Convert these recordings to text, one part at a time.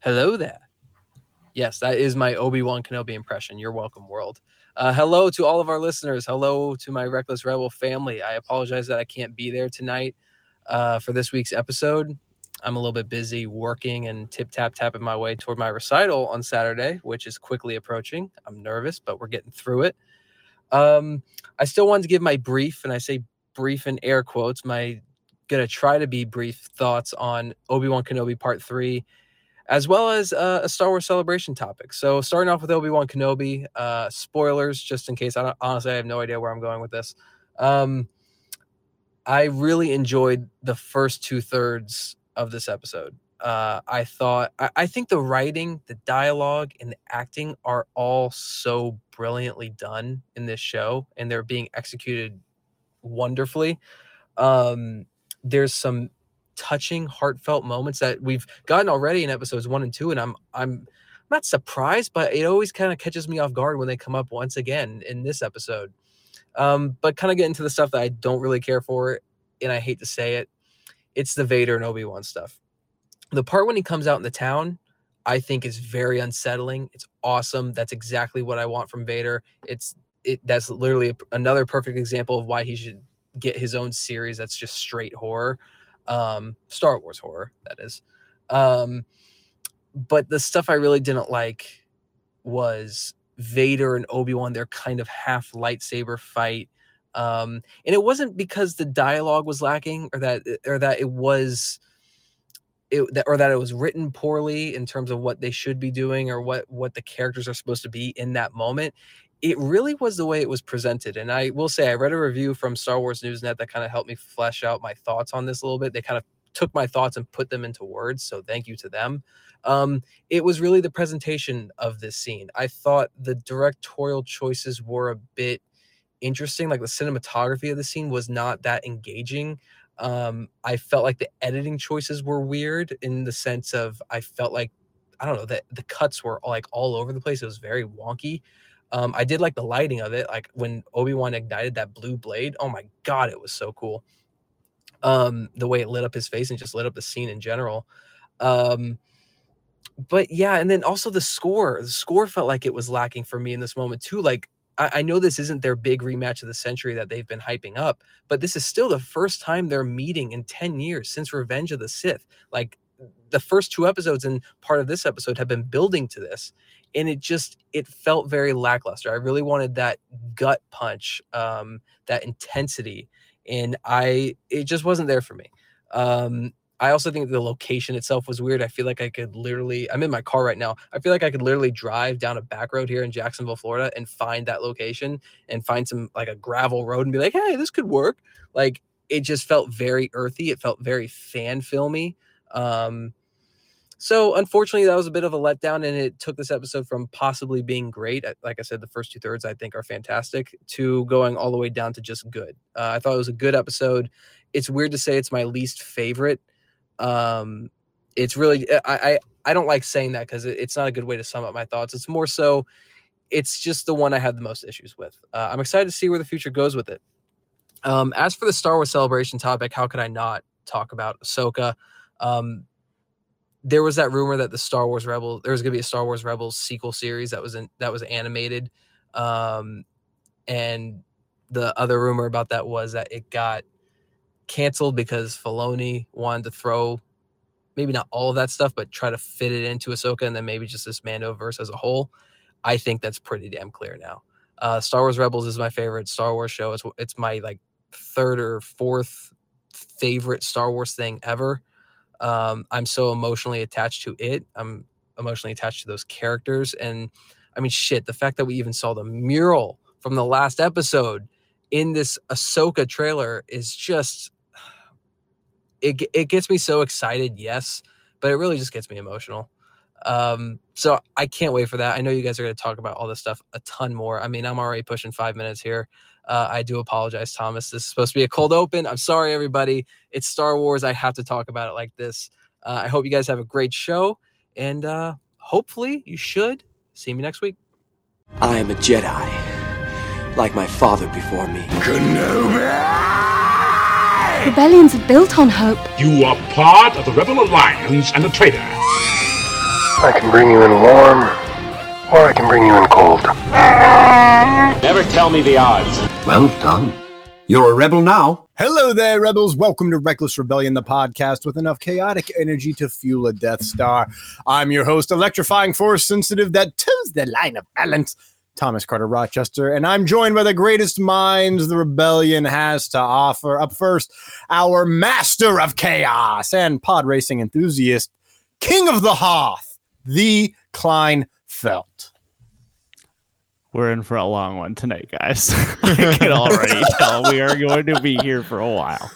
Hello there. Yes, that is my Obi Wan Kenobi impression. You're welcome, world. Uh, hello to all of our listeners. Hello to my Reckless Rebel family. I apologize that I can't be there tonight uh, for this week's episode. I'm a little bit busy working and tip tap tapping my way toward my recital on Saturday, which is quickly approaching. I'm nervous, but we're getting through it. Um, I still wanted to give my brief, and I say brief in air quotes, my gonna try to be brief thoughts on Obi Wan Kenobi Part Three, as well as uh, a Star Wars celebration topic. So starting off with Obi Wan Kenobi, uh, spoilers just in case. I don't, honestly I have no idea where I'm going with this. Um, I really enjoyed the first two thirds of this episode. Uh, I thought, I, I think the writing, the dialogue, and the acting are all so brilliantly done in this show, and they're being executed wonderfully. Um, there's some touching, heartfelt moments that we've gotten already in episodes one and two, and I'm I'm not surprised, but it always kind of catches me off guard when they come up once again in this episode. Um, but kind of get into the stuff that I don't really care for, and I hate to say it it's the Vader and Obi Wan stuff. The part when he comes out in the town, I think is very unsettling. It's awesome. That's exactly what I want from Vader. It's it. That's literally another perfect example of why he should get his own series. That's just straight horror, um, Star Wars horror. That is. Um, but the stuff I really didn't like was Vader and Obi Wan. Their kind of half lightsaber fight um, and it wasn't because the dialogue was lacking or that eh, or that it was it, that, or that it was written poorly in terms of what they should be doing or what what the characters are supposed to be in that moment it really was the way it was presented and i will say i read a review from star wars newsnet that kind of helped me flesh out my thoughts on this a little bit they kind of took my thoughts and put them into words so thank you to them um, it was really the presentation of this scene i thought the directorial choices were a bit interesting. Like the cinematography of the scene was not that engaging. Um, I felt like the editing choices were weird in the sense of I felt like I don't know that the cuts were like all over the place. It was very wonky. Um, I did like the lighting of it, like when Obi Wan ignited that blue blade. Oh my god, it was so cool. Um, the way it lit up his face and just lit up the scene in general. Um, but yeah, and then also the score. The score felt like it was lacking for me in this moment too. Like I, I know this isn't their big rematch of the century that they've been hyping up, but this is still the first time they're meeting in 10 years since Revenge of the Sith. Like the first two episodes and part of this episode have been building to this and it just it felt very lackluster i really wanted that gut punch um that intensity and i it just wasn't there for me um I also think the location itself was weird. I feel like I could literally, I'm in my car right now. I feel like I could literally drive down a back road here in Jacksonville, Florida, and find that location and find some like a gravel road and be like, hey, this could work. Like it just felt very earthy. It felt very fan filmy. Um, so unfortunately, that was a bit of a letdown, and it took this episode from possibly being great, like I said, the first two thirds I think are fantastic, to going all the way down to just good. Uh, I thought it was a good episode. It's weird to say it's my least favorite um, it's really I, I I don't like saying that because it, it's not a good way to sum up my thoughts. It's more so it's just the one I had the most issues with. Uh, I'm excited to see where the future goes with it. Um, as for the Star Wars celebration topic, how could I not talk about Ahsoka? Um, there was that rumor that the Star Wars Rebels there was going to be a Star Wars Rebels sequel series that was in, that was animated, um, and the other rumor about that was that it got canceled because Filoni wanted to throw maybe not all of that stuff, but try to fit it into Ahsoka and then maybe just this Mando verse as a whole. I think that's pretty damn clear now. Uh, Star Wars Rebels is my favorite Star Wars show. It's it's my like third or fourth favorite Star Wars thing ever. Um, I'm so emotionally attached to it. I'm emotionally attached to those characters, and I mean, shit. The fact that we even saw the mural from the last episode in this Ahsoka trailer is just it it gets me so excited, yes, but it really just gets me emotional. Um, so I can't wait for that. I know you guys are going to talk about all this stuff a ton more. I mean, I'm already pushing five minutes here. Uh, I do apologize, Thomas. This is supposed to be a cold open. I'm sorry, everybody. It's Star Wars. I have to talk about it like this. Uh, I hope you guys have a great show, and uh, hopefully, you should see me next week. I am a Jedi, like my father before me. Kenobi! Rebellions are built on hope. You are part of the Rebel Alliance and a traitor. I can bring you in warm, or I can bring you in cold. Never tell me the odds. Well done. You're a rebel now. Hello there, rebels. Welcome to Reckless Rebellion, the podcast with enough chaotic energy to fuel a Death Star. I'm your host, electrifying force sensitive that toes the line of balance, Thomas Carter Rochester, and I'm joined by the greatest minds the rebellion has to offer. Up first, our master of chaos and pod racing enthusiast, king of the Hoth, the Klein Felt. We're in for a long one tonight, guys. I can already tell we are going to be here for a while.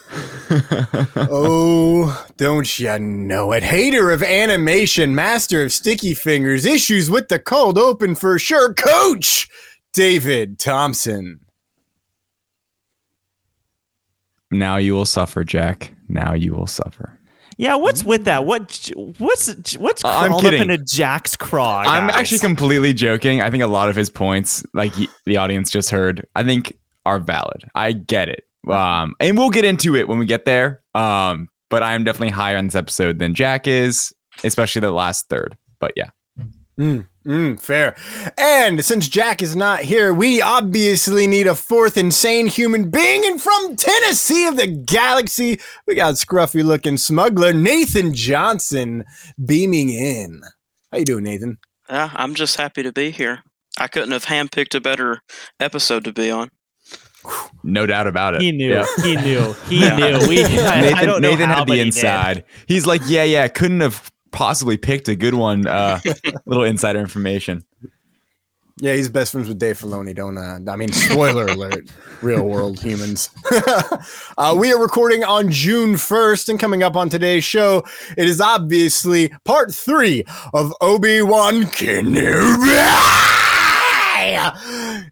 oh, don't you know it? Hater of animation, master of sticky fingers, issues with the cold open for sure. Coach David Thompson. Now you will suffer, Jack. Now you will suffer. Yeah, what's with that? What what's what's Uh, I'm crawled up kidding. in a Jack's craw? I'm actually completely joking. I think a lot of his points, like y- the audience just heard, I think are valid. I get it. Um, and we'll get into it when we get there. Um, but I'm definitely higher on this episode than Jack is, especially the last third. But yeah. Mm, mm, fair. And since Jack is not here, we obviously need a fourth insane human being. And from Tennessee of the galaxy, we got scruffy looking smuggler Nathan Johnson beaming in. How you doing, Nathan? Yeah, I'm just happy to be here. I couldn't have handpicked a better episode to be on. No doubt about it. He knew. Yeah. He knew. He Yeah. knew. We, I, Nathan, I don't know Nathan how, had but the he did. inside. He's like, yeah, yeah, couldn't have possibly picked a good one. Uh, little insider information. Yeah, he's best friends with Dave Filoni. Don't uh, I mean, spoiler alert, real world humans. uh, we are recording on June 1st, and coming up on today's show, it is obviously part three of Obi Wan Kenobi,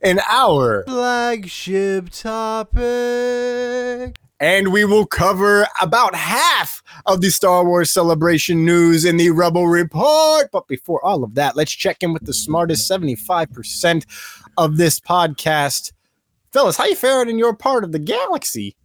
an hour flagship topic. And we will cover about half of the Star Wars celebration news in the Rebel Report. But before all of that, let's check in with the smartest 75% of this podcast. Fellas, how you faring in your part of the galaxy?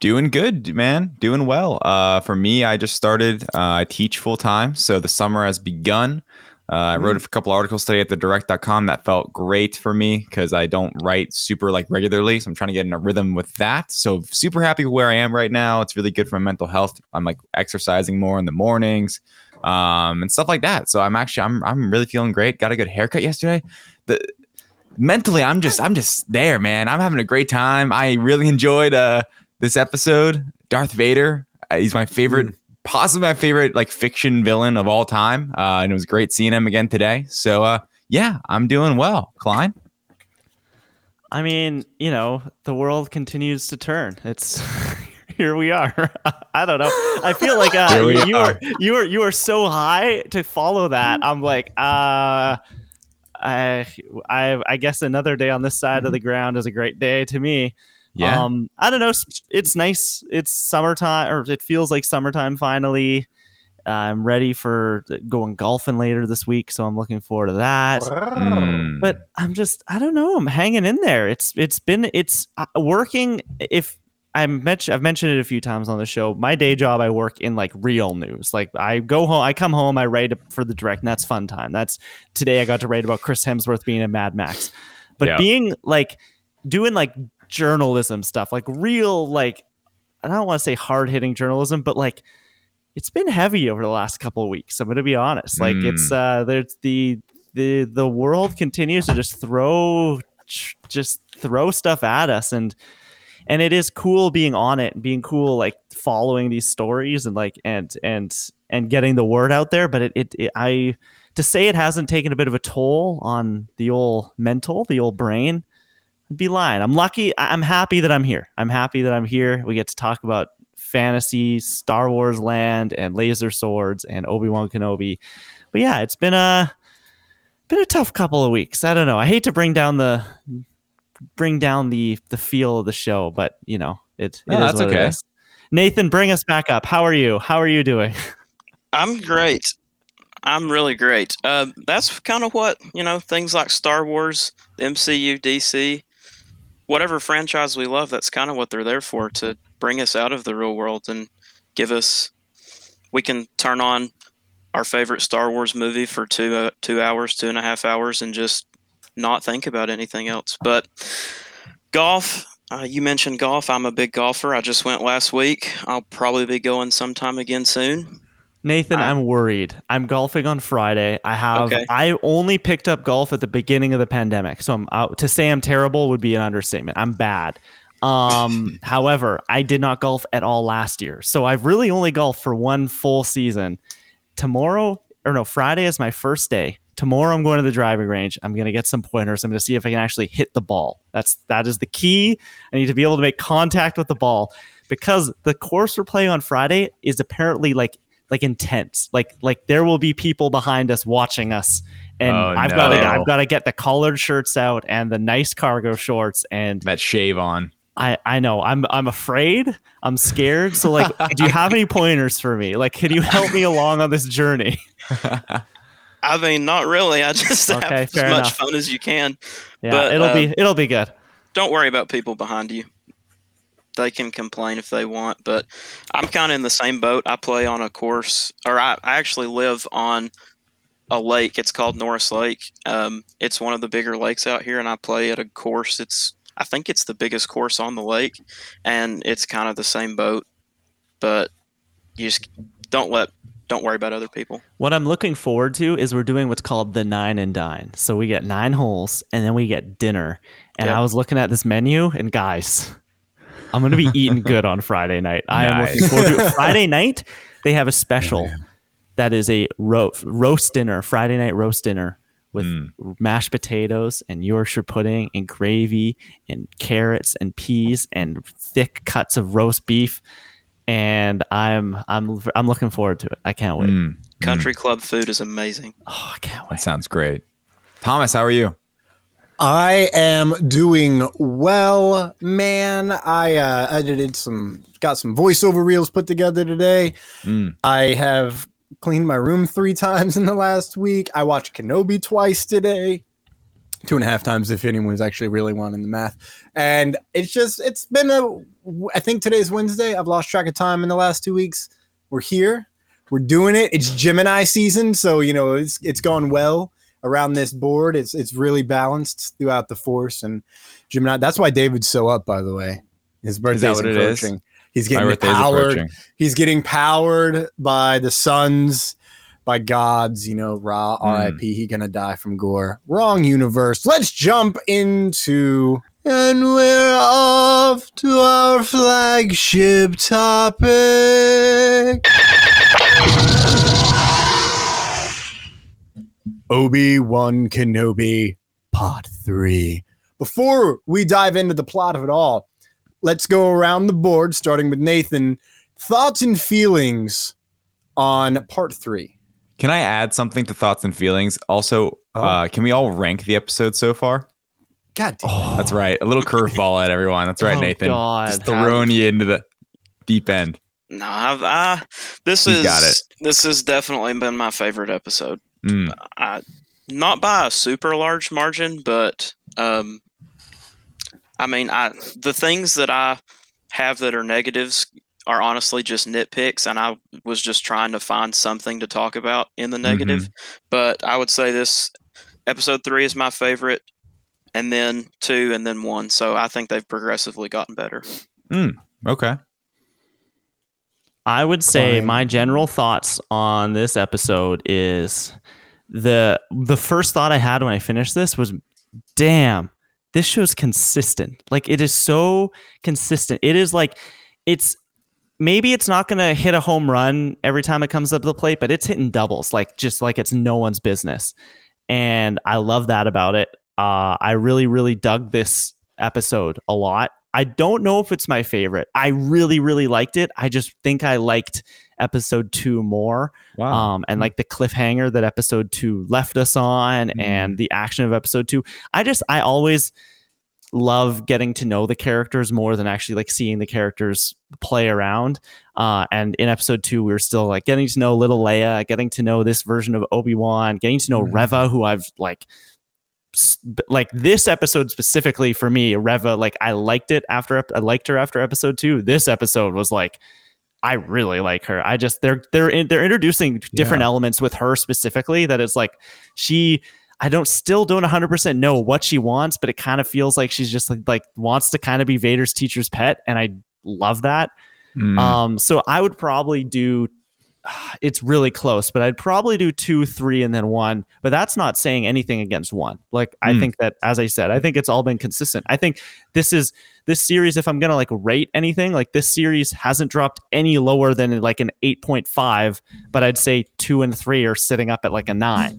Doing good, man. Doing well. Uh, for me, I just started. Uh, I teach full time, so the summer has begun. Uh, I wrote a couple articles today at the direct.com that felt great for me because I don't write super like regularly. So I'm trying to get in a rhythm with that. So super happy with where I am right now. It's really good for my mental health. I'm like exercising more in the mornings um, and stuff like that. So I'm actually I'm I'm really feeling great. Got a good haircut yesterday. The mentally I'm just I'm just there, man. I'm having a great time. I really enjoyed uh this episode. Darth Vader. Uh, he's my favorite, possibly my favorite like fiction villain of all time. Uh, and it was great seeing him again today. So uh, yeah, I'm doing well. Klein. I mean, you know, the world continues to turn. It's here we are. I don't know. I feel like uh, we you are. are you are you are so high to follow that. I'm like, uh I I I guess another day on this side of the ground is a great day to me. Yeah. Um, I don't know. It's, it's nice. It's summertime, or it feels like summertime finally. I'm ready for going golfing later this week, so I'm looking forward to that Mm. but I'm just I don't know I'm hanging in there. It's it's been it's uh, working. If I mentioned I've mentioned it a few times on the show. My day job I work in like real news. Like I go home, I come home, I write for the direct, and that's fun time. That's today I got to write about Chris Hemsworth being a Mad Max, but Yeah. being like doing like journalism stuff, like real like I don't want to say hard hitting journalism, but like it's been heavy over the last couple of weeks. I'm gonna be honest. Like it's uh there's the the the world continues to just throw just throw stuff at us and and it is cool being on it and being cool like following these stories and like and and and getting the word out there but it, it, it i to say it hasn't taken a bit of a toll on the old mental the old brain I'd be lying i'm lucky I- i'm happy that i'm here i'm happy that i'm here we get to talk about fantasy star wars land and laser swords and obi-wan kenobi but yeah it's been a been a tough couple of weeks i don't know i hate to bring down the bring down the the feel of the show but you know it, it No, is that's what it okay. is. nathan bring us back up how are you how are you doing I'm great. I'm really great. Uh, that's kind of what you know. Things like Star Wars, MCU, DC, whatever franchise we love. That's kind of what they're there for to bring us out of the real world and give us. We can turn on our favorite Star Wars movie for two uh, two hours, two and a half hours, and just not think about anything else. But golf, uh, you mentioned golf. I'm a big golfer. I just went last week. I'll probably be going sometime again soon. Nathan, I'm worried. I'm golfing on Friday. I have Okay. I only picked up golf at the beginning of the pandemic. So I'm out to say I'm terrible would be an understatement. I'm bad. Um however, I did not golf at all last year. So I've really only golfed for one full season. Tomorrow or no, Friday is my first day. Tomorrow I'm going to the driving range. I'm going to get some pointers. I'm going to see if I can actually hit the ball. That's that is the key. I need to be able to make contact with the ball because the course we're playing on Friday is apparently like like intense. Like like there will be people behind us watching us, and Oh, I've got to. I've got to get the collared shirts out and the nice cargo shorts, and That shave on. I I know I'm I'm afraid. I'm scared. So like, do you have any pointers for me? Like, can you help me along on this journey? I mean, not really. I just Okay, have as much enough. fun as you can. Yeah, But, it'll uh, be it'll be good. Don't worry about people behind you. They can complain if they want, but I'm kind of in the same boat. I play on a course, or I, I actually live on a lake. It's called Norris Lake. Um, it's one of the bigger lakes out here, and I play at a course. It's I think it's the biggest course on the lake, and it's kind of the same boat. But you just don't let don't worry about other people. What I'm looking forward to is we're doing what's called the nine and dine. So we get nine holes and then we get dinner. And Yep. I was looking at this menu and guys, I'm gonna be eating good on Friday night. I am looking forward to it. Friday night, they have a special that is a ro- roast dinner, Friday night roast dinner with Mm. mashed potatoes and Yorkshire pudding and gravy and carrots and peas and thick cuts of roast beef. And I'm I'm I'm looking forward to it. I can't wait. Mm, mm. Country club food is amazing. Oh, I can't That wait. sounds great. Thomas, how are you? I am doing well, man. I uh, edited some, got some voiceover reels put together today. Mm. I have cleaned my room three times in the last week. I watched Kenobi twice today, two and a half times if anyone's actually really wanting the math. And it's just, it's been a, I think today's Wednesday. I've lost track of time in the last two weeks. We're here, we're doing it. It's Gemini season, so you know it's it's gone well around this board. It's it's really balanced throughout the force and Gemini. That's why David's so up, by the way. His birthday's what it is? approaching. He's getting powered. He's getting powered by the suns, by gods. You know, Ra. Hmm. R.I.P. He gonna die from gore. Wrong universe. Let's jump into. And we're off to our flagship topic. Obi Wan Kenobi, Part 3. Before we dive into the plot of it all, let's go around the board, starting with Nathan. Thoughts and feelings on Part 3. Can I add something to thoughts and feelings? Also, Oh. uh, can we all rank the episode so far? God damn. That's right. A little curveball at everyone. That's right, Oh, Nathan. God. Just throwing you into the deep end. No, I've, I this You is got it. this has definitely been my favorite episode. Mm. I, not by a super large margin, but um, I mean, I the things that I have that are negatives are honestly just nitpicks, and I was just trying to find something to talk about in the negative. But I would say this episode three is my favorite, and then two, and then one. So I think they've progressively gotten better. Okay. I would say my general thoughts on this episode is the the first thought I had when I finished this was damn this show's consistent. Like it is so consistent. It is like it's maybe it's not going to hit a home run every time it comes up the plate but it's hitting doubles like just like it's no one's business. And I love that about it. Uh I really really dug this episode a lot. I don't know if it's my favorite. I really, really liked it. I just think I liked episode two more. Wow. Um, and like the cliffhanger that episode two left us on Mm. and the action of episode two. I just, I always love getting to know the characters more than actually like seeing the characters play around. Uh, and in episode two, we were still like getting to know little Leia, getting to know this version of Obi Wan, getting to know Mhm. Reva, who I've like like this episode specifically for me, Reva, like I liked it after I liked her after episode two. This episode was like I really like her. I just they're they're in, they're introducing different Yeah. elements with her specifically that is like she I don't still don't 100% know what she wants, but it kind of feels like she's just like, like wants to kind of be Vader's teacher's pet and I love that. Mm. Um so I would probably do it's really close, but I'd probably do 2 3 and then 1, but that's not saying anything against 1. Like I Mm. think that as I said, I think it's all been consistent. I think this is this series if i'm gonna like rate anything like this series hasn't dropped any lower than like an 8.5 but i'd say two and three are sitting up at like a nine.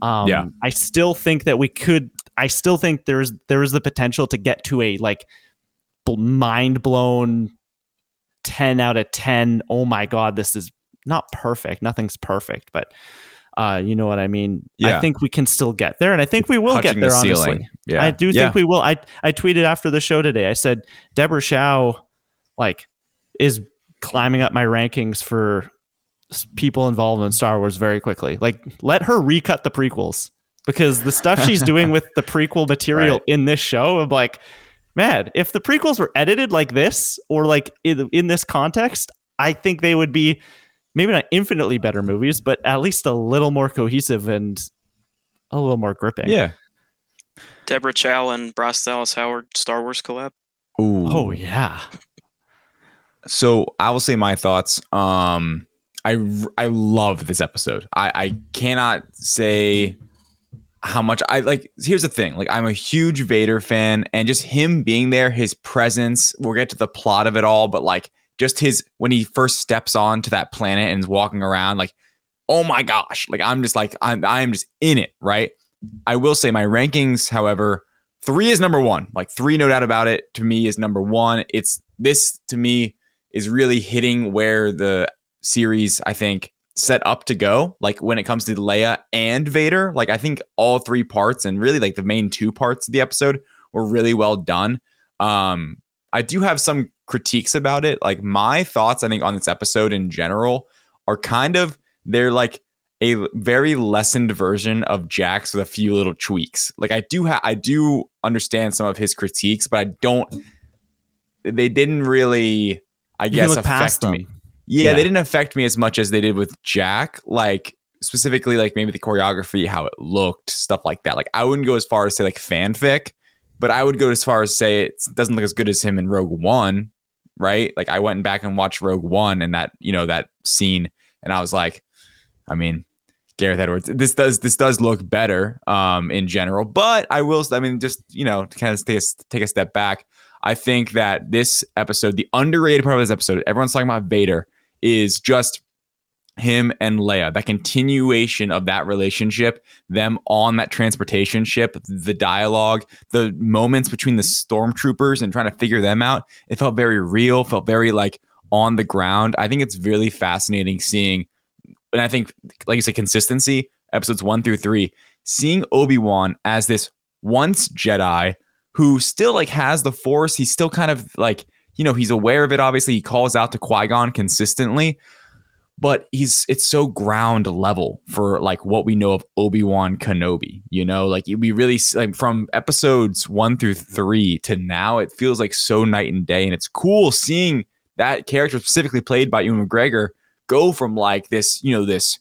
Um Yeah. i still think that we could i still think there's there is the potential to get to a like mind blown 10 out of 10 oh my god this is not perfect. Nothing's perfect but uh you know what i mean i think we can still get there and i think we will Touching get there the honestly. Yeah. I do Yeah. think we will. I I tweeted after the show today. I said Deborah Chow, like, is climbing up my rankings for people involved in Star Wars very quickly. Like, let her recut the prequels because the stuff she's doing with the prequel material Right. in this show, I'm like, man, if the prequels were edited like this or like in, in this context, I think they would be maybe not infinitely better movies, but at least a little more cohesive and a little more gripping. Yeah. Deborah Chow and Bryce Dallas Howard Star Wars collab. Ooh. Oh yeah. So I will say my thoughts. Um, I r- I love this episode. I I cannot say how much I like. Here's the thing. Like I'm a huge Vader fan, and just him being there, his presence. We'll get to the plot of it all, but like just his when he first steps onto that planet and is walking around, like oh my gosh, like I'm just like I'm I'm just in it, right? I will say my rankings, however, three is number one. Like three, no doubt about it. To me, is number one. It's this to me is really hitting where the series I think set up to go. Like when it comes to Leia and Vader, like I think all three parts and really like the main two parts of the episode were really well done. Um, I do have some critiques about it. Like my thoughts, I think, on this episode in general are kind of they're like a very lessened version of Jack's with a few little tweaks. Like I do have I do understand some of his critiques, but I don't they didn't really I You guess affect me. Yeah, Yeah. they didn't affect me as much as they did with Jack. Like specifically, like maybe the choreography, how it looked, stuff like that. Like I wouldn't go as far as say like fanfic, but I would go as far as say it doesn't look as good as him in Rogue One, right? Like I went back and watched Rogue One and that you know that scene, and I was like, I mean, Gareth Edwards, this does this does look better um in general, but I will, I mean, just you know, to kind of take a, take a step back. I think that this episode, the underrated part of this episode, everyone's talking about Vader, is just him and Leia, that continuation of that relationship, them on that transportation ship, the dialogue, the moments between the stormtroopers and trying to figure them out. It felt very real, felt very like on the ground. I think it's really fascinating seeing, and I think, like you said, consistency, episodes one through three, seeing Obi-Wan as this once Jedi who still like has the force. He's still kind of like, you know, he's aware of it. Obviously, he calls out to Qui-Gon consistently, but he's it's so ground level for like what we know of Obi-Wan Kenobi, you know, like we really like from episodes one through three to now, it feels like so night and day. And it's cool seeing that character specifically played by Ewan McGregor go from like this, you know, this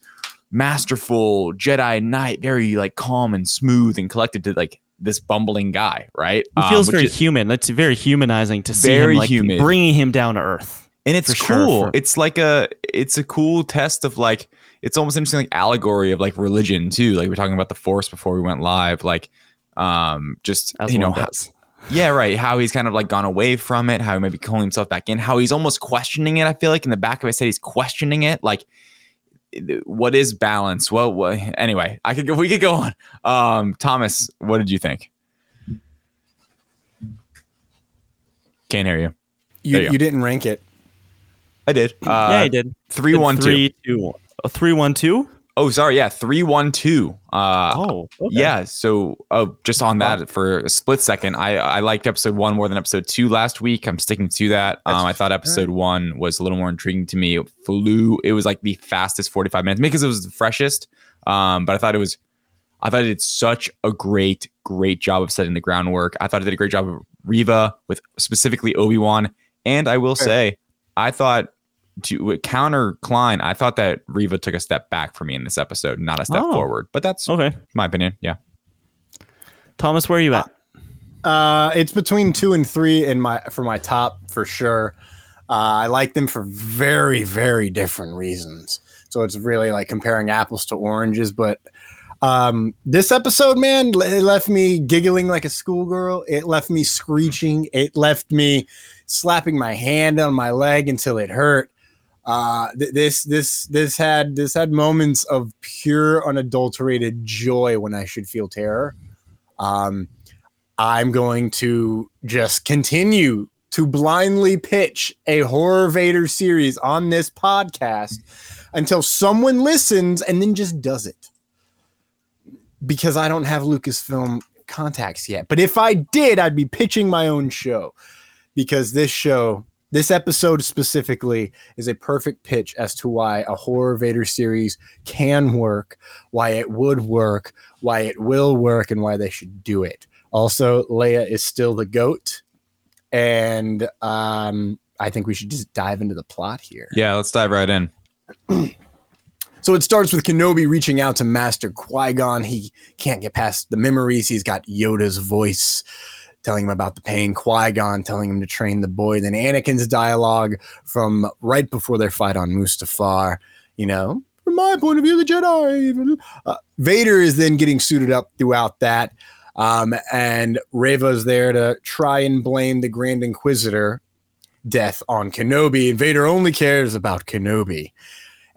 masterful Jedi Knight, very like calm and smooth and collected to like this bumbling guy, right? He Um, feels which very is- human. that's very humanizing to see Very him, like human. bringing him down to earth. And it's for sure, cool. for- It's like a it's a cool test of like it's almost interesting like allegory of like religion too. Like we are talking about the Force before we went live. Like um just As you know one how- yeah right how he's kind of like gone away from it how he maybe calling himself back in how he's almost questioning it i feel like in the back of his head he's questioning it like what is balance well what, anyway i could go we could go on um thomas what did you think can't hear you You, you, you didn't rank it. I did uh yeah, he did. three one two Three, two, a three, one, two. oh sorry yeah three one two uh Oh, okay. Yeah. So, oh, just on that for a split second, I I liked episode one more than episode two last week. I'm sticking to that. Um, I thought episode one was a little more intriguing to me. It flew. It was like the fastest 45 minutes because it was the freshest. Um, but I thought it was. I thought it did such a great, great job of setting the groundwork. I thought it did a great job of Reva with specifically Obi Wan, and I will say, I thought to counter Klein, I thought that Reva took a step back for me in this episode, not a step Oh. forward. But that's Okay. my opinion. Yeah. Thomas, where are you at? Uh, it's between two and three in my for my top for sure. Uh, I like them for very very different reasons. So it's really like comparing apples to oranges. But um, this episode, man, it left me giggling like a schoolgirl. It left me screeching. It left me slapping my hand on my leg until it hurt. Uh, th- this this this had this had moments of pure unadulterated joy when I should feel terror. Um, I'm going to just continue to blindly pitch a horror Vader series on this podcast until someone listens and then just does it. Because I don't have Lucasfilm contacts yet. But if I did, I'd be pitching my own show. Because this show, this episode specifically, is a perfect pitch as to why a horror Vader series can work, why it would work, why it will work, and why they should do it. Also, Leia is still the goat, and um, I think we should just dive into the plot here. Yeah. Let's dive right in. So it starts with Kenobi reaching out to Master Qui Gon. He can't get past the memories. He's got Yoda's voice telling him about the pain, Qui Gon telling him to train the boy. Then Anakin's dialogue from right before their fight on Mustafar. You know, from my point of view, the Jedi. Uh, Vader is then getting suited up throughout that. Um, and Reva's there to try and blame the Grand Inquisitor death on Kenobi. And Vader only cares about Kenobi.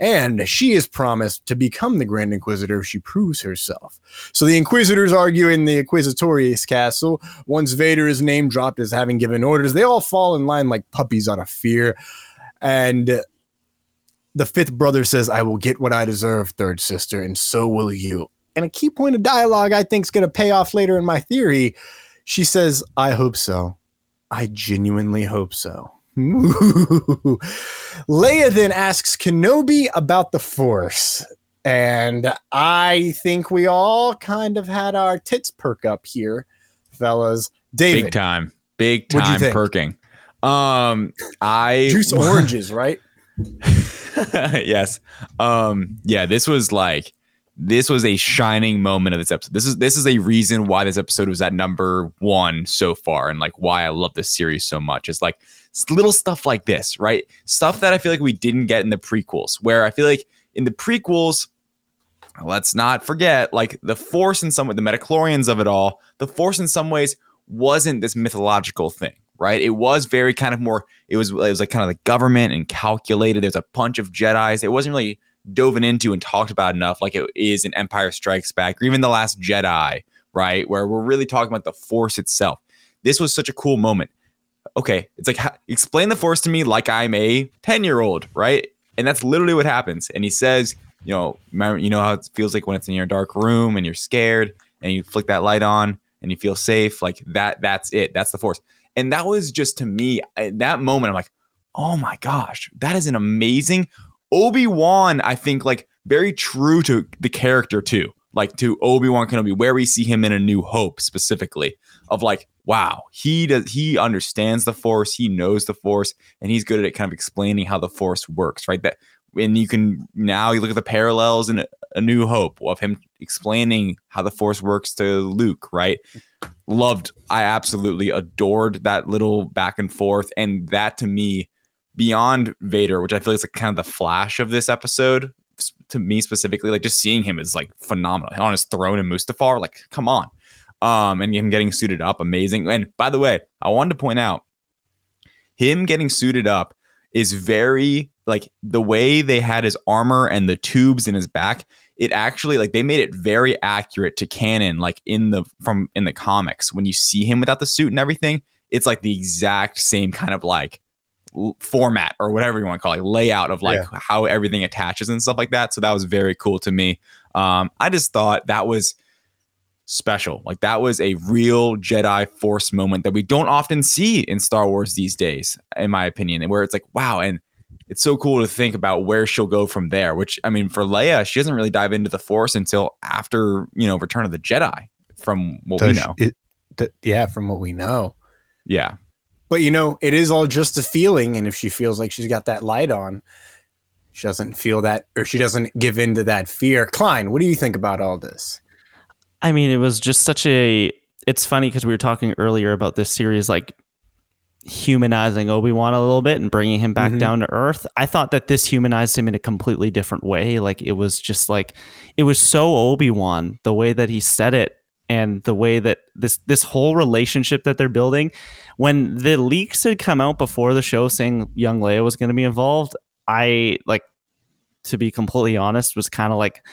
And she is promised to become the Grand Inquisitor if she proves herself. So the Inquisitors argue in the Inquisitorius Castle. Once Vader is name dropped as having given orders, they all fall in line like puppies on a fear. And the fifth brother says, I will get what I deserve, third sister, and so will you. And a key point of dialogue I think is going to pay off later in my theory. She says, I hope so. I genuinely hope so. Leia then asks Kenobi about the Force. And I think we all kind of had our tits perk up here, fellas. David, Big time. Big time perking. Um, I juice oranges, right? yes. Um, yeah, this was like this was a shining moment of this episode. This is this is a reason why this episode was at number one so far, and like why I love this series so much. It's like little stuff like this, right? Stuff that I feel like we didn't get in the prequels, where I feel like in the prequels, let's not forget, like the Force in some way, the midi-chlorians of it all, the Force in some ways wasn't this mythological thing, right? It was very kind of more. It was it was like kind of the government and calculated. There's a bunch of Jedi's. It wasn't really dove into and talked about enough, like it is in Empire Strikes Back, or even the Last Jedi, right? Where we're really talking about the Force itself. This was such a cool moment. Okay, it's like explain the Force to me like I'm a ten year old, right? And that's literally what happens. And he says, you know, remember, you know how it feels like when it's in your dark room and you're scared and you flick that light on and you feel safe, like that. That's it. That's the Force. And that was just to me at that moment. I'm like, oh my gosh, that is an amazing Obi Wan. I think like very true to the character too, like to Obi Wan Kenobi, where we see him in A New Hope specifically, of like, wow, he does he understands the Force, he knows the Force, and he's good at kind of explaining how the Force works, right? That and you can now you look at the parallels in A New Hope of him explaining how the Force works to Luke, right? Loved, I absolutely adored that little back and forth, and that to me beyond Vader, which I feel is like kind of the flash of this episode to me specifically, like just seeing him is like phenomenal on his throne in Mustafar. Like, come on. Um, and him getting suited up, amazing. And by the way, I wanted to point out him getting suited up is very like the way they had his armor and the tubes in his back. It actually like they made it very accurate to canon, like in the from in the comics. When you see him without the suit and everything, it's like the exact same kind of like format or whatever you want to call it, layout of like Yeah. how everything attaches and stuff like that. So that was very cool to me. Um, I just thought that was special. Like that was a real Jedi Force moment that we don't often see in Star Wars these days, in my opinion, and where it's like, wow, and it's so cool to think about where she'll go from there. Which I mean, for Leia, she doesn't really dive into the Force until after you know Return of the Jedi, from what we Does know. it- th- yeah, from what we know. Yeah, But you know, it is all just a feeling. And if she feels like she's got that light on, she doesn't feel that or she doesn't give in to that fear. Klein, what do you think about all this? I mean, it was just such a. It's funny because we were talking earlier about this series, like humanizing Obi Wan a little bit and bringing him back Mhm. down to earth. I thought that this humanized him in a completely different way. Like it was just like it was so Obi Wan the way that he said it and the way that this this whole relationship that they're building. When the leaks had come out before the show saying young Leia was going to be involved, I like to be completely honest was kind of like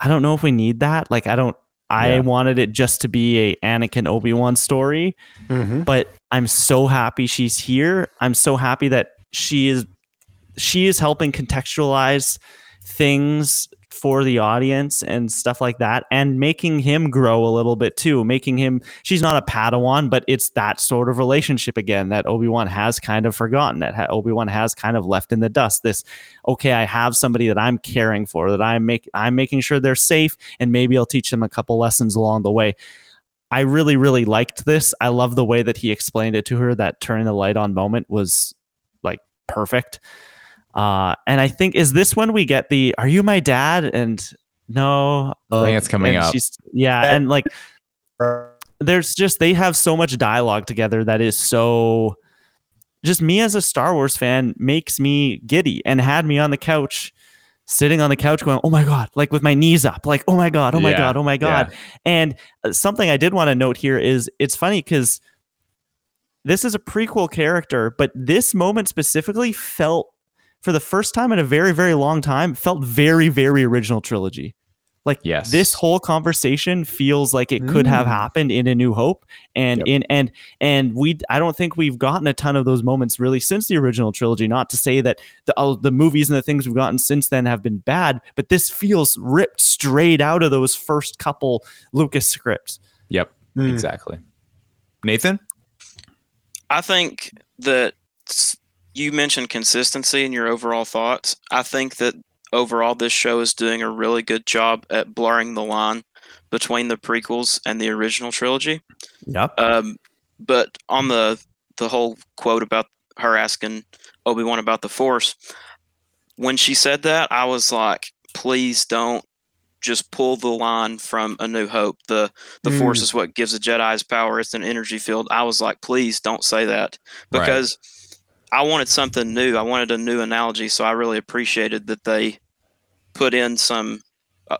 I don't know if we need that. Like I don't. I Yeah. wanted it just to be a Anakin Obi Wan story Mm-hmm. but I'm so happy she's here. I'm so happy that she is she is helping contextualize things for the audience and stuff like that and making him grow a little bit too making him she's not a padawan but it's that sort of relationship again that obi-wan has kind of forgotten that obi-wan has kind of left in the dust this okay i have somebody that i'm caring for that i'm make i'm making sure they're safe and maybe i'll teach them a couple lessons along the way I really, really liked this. I love the way that he explained it to her. That turning the light on moment was like perfect. Uh, and I think is this when we get the "Are you my dad?" and no, I think it's coming up. yeah, and like there's just they have so much dialogue together that is so just me as a Star Wars fan makes me giddy and had me on the couch sitting on the couch going oh my god like with my knees up like oh my god oh my Yeah, god oh my god and uh, something I did want to note here is it's funny because this is a prequel character, but this moment specifically felt, for the first time in a very, very long time, felt very, very original trilogy. Like Yes. this whole conversation feels like it could have Mm. happened in A New Hope, and Yep. in and and we I don't think we've gotten a ton of those moments really since the original trilogy. Not to say that the uh, the movies and the things we've gotten since then have been bad, but this feels ripped straight out of those first couple Lucas scripts. Yep. Mm. Exactly. Nathan? I think that s- you mentioned consistency in your overall thoughts. I think that overall this show is doing a really good job at blurring the line between the prequels and the original trilogy. Yep. Um, but on the the whole quote about her asking Obi Wan about the Force, when she said that, I was like, please don't just pull the line from A New Hope. The the Mm. Force is what gives a Jedi's power. It's an energy field. I was like, please don't say that Right. Because I wanted something new. I wanted a new analogy. So I really appreciated that they put in some uh,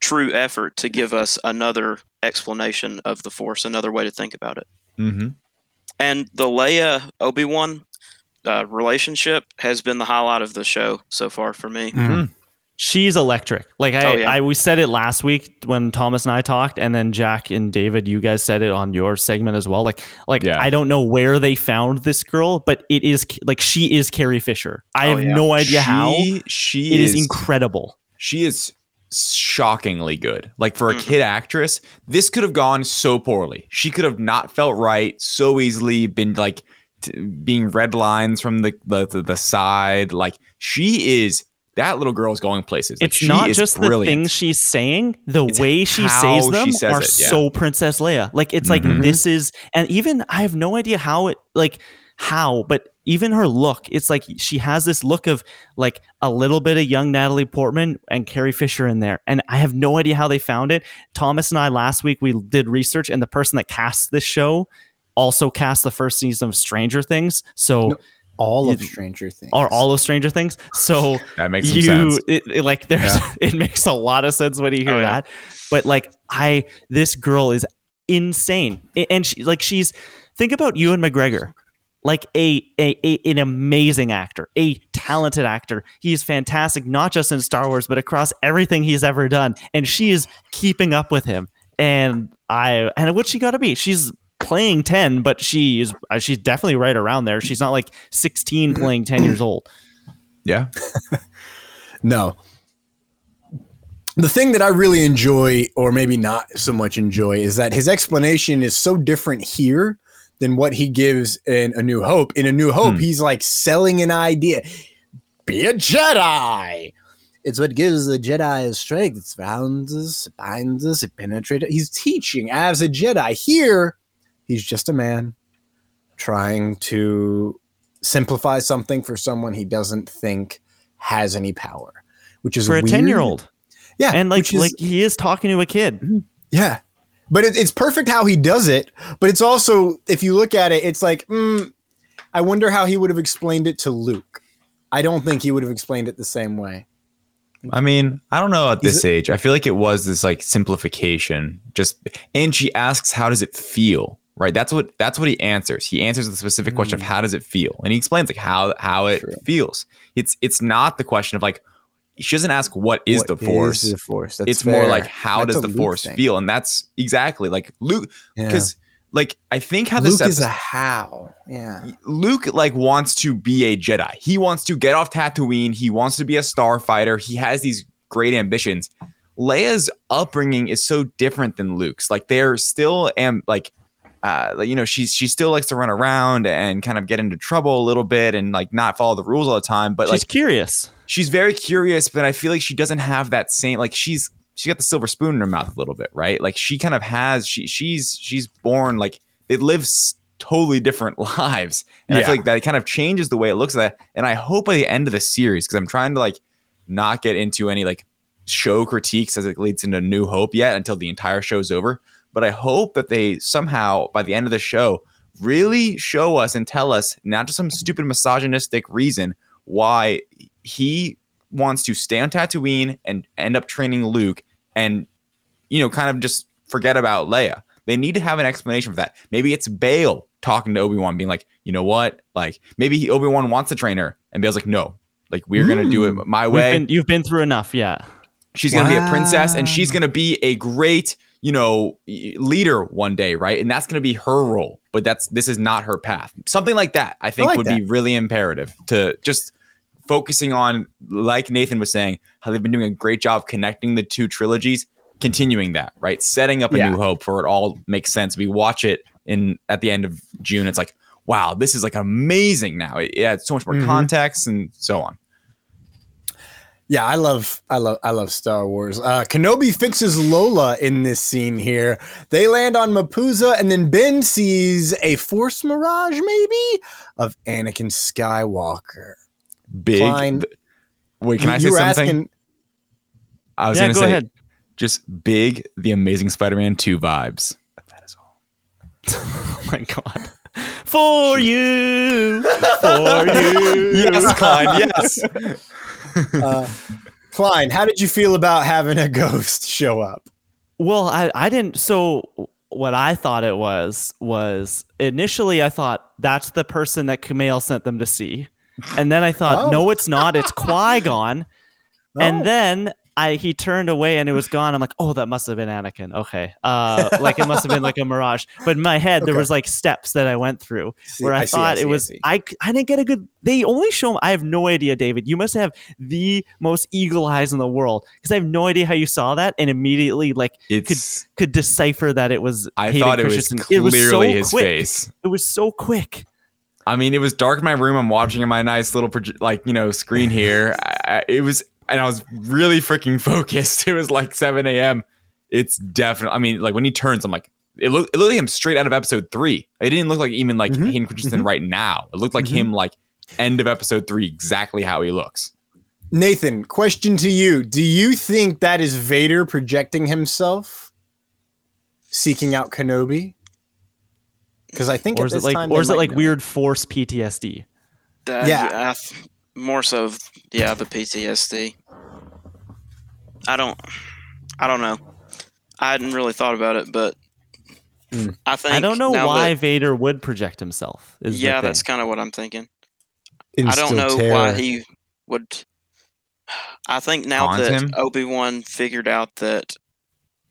true effort to give us another explanation of the Force, another way to think about it. Mm-hmm. And the Leia Obi Wan uh, relationship has been the highlight of the show so far for me. Mhm. She's electric. Like I, Oh, yeah. I we said it last week when Thomas and I talked, and then Jack and David, you guys said it on your segment as well. Like, like Yeah. I don't know where they found this girl, but it is like she is Carrie Fisher. I Oh, have yeah. no idea how. She, she It is, is incredible. she is shockingly good. Like for a Mhm. kid actress, this could have gone so poorly. She could have not felt right so easily, been like t- being red lines from the, the the the side. Like she is that little girl is going places. Like, It's she not is just the things she's saying; the It's way she how says she them says are it, yeah. so Princess Leia. Like it's Mhm. like this is, and even I have no idea how it like how, but even her look, it's like she has this look of like a little bit of young Natalie Portman and Carrie Fisher in there, and I have no idea how they found it. Thomas and I last week we did research, and the person that cast this show also cast the first season of Stranger Things, so No, All of Stranger Things. or all of Stranger Things, so that makes you sense. it, it- like there's it makes a lot of sense when you hear Oh, yeah. that. But like i this girl is insane. And she like she's think about Ewan mcgregor. Like a, a, a an amazing actor a talented actor. He's fantastic not just in star wars but across everything he's ever done. And she is keeping up with him. And i and what she got to be? She's playing 10 but she is uh, she's definitely right around there she's not like 16 playing 10 years old Yeah. No. The thing that I really enjoy, or maybe not so much enjoy, is that his explanation is so different here than what he gives in A New Hope. In A New Hope, Hmm. he's like selling an idea. Be a Jedi. It's what gives the Jedi his strength. It surrounds us, it binds us, it penetrates. He's teaching as a Jedi. Here, he's just a man trying to simplify something for someone he doesn't think has any power, which is for a weird. 10 year old. Yeah, And like, is- like he is talking to a kid. Yeah. But it, it's perfect how he does it. But it's also, if you look at it, it's like, mm, I wonder how he would have explained it to Luke. I don't think he would have explained it the same way. I mean, I don't know at Is this age. I feel like it was this like simplification. Just and she asks, "How does it feel?" Right. That's what that's what he answers. He answers the specific question of mm. how does it feel, and he explains like how how it True. feels. It's it's not the question of like she doesn't ask what is What the force. the force? That's it's more like how That's does the Luke force thing. feel, and that's exactly like Luke Yeah. because like I think how this Luke is a how. Yeah. Luke like wants to be a Jedi. He wants to get off Tatooine. He wants to be a starfighter. He has these great ambitions. Leia's upbringing is so different than Luke's. Like they're still am like uh you know she's she still likes to run around and kind of get into trouble a little bit and like not follow the rules all the time. But She's like curious. she's very curious, but I feel like she doesn't have that same like she's she got the silver spoon in her mouth a little bit, right? Like she kind of has she she's she's born like it lives totally different lives. And I feel like that kind of changes the way it looks at that. And I hope by the end of the series, because I'm trying to like not get into any like show critiques as it leads into New Hope yet until the entire show's over. But I hope that they somehow by the end of the show really show us and tell us not just some stupid misogynistic reason why he wants to stay on Tatooine and end up training Luke and you know kind of just forget about Leia. They need to have an explanation for that. Maybe it's Bail talking to Obi-Wan being like, "You know what? Like maybe he, Obi-Wan wants to train her." And Bail's like, "No. Like we're going to do it mm. my way." been, you've been through enough. Yeah. she's going to be a princess and she's going to be a great you know leader one day right? And that's going to be her role but that's this is not her path. Something like that i think like would be really imperative to just focusing on like nathan was saying how they've been doing a great job connecting the two trilogies continuing that right? Setting up a Yeah. new hope for it all makes sense. We watch it in at the end of june it's like wow this is like amazing now. It, it adds so much more Mhm. context and so on Yeah, I love, I love, I love Star Wars. Uh, Kenobi fixes Lola in this scene here. They land on Mapuza, and then Ben sees a Force mirage, maybe, of Anakin Skywalker. big Klein, wait can you- i you say something asking- I was Yeah, gonna go say ahead. just big the amazing Spider-Man 2 vibes. That is all. Oh my god. For you. For you. Yes, Klein, yes. Uh, Klein, how did you feel about having a ghost show up? Well, I, I didn't. So, what I thought it was was initially I thought that's the person that Kumail sent them to see, and then I thought Oh. no, it's not. It's Qui Gon, Oh. and then I he turned away and it was gone. I'm like, oh, that must have been Anakin. Okay, uh, like it must have been like a mirage. But in my head, there was like steps that I went through See, where I, see, thought see, it was I, I didn't get a good they only show I have no idea David you must have the most eagle eyes in the world because I have no idea how you saw that and immediately like It's could could decipher that it was I Hayden thought it was clearly so his quick. face. it was so quick I mean, it was dark in my room. I'm watching in my nice little like, you know, screen here. I, I, it was and I was really freaking focused. It was like 7 a.m. It's definitely I mean, like when he turns, I'm like it looked it looked like him straight out of episode three. It didn't look like even like Mhm, Hayden Christensen right now. It looked like Mhm. him like end of episode three, exactly how he looks. Nathan, question to you. Do you think that is Vader projecting himself, seeking out Kenobi? Because I think or is it this like or is it like know. weird force PTSD Uh, Yeah. I more so, yeah, the PTSD. I don't, I don't know. I hadn't really thought about it, but Hmm. I think I don't know why that- Vader would project himself is yeah, that's kind of what I'm thinking. Instill I don't know terror. why he would. I think now Haunt that? Obi Wan figured out that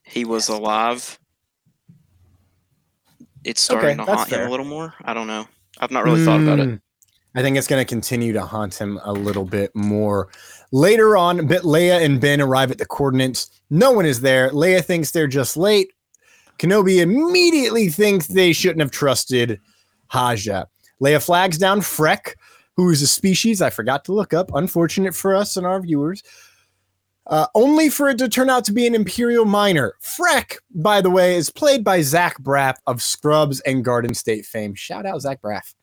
he was alive, it's starting to haunt fair. him a little more. I don't know. I've not really thought about it. I think it's going to continue to haunt him a little bit more. Later on, but Leia and Ben arrive at the coordinates. No one is there. Leia thinks they're just late. Kenobi immediately thinks they shouldn't have trusted Haja. Leia flags down Freck, who is a species I forgot to look up. Unfortunate for us and our viewers. uh, only for it to turn out to be an Imperial miner. Freck, by the way, is played by Zach Braff of Scrubs and Garden State fame. Shout out Zach Braff.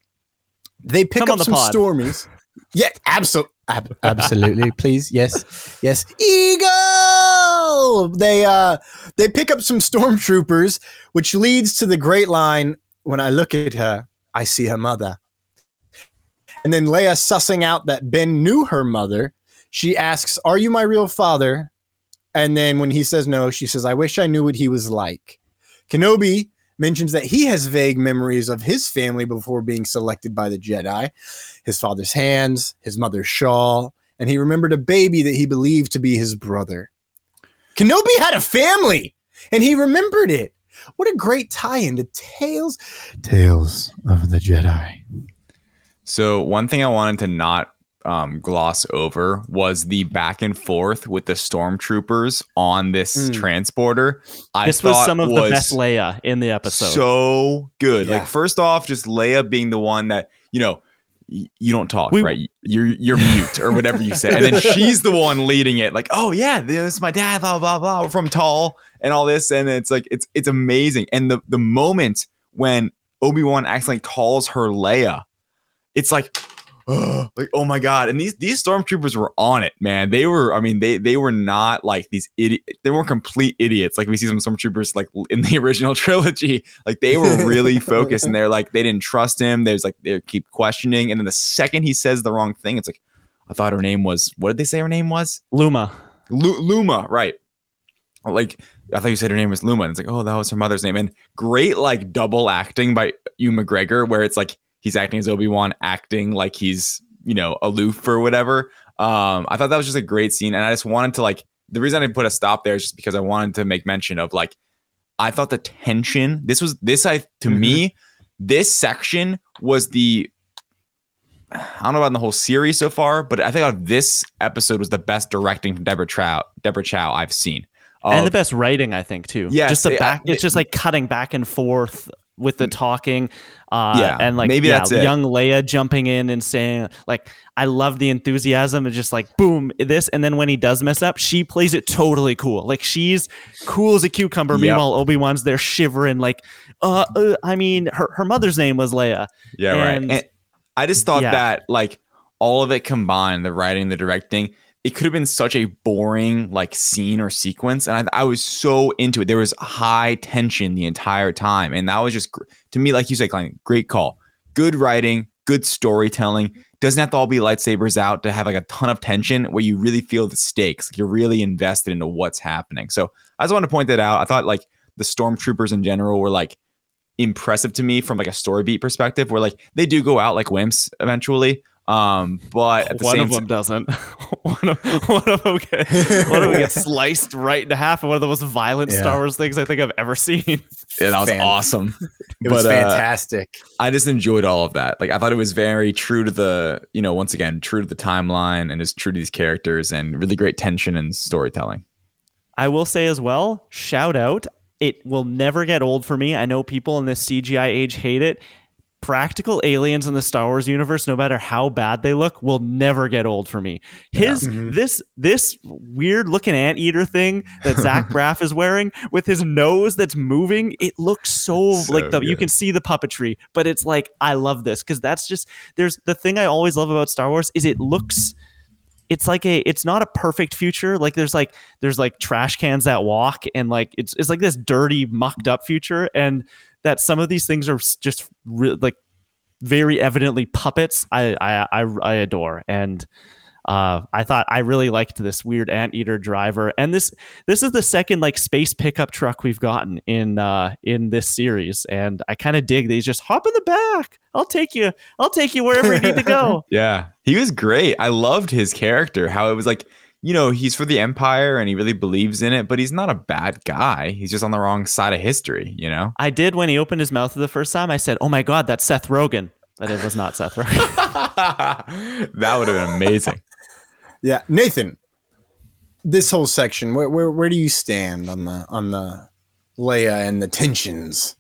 They pick Come up the some pod. stormies. Yeah, absolutely. absolutely, please. Yes. Yes. Eagle! They uh they pick up some stormtroopers, which leads to the great line, when I look at her, I see her mother. And then Leia sussing out that Ben knew her mother, she asks, Are you my real father? And then when he says no, she says, I wish I knew what he was like. Kenobi mentions that he has vague memories of his family before being selected by the Jedi his father's hands, his mother's shawl, and he remembered a baby that he believed to be his brother. Kenobi had a family, and he remembered it. What a great tie-in to Tales, Tales of the Jedi. So one thing I wanted to not um, gloss over was the back and forth with the stormtroopers on this Mm. transporter. I this was some of the best Leia in the episode. So good. Yeah. Like first off, just Leia being the one that you know y- you don't talk We- right. You're you're mute or whatever you say, and then she's the one leading it. Like, oh yeah, this is my dad. Blah blah blah. We're from Tall and all this, and it's like it's it's amazing. And the the moment when Obi Wan accidentally calls her Leia, it's like. like oh my god. And these these stormtroopers were on it man. They were i mean they they were not like these idiot they weren't complete idiots. Like we see some stormtroopers like in the original trilogy. Like they were really focused and they're like they didn't trust him. There's like they keep questioning. And then the second he says the wrong thing it's like i thought her name was what did they say her name was? Luma. Lu- luma right. Like i thought you said her name was luma. And it's like oh that was her mother's name. And great like double acting by Ewan mcgregor where it's like he's acting as obi-wan acting like he's you know aloof or whatever um i thought that was just a great scene and i just wanted to like the reason i didn't put a stop there is just because i wanted to make mention of like i thought the tension this was this i to me this section was the I don't know about the whole series so far, but I think of this episode was the best directing from Deborah Chow, Deborah Chow I've seen. and the best writing, I think, too. Yeah, just the it- back. I- it's just like cutting back and forth with the talking. Uh, Yeah, and like maybe yeah, that's it. young Leia jumping in and saying like, "I love the enthusiasm." and just like boom, this, and then when he does mess up, she plays it totally cool. Like she's cool as a cucumber. Yep. Meanwhile, Obi Wan's there shivering. Like, uh, uh, I mean, her her mother's name was Leia. Yeah, And- right. And I just thought Yeah. that like all of it combined, the writing, the directing, it could have been such a boring like scene or sequence, and I, I was so into it. There was high tension the entire time, and that was just to me, like you said, Klein, great call, good writing, good storytelling. Doesn't have to all be lightsabers out to have like a ton of tension where you really feel the stakes. Like you're really invested into what's happening. So I just want to point that out. I thought like the stormtroopers in general were like impressive to me from like a story beat perspective where like they do go out like wimps eventually um but at the one same of them time doesn't. one, of, one of them get one of them gets sliced right in half. And one of the most violent Yeah. Star Wars things I think I've ever seen. yeah, that was Fan- awesome It was But, uh, fantastic. i just enjoyed all of that like i thought it was very true to the you know once again true to the timeline and is true to these characters and really great tension and storytelling I will say as well, shout out. It will never get old for me. I know people in this CGI age hate it. Practical aliens in the Star Wars universe, no matter how bad they look, will never get old for me. His Mhm. this this weird looking anteater thing that Zach Braff is wearing with his nose that's moving, it looks so, So like the you can see the puppetry, but it's like I love this because that's just there's the thing I always love about Star Wars is it looks it's like a it's not a perfect future like there's like there's like trash cans that walk and like it's it's like this dirty mucked up future and that some of these things are just re- like very evidently puppets I, I i i adore. And uh i thought i really liked this weird anteater driver. And this this is the second like space pickup truck we've gotten in uh in this series. And i kind of dig these just hop in the back. I'll take you i'll take you wherever you need to go. Yeah. He was great. I loved his character how it was like you know he's for the empire and he really believes in it but he's not a bad guy he's just on the wrong side of history you know I did when he opened his mouth for the first time. I said, "Oh my god, that's Seth Rogen." But it was not Seth Rogen. that would have been amazing Yeah, Nathan. This whole section, where, where where do you stand on the on the Leia and the tensions?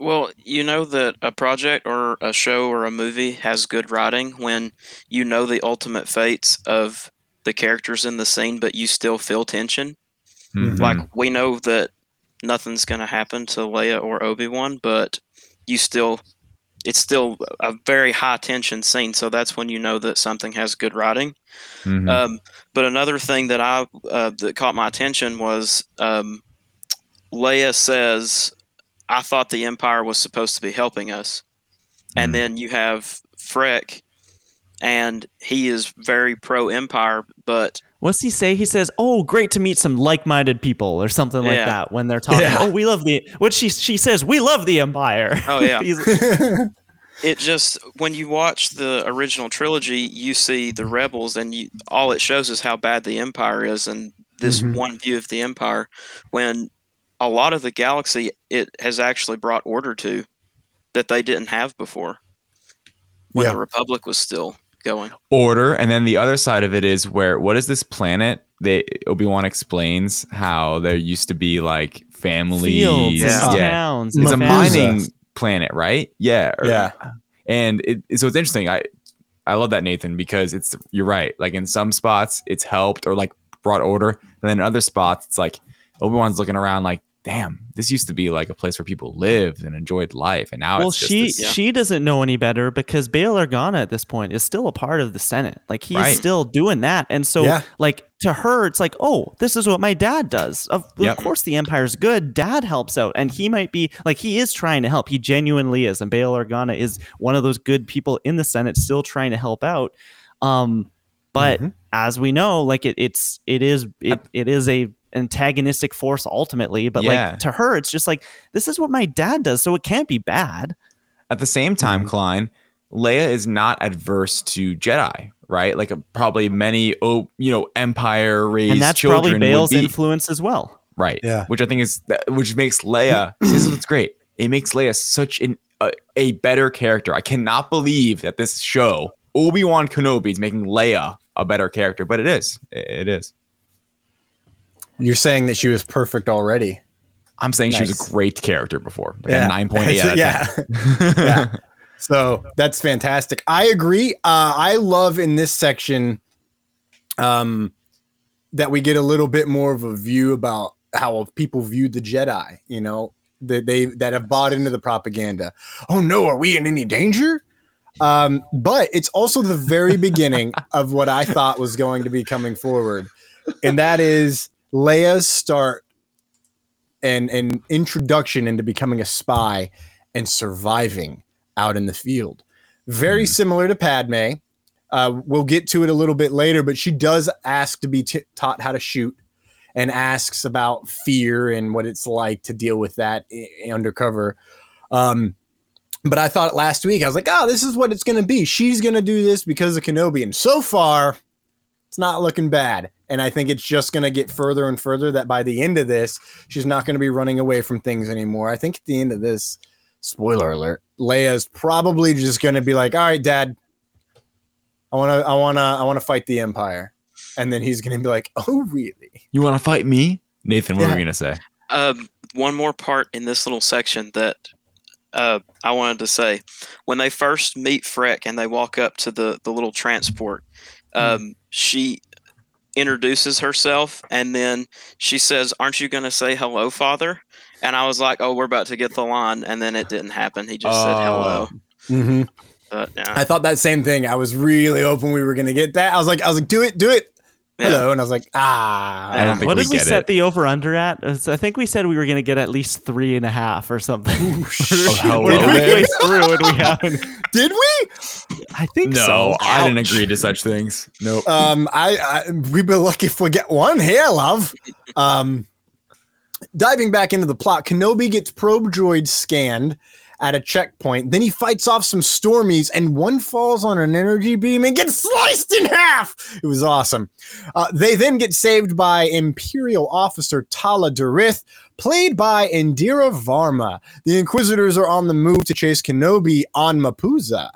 Well, you know that a project or a show or a movie has good writing when you know the ultimate fates of the characters in the scene, but you still feel tension. Mhm. Like we know that nothing's going to happen to Leia or Obi Wan, but you still, it's still a very high tension scene. So that's when you know that something has good writing. Mhm. Um, but another thing that I uh, that caught my attention was um, Leia says, "I thought the Empire was supposed to be helping us," and Mhm. then you have Freck, and he is very pro Empire, but What's he say? He says, "Oh, great to meet some like-minded people," or something like Yeah. that. When they're talking, Yeah. oh, we love the. What she she says, we love the Empire. Oh, yeah. He's- it just when you watch the original trilogy, you see the rebels, and you all it shows is how bad the Empire is, and this Mhm. one view of the Empire, when a lot of the galaxy it has actually brought order to that they didn't have before when Yeah. the Republic was still going. order and then the other side of it is where what is this planet they obi-wan explains how there used to be like families fields Yeah. yeah towns. it's a and Mapuza. families. mining planet right yeah or- Yeah. and it, so it's interesting i i love that nathan because it's you're right like in some spots it's helped or like brought order and then in other spots it's like obi-wan's looking around like damn this used to be like a place where people lived and enjoyed life and now Well, it's just she this- yeah. she doesn't know any better because Bail Organa at this point is still a part of the Senate. Like he's Right. still doing that, and so Yeah. like to her, it's like, oh, this is what my dad does. Of, of course, the Empire's good. Dad helps out, and he might be like he is trying to help. He genuinely is, and Bail Organa is one of those good people in the Senate, still trying to help out. Um, but Mhm. as we know, like it, it's it is it, it is a antagonistic force ultimately but Yeah. like to her it's just like this is what my dad does so it can't be bad At the same time, Mhm. Klein, Leia is not adverse to Jedi, right? Like probably many, oh, you know, Empire raised and that's children probably would Bail's be, influence as well. right? Yeah. which I think is which makes Leia. this is what's great. It makes Leia such an a, a better character. I cannot believe that this show Obi Wan Kenobi is making Leia a better character, but it is. It it is. You're saying that she was perfect already. I'm saying she was a great character before. Like Yeah. a nine point eight. yeah. yeah. So that's fantastic. I agree. Uh, I love in this section um, that we get a little bit more of a view about how people view the Jedi. You know, that they that have bought into the propaganda. Oh no, are we in any danger? Um, but it's also the very beginning of what I thought was going to be coming forward, and that is Leia's start and an introduction into becoming a spy and surviving out in the field. Very similar to Padme. Uh, we'll get to it a little bit later, but she does ask to be t- taught how to shoot and asks about fear and what it's like to deal with that i- undercover. Um, but I thought last week, I was like, oh, this is what it's going to be. She's going to do this because of Kenobi. And so far, it's not looking bad. And I think it's just going to get further and further that by the end of this, she's not going to be running away from things anymore. I think at the end of this, spoiler alert, Leia's probably just going to be like, all right, dad, I want to, I want to, I want to fight the Empire. And then he's going to be like, oh, really? You want to fight me, Nathan? What Yeah. were you gonna say? Um, one more part in this little section that uh, I wanted to say. When they first meet Freck and they walk up to the, the little transport, um, she introduces herself and then she says, Aren't you going to say hello, father? And I was like, Oh, we're about to get the line. And then it didn't happen. He just said hello. Mm-hmm. But yeah. I thought that same thing. I was really hoping we were going to get that. I was like, I was like, do it, do it. Yeah. Hello. And I was like, ah. I what we did we set it. the over under at? Uh, I think we said we were going to get at least three and a half or something. hello we're halfway through and we haven't. Did we? I think No, so. I didn't agree to such things. Nope. Um, I, I we'd be lucky if we get one here, love. Um, diving back into the plot, Kenobi gets probe droid scanned at a checkpoint. Then he fights off some stormies, and one falls on an energy beam and gets sliced in half. It was awesome. Uh, they then get saved by Imperial officer Tala Durith, played by Indira Varma. The Inquisitors are on the move to chase Kenobi on Mapuza.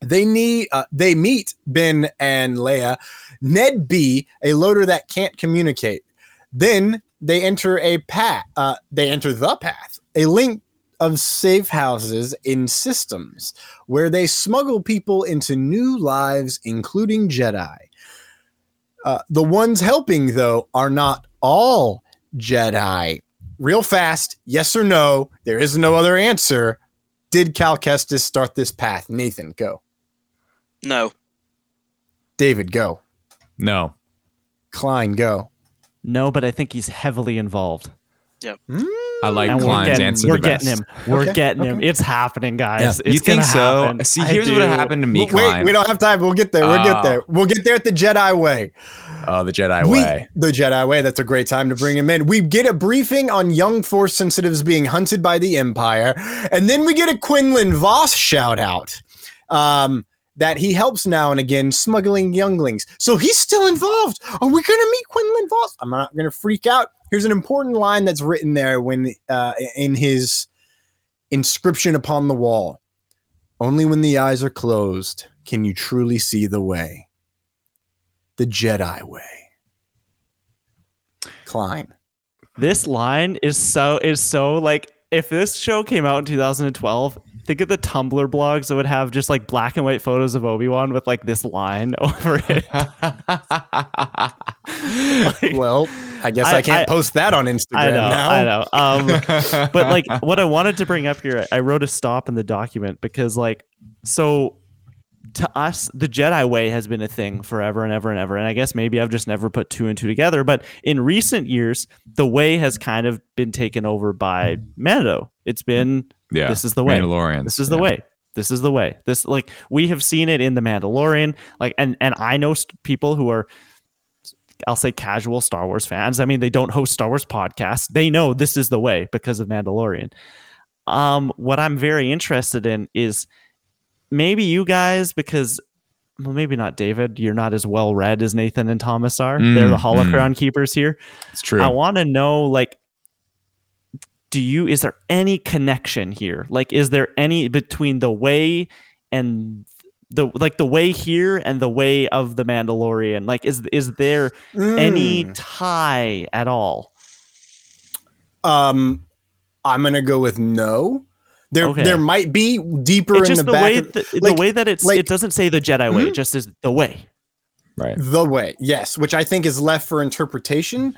They need uh, they meet Ben and Leia, Ned B, a loader that can't communicate. Then they enter a path. Uh, they enter the path, a link of safe houses in systems where they smuggle people into new lives, including Jedi. Uh, the ones helping, though, are not all Jedi. Real fast, yes or no? There is no other answer. Did Cal Kestis start this path? Nathan, go. No. David, go. No. Klein, go. No, but I think he's heavily involved. I like And we're Klein's getting, answer. we're the getting best. him. We're Okay, getting him. okay. It's happening, guys. You It's think so? happen. See, here's what happened to me, Wait, Klein. we don't have time. We'll get there. We'll get Oh. there. We'll get there at the Jedi way. Oh, the Jedi We- way. the Jedi way. That's a great time to bring him in. We get a briefing on young Force sensitives being hunted by the Empire, and then we get a Quinlan Vos shout out um, that he helps now and again smuggling younglings. So he's still involved. Are we going to meet Quinlan Vos? I'm not going to freak out. Here's an important line that's written there when uh, in his inscription upon the wall. Only when the eyes are closed can you truly see the way. The Jedi way. Klein. This line is so is so like if this show came out in 2012, think of the Tumblr blogs that would have just like black and white photos of Obi Wan with like this line over it. Like, Well, I guess I, I- can't I- post that on Instagram I know, now. I know. Um, but like what I wanted to bring up here, I wrote a stop in the document because like so to us the Jedi way has been a thing forever and ever and ever and I guess maybe I've just never put two and two together but in recent years the way has kind of been taken over by Mando. It's been yeah. this is the way. Mandalorians. This is the yeah. way. This is the way. This like we have seen it in the Mandalorian. Like and and I know st- people who are I'll say casual Star Wars fans. I mean, they don't host Star Wars podcasts. They know this is the way because of Mandalorian. Um, what I'm very interested in is maybe you guys, because well, maybe not David. You're not as well read as Nathan and Thomas are. They're the Mm, holocron keepers here. It's true. I want to know like do you is there any connection here? Like is there any between the way and the like the way here and the way of the Mandalorian? Like is is there any Mm. tie at all? Um, I'm gonna go with no. There, Okay. there might be deeper It's in just the, the, back. way of- that, the way that it's like- it doesn't say the Jedi way, Mhm. it just is the way. right. the way, yes, which I think is left for interpretation.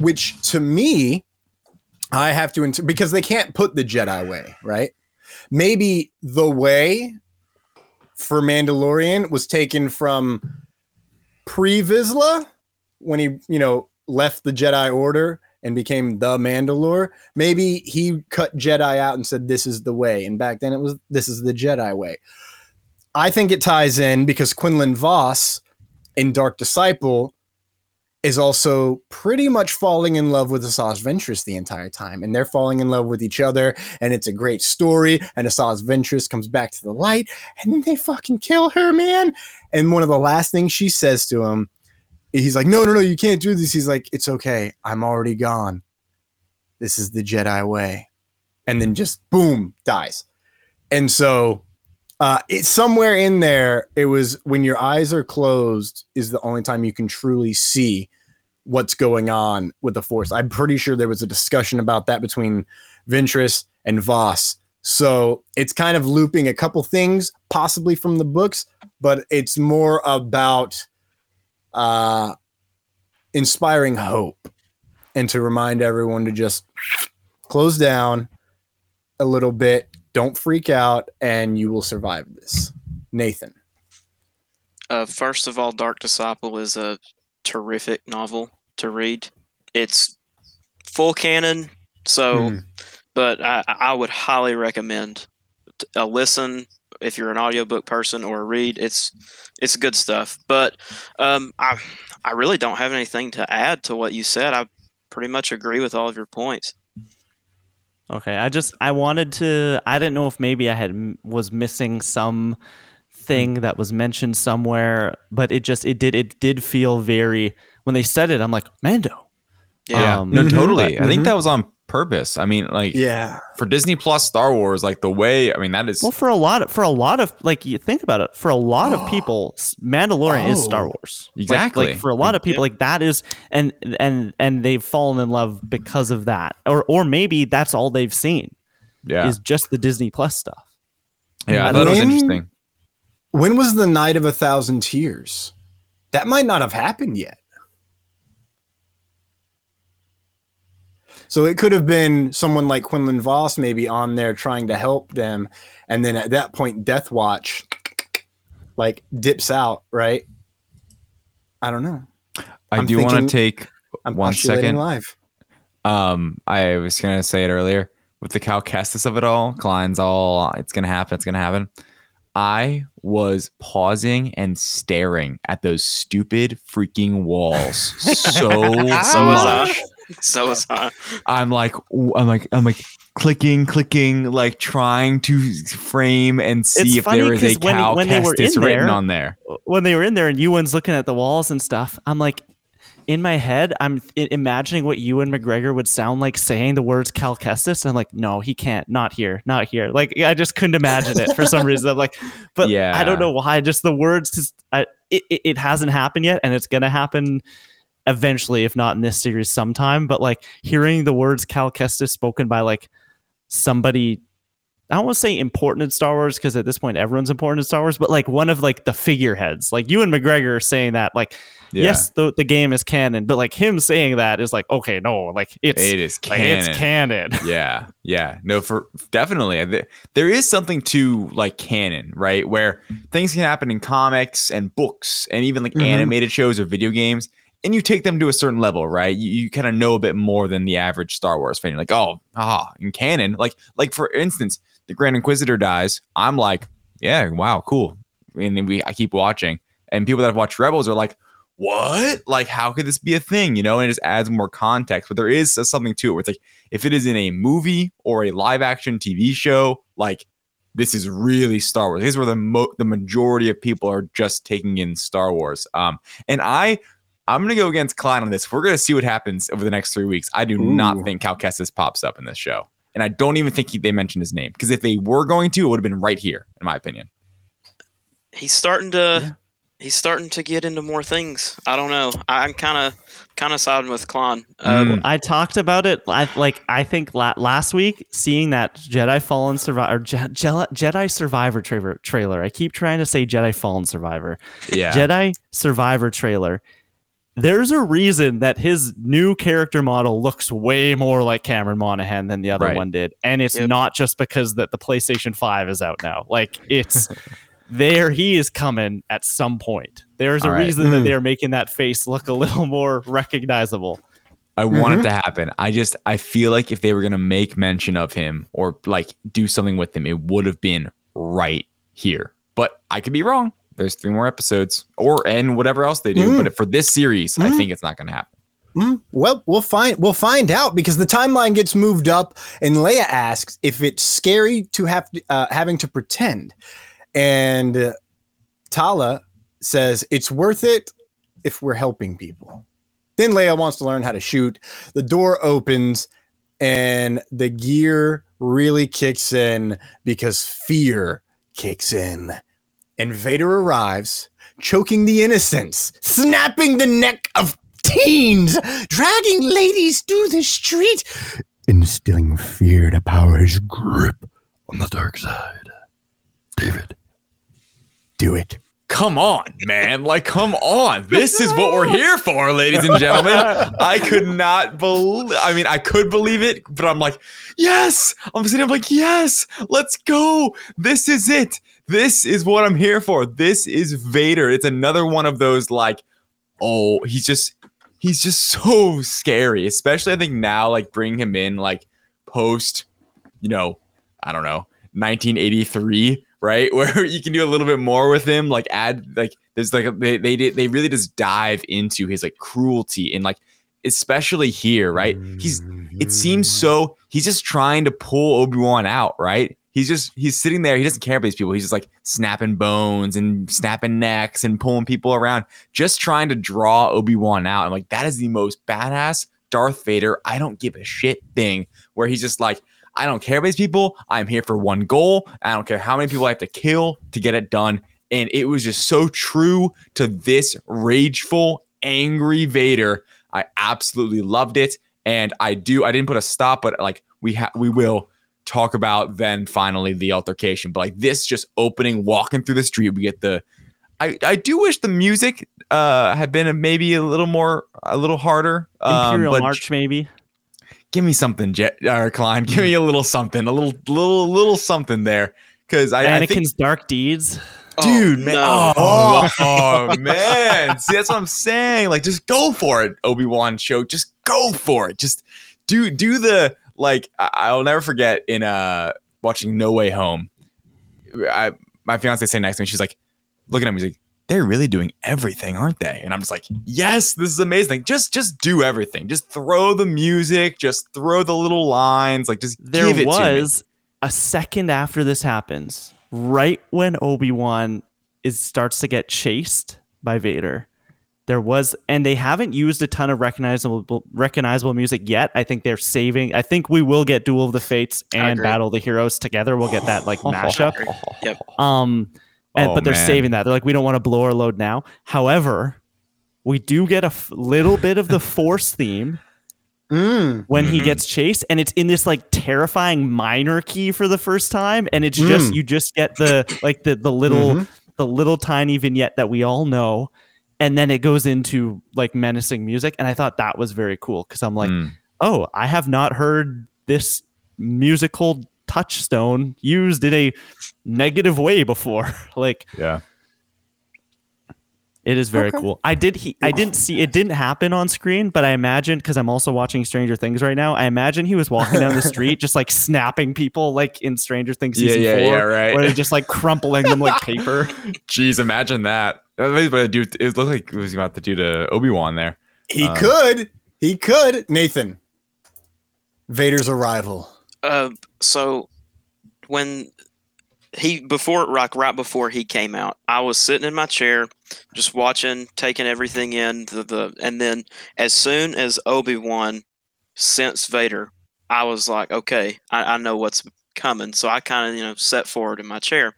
Which to me, I have to inter- because they can't put the Jedi way, right? Maybe the way for Mandalorian was taken from pre Vizsla when he, you know, left the Jedi Order and became the Mandalore. Maybe he cut Jedi out and said, This is the way. And back then it was, This is the Jedi way. I think it ties in because Quinlan Vos in Dark Disciple is also pretty much falling in love with Asajj Ventress the entire time, and they're falling in love with each other, and it's a great story. And Asajj Ventress comes back to the light, and then they fucking kill her, man. And one of the last things she says to him, he's like, "No, no, no, you can't do this." He's like, "It's okay, I'm already gone. This is the Jedi way," and then just boom, dies. And so uh, it's somewhere in there. It was when your eyes are closed is the only time you can truly see what's going on with the force. I'm pretty sure there was a discussion about that between Ventress and Vos. So it's kind of looping a couple things, possibly from the books, but it's more about uh, inspiring hope and to remind everyone to just close down a little bit. Don't freak out, and you will survive this. Nathan. Uh, first of all, Dark Disciple is a terrific novel to read. It's full canon, so, Hmm. but I, I would highly recommend a listen if you're an audiobook person or a read. It's it's good stuff. But um, I I really don't have anything to add to what you said. I pretty much agree with all of your points. Okay, I just I wanted to I didn't know if maybe I had was missing some thing that was mentioned somewhere, but it just it did it did feel very when they said it I'm like Mando. Yeah. Um, no, Mhm. totally. I Mhm. think that was on purpose. I mean, like Yeah. for Disney Plus Star Wars, like the way I mean that is Well, for a lot of for a lot of like you think about it, for a lot of people, s- Mandalorian is Star Oh. Wars. Exactly. Like, for a lot of people, like that is and and and they've fallen in love because of that, or or maybe that's all they've seen yeah. is just the Disney Plus stuff. yeah, I thought it was interesting. When was the night of a thousand tears? That might not have happened yet. So it could have been someone like Quinlan Vos maybe on there trying to help them. And then at that point, Death Watch like dips out, right? I don't know. I I'm do want to take I'm one second. Live. Um, I was gonna say it earlier with the Cal Kestis of it all, Klein's all. It's gonna happen. It's gonna happen. I was pausing and staring at those stupid freaking walls so So was I. much. So was I. I'm like, I'm like, I'm like clicking, clicking, like trying to frame and see It's if funny there is a 'cause when- Cal when they were in written there- on there. when they were in there and Ewan's looking at the walls and stuff, I'm like, in my head, I'm imagining what Ewan McGregor would sound like saying the words Cal Kestis. And I'm like, no, he can't. Not here. Not here. Like, I just couldn't imagine it for some reason. I'm like, but yeah. I don't know why. Just the words, just, I, it, it, it hasn't happened yet. And it's going to happen eventually, if not in this series sometime. But like hearing the words Cal Kestis spoken by like somebody I don't want to say important in Star Wars because at this point everyone's important in Star Wars, but like one of like the figureheads, like Ewan McGregor saying that, like Yeah. yes, the, the game is canon, but like him saying that is like okay, no, like it's it is like canon. it's canon. yeah yeah no for definitely there is something to like canon right where things can happen in comics and books and even like Mhm. animated shows or video games and you take them to a certain level right you, you kind of know a bit more than the average star wars fan you're like oh ah in canon like like for instance the grand inquisitor dies i'm like yeah wow cool and then we i keep watching and people that have watched rebels are like what like how could this be a thing you know and it just adds more context but there is something to it where it's like if it is in a movie or a live action TV show, like this is really Star Wars. This is where the mo- the majority of people are just taking in Star Wars. Um, and I, I'm gonna go against Klein on this. We're gonna see what happens over the next three weeks. I do not think Cal Kestis pops up in this show, and I don't even think he, they mentioned his name because if they were going to, it would have been right here, in my opinion. He's starting to. He's starting to get into more things. I don't know. I'm kind of kind of siding with Klein. Um, Mm. I talked about it. I like I think la- last week seeing that Jedi Fallen Survivor, Je- Je- Jedi Survivor trailer. Trailer. I keep trying to say Jedi Fallen Survivor. Yeah, Jedi Survivor trailer. There's a reason that his new character model looks way more like Cameron Monaghan than the other Right. one did, and it's Yep. not just because that the PlayStation Five is out now. Like it's there, he is coming at some point. There's a All right. reason that Mhm. they are making that face look a little more recognizable. I want it to happen. I just I feel like if they were gonna make mention of him or like do something with him, it would have been right here. But I could be wrong. There's three more episodes, or and whatever else they do. Mm. But for this series, I Mm. think it's not gonna happen. Mm, Well, we'll find we'll find out because the timeline gets moved up, and Leia asks if it's scary to have uh, having to pretend, and uh, Tala says it's worth it if we're helping people. Then Leia wants to learn how to shoot. The door opens, and the gear really kicks in because fear kicks in. And Vader arrives, choking the innocents, snapping the neck of teens, dragging ladies through the street, instilling fear to power his grip on the dark side. David, do it. Come on, man. Like, come on. This is what we're here for, ladies and gentlemen. I could not believe I mean, I could believe it, but I'm like, yes. I'm sitting I'm like, yes, let's go. This is it. This is what I'm here for. This is Vader. It's another one of those like, oh, he's just he's just so scary. Especially I think now, like bring him in like post, you know, I don't know, 1983, right? Where you can do a little bit more with him, like add like there's like a, they they they really just dive into his like cruelty and like especially here, right? He's it seems so he's just trying to pull Obi-Wan out, right? He's just he's sitting there, he doesn't care about these people. He's just like snapping bones and snapping necks and pulling people around, just trying to draw Obi-Wan out. I'm like, that is the most badass Darth Vader. I don't give a shit thing where he's just like, I don't care about these people. I'm here for one goal. I don't care how many people I have to kill to get it done. And it was just so true to this rageful, angry Vader. I absolutely loved it. And I do, I didn't put a stop, but like we have, we will talk about then finally the altercation. But like this just opening, walking through the street, we get the, I, I do wish the music uh had been maybe a little more, a little harder. Um, Imperial but March, maybe. give me something, Jet or Klein. Give me a little something, a little little little something there. Because I, I Anakin's think, dark deeds. dude, man, no. oh, oh, man, see that's what I'm saying. Like, just go for it, Obi Wan show. Just go for it. Just do do the like. I, I'll never forget in uh watching No Way Home. I my fiance sitting next to me. She's like looking at me. She's like, they're really doing everything, aren't they? And I'm just like, yes, this is amazing. Just just do everything. Just throw the music. Just throw the little lines. Like just There give it to me. was a second after this happens, right when Obi Wan is starts to get chased by Vader. There was, and they haven't used a ton of recognizable recognizable music yet. I think they're saving. I think we will get Duel of the Fates and. Battle of the Heroes together. We'll get that like mashup. Yep. Um, and, Oh, but they're man. saving that. They're like, we don't want to blow our load now. However, we do get a f- little bit of the Force theme Mm. when he Mhm. gets chased, and it's in this like terrifying minor key for the first time, and it's just Mm. you just get the like the the little Mhm. the little tiny vignette that we all know, and then it goes into like menacing music, and I thought that was very cool because I'm like, Mm. oh, I have not heard this musical touchstone used in a negative way before. like yeah. It is very Okay. cool. I did he I didn't see it didn't happen on screen, but I imagine because I'm also watching Stranger Things right now. I imagine he was walking down the street just like snapping people like in Stranger Things Yeah, season yeah, four, yeah, right. where they're just like crumpling them like paper. Jeez, imagine that. That was what it do. It looked like it was about to do to Obi Wan there. He Uh, could. He could. Nathan. Vader's arrival. Uh, so when he before like right before he came out, I was sitting in my chair, just watching, taking everything in. The, the and then as soon as Obi Wan sensed Vader, I was like, okay, I, I know what's coming. So I kind of you know set forward in my chair.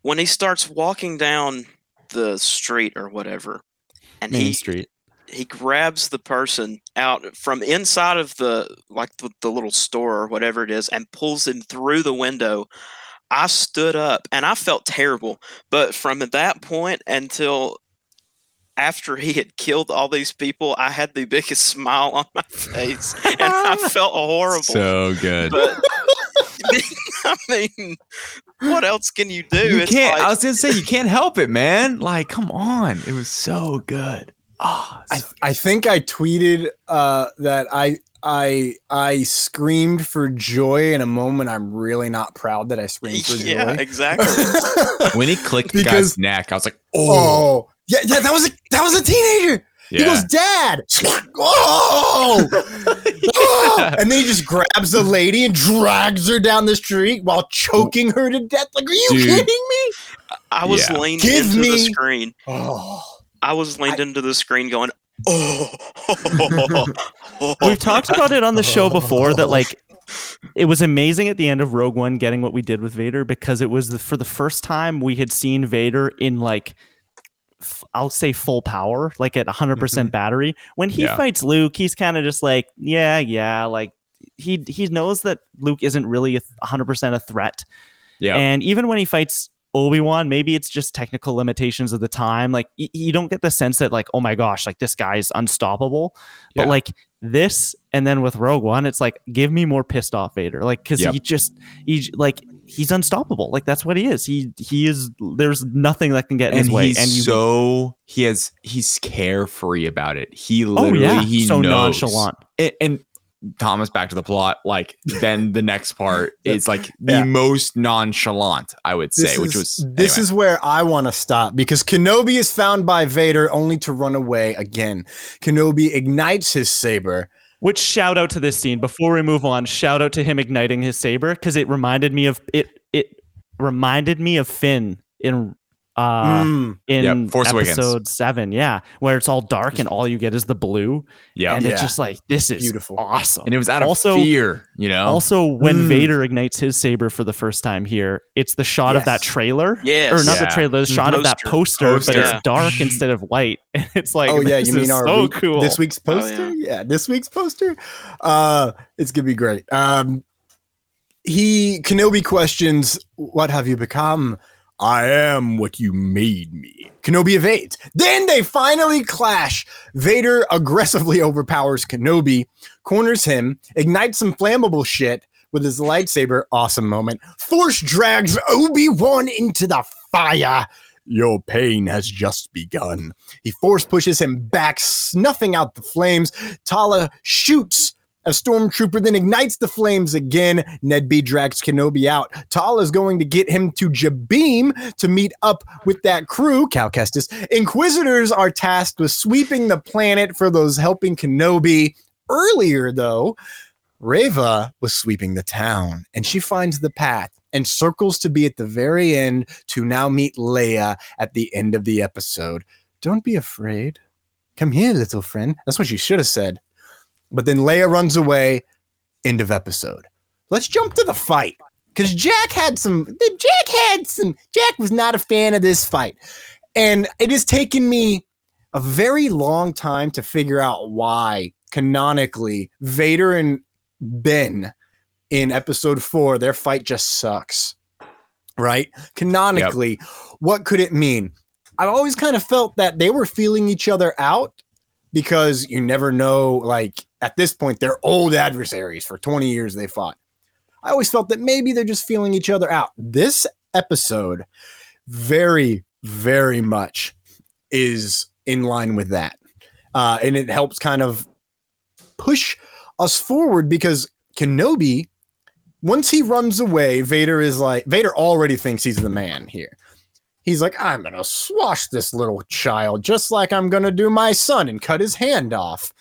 When he starts walking down the street or whatever, and Main he Street. he grabs the person out from inside of the like the, the little store or whatever it is and pulls him through the window i stood up and i felt terrible but from that point until after he had killed all these people i had the biggest smile on my face and i felt horrible So good. but i mean what else can you do You It's can't. like- I was gonna say you can't help it, man. Like, come on, it was so good. Oh, I, I think I tweeted uh, that I I I screamed for joy in a moment I'm really not proud that I screamed for joy. yeah joy. exactly when he clicked the Because- guy's neck, I was like, oh, Oh, yeah, yeah, that was a that was a teenager. He goes, Dad. Oh! Oh! and then he just grabs the lady and drags her down the street while choking her to death. Like, are you Dude. kidding me? i was Yeah. leaned Give into the screen Oh, I was leaned into the screen going, oh. We've talked about it on the show before that like it was amazing at the end of Rogue One getting what we did with Vader because it was the, for the first time we had seen Vader in like f- I'll say full power, like at 100% mm-hmm. battery. When he Yeah. fights Luke, he's kind of just like, yeah, yeah, like he he knows that Luke isn't really a 100% a threat. yeah. And even when he fights Obi Wan, maybe it's just technical limitations of the time. Like y- you don't get the sense that like, oh my gosh, like this guy's unstoppable. But like this, and then with Rogue One, it's like give me more pissed off Vader, like because Yep. he just he like he's unstoppable. Like that's what he is. He he is. There's nothing that can get in and his way. he's And you, so he has he's carefree about it. He oh literally yeah, he so knows. nonchalant. And, and Thomas, back to the plot. Like then the next part is like the Yeah. most nonchalant, I would say, this which is, was this anyway. is where I want to stop because Kenobi is found by Vader only to run away again. Kenobi ignites his saber. Which shout out to this scene before we move on. Shout out to him igniting his saber because it reminded me of it. It reminded me of Finn in uh Mm, in Yep, Force Awakens. episode seven. Yeah, where it's all dark and all you get is the blue, yeah. and Yeah. it's just like this is Beautiful. awesome. And it was out of also fear, you know. also when Mm. Vader ignites his saber for the first time here. It's the shot of that trailer, Yes. or not the trailer, the shot of that Poster. poster, but Poster. it's dark instead of white. And it's like, oh yeah, you mean is our so week- cool. this week's Oh, poster? yeah. this week's poster. Uh, it's gonna be great. Um, he Kenobi questions, "What have you become?" I am what you made me. Kenobi evades. Then they finally clash. Vader aggressively overpowers Kenobi, corners him, ignites some flammable shit with his lightsaber. Awesome moment. Force drags Obi Wan into the fire. Your pain has just begun. He force pushes him back, snuffing out the flames. Tala shoots a stormtrooper, then ignites the flames again. Ned B drags Kenobi out. Tala is going to get him to Jabiim to meet up with that crew. Cal Kestis. Inquisitors are tasked with sweeping the planet for those helping Kenobi. Earlier, though, Reva was sweeping the town and she finds the path and circles to be at the very end to now meet Leia at the end of the episode. Don't be afraid. Come here, little friend. That's what she should have said. But then Leia runs away. End of episode. Let's jump to the fight. Because Jack had some, Jack had some, Jack was not a fan of this fight. And it has taken me a very long time to figure out why, canonically, Vader and Ben in episode four, their fight just sucks. Right? Canonically, what could it mean? I've always kind of felt that they were feeling each other out because you never know, like, at this point, they're old adversaries. For 20 years, they fought. I always felt that maybe they're just feeling each other out. This episode, very, very much is in line with that. Uh, and it helps kind of push us forward because Kenobi, once he runs away, Vader is like, Vader already thinks he's the man here. He's like, I'm going to swash this little child just like I'm going to do my son and cut his hand off.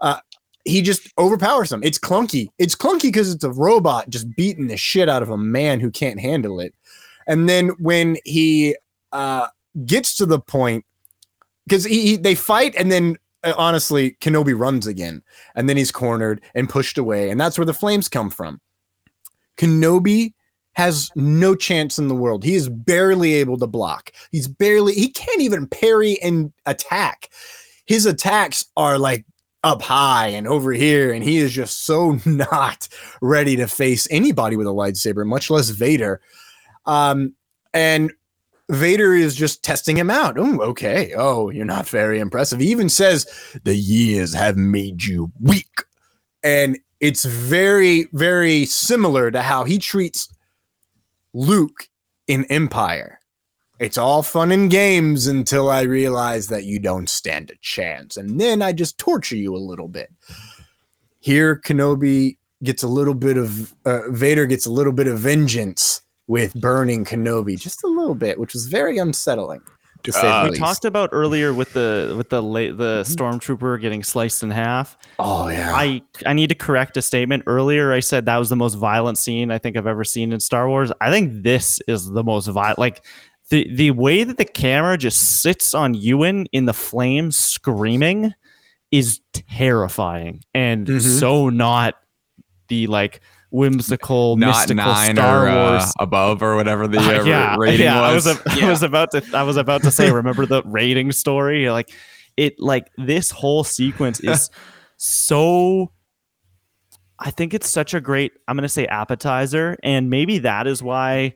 Uh, he just overpowers him. It's clunky. It's clunky because it's a robot just beating the shit out of a man who can't handle it. And then when he uh, gets to the point, because he, he, they fight and then uh, honestly, Kenobi runs again, and then he's cornered and pushed away, and that's where the flames come from. Kenobi has no chance in the world. He is barely able to block. He's barely, he can't even parry and attack. His attacks are like up high and over here, and he is just so not ready to face anybody with a lightsaber, much less Vader. Um, and Vader is just testing him out. Oh, okay. Oh, you're not very impressive. He even says, The years have made you weak. And it's very, very similar to how he treats Luke in Empire. It's all fun and games until I realize that you don't stand a chance. And then I just torture you a little bit. Here, Kenobi gets a little bit of, uh, Vader gets a little bit of vengeance with burning Kenobi just a little bit, which was very unsettling. To say Uh, we talked about earlier with the with the la- the stormtrooper getting sliced in half. oh yeah, I I need to correct a statement earlier. I said that was the most violent scene I think I've ever seen in Star Wars. I think this is the most violent. Like the the way that the camera just sits on Ewan in the flames screaming is terrifying and Mhm. so not the like whimsical Not mystical nine Star or uh, Wars above or whatever the uh, uh, yeah, rating yeah. was. I was, a- I Yeah. was about to. I was about to say. Remember the rating story? Like it. Like this whole sequence is so. I think it's such a great. I'm going to say appetizer, and maybe that is why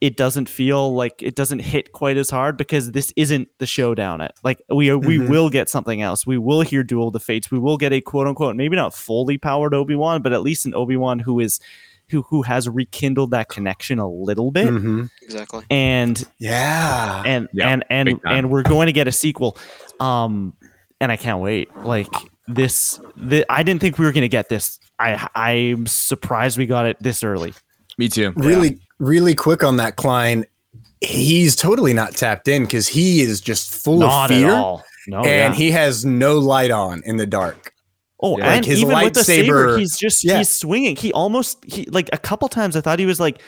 it doesn't feel like it doesn't hit quite as hard because this isn't the showdown. At like we are, we Mhm. will get something else. We will hear Duel of the Fates. We will get a quote unquote maybe not fully powered Obi Wan, but at least an Obi Wan who is who who has rekindled that connection a little bit Mhm. Exactly. and yeah. and Yeah, and and and we're going to get a sequel um and i can't wait like this the, i didn't think we were going to get this i i'm surprised we got it this early Me too. really, really quick on that, Klein. He's totally not tapped in because he is just full not of fear, at all no and yeah. he has no light on in the dark. oh Yeah. and Like his even with the saber he's just Yeah. he's swinging he almost he like a couple times i thought he was like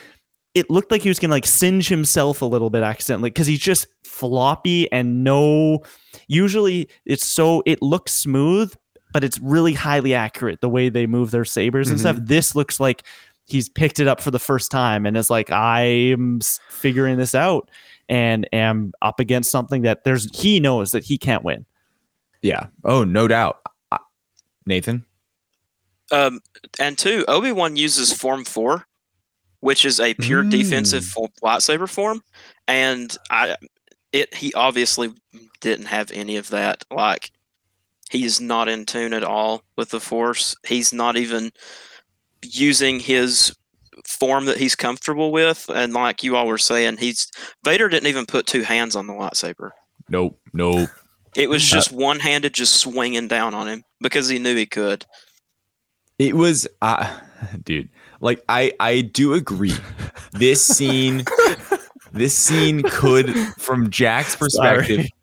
it looked like he was gonna like singe himself a little bit accidentally because he's just floppy and no usually it's so it looks smooth but it's really highly accurate the way they move their sabers and mm-hmm. stuff this looks like he's picked it up for the first time and is like i'm figuring this out and am up against something that there's he knows that he can't win Yeah. Oh, no doubt. Nathan. Um, and two, Obi Wan uses Form Four, which is a pure defensive Mm. fo- lightsaber form, and I it he obviously didn't have any of that. Like he's not in tune at all with the Force. He's not even using his form that he's comfortable with. And like you all were saying, he's Vader didn't even put two hands on the lightsaber. Nope, nope. It was Uh, just one handed, just swinging down on him because he knew he could. It was, uh, dude. Like I, I do agree. This scene, this scene could, from Jack's perspective, Sorry.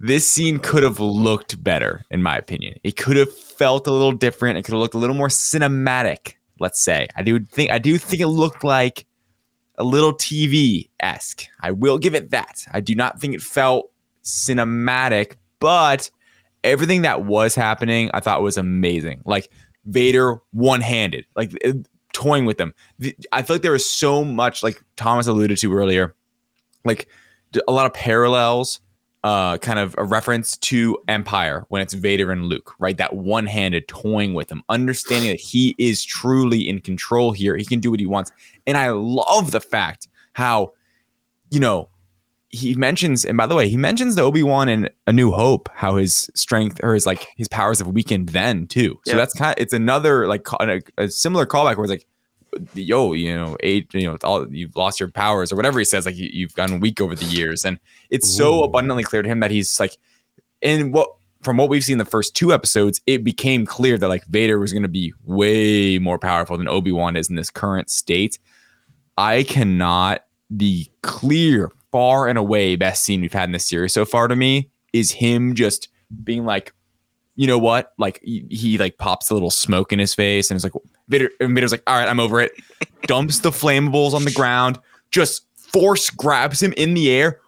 this scene could have looked better, in my opinion. It could have felt a little different. It could have looked a little more cinematic. Let's say. I do think, I do think it looked like a little TV esque. I will give it that. I do not think it felt cinematic, but everything that was happening, I thought was amazing. Like Vader one handed, like uh, toying with them. The- I feel like there was so much, like Thomas alluded to earlier, like a lot of parallels, uh, kind of a reference to Empire when it's Vader and Luke, right? That one handed toying with him, understanding that he is truly in control here. He can do what he wants. And I love the fact how, you know, he mentions, and by the way, he mentions the Obi Wan in A New Hope, how his strength or his like his powers have weakened then too. So Yep. that's kind of it's another like a, a similar callback where it's like, yo, you know, eight, you know, all, you've lost your powers or whatever he says, like you, you've gotten weak over the years, and it's so abundantly clear to him that he's like, and what from what we've seen the first two episodes, it became clear that like Vader was going to be way more powerful than Obi Wan is in this current state. I cannot the clear, far and away best scene we've had in this series so far to me is him just being like, you know what? Like he, he like pops a little smoke in his face and it's like Vader, and Vader's like, all right, I'm over it. Dumps the flammables on the ground, just force grabs him in the air.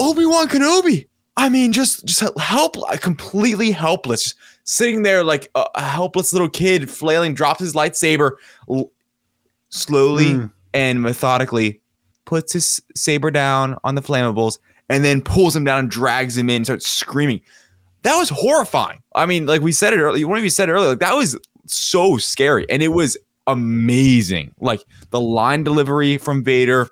Obi-Wan Kenobi. I mean, just just help, completely helpless, just sitting there like a, a helpless little kid, flailing, drops his lightsaber, l- slowly Hmm. and methodically puts his saber down on the flammables, and then pulls him down and drags him in, starts screaming. That was horrifying. I mean, like we said it earlier, one of you said it earlier, like that was so scary, and it was amazing. Like the line delivery from Vader,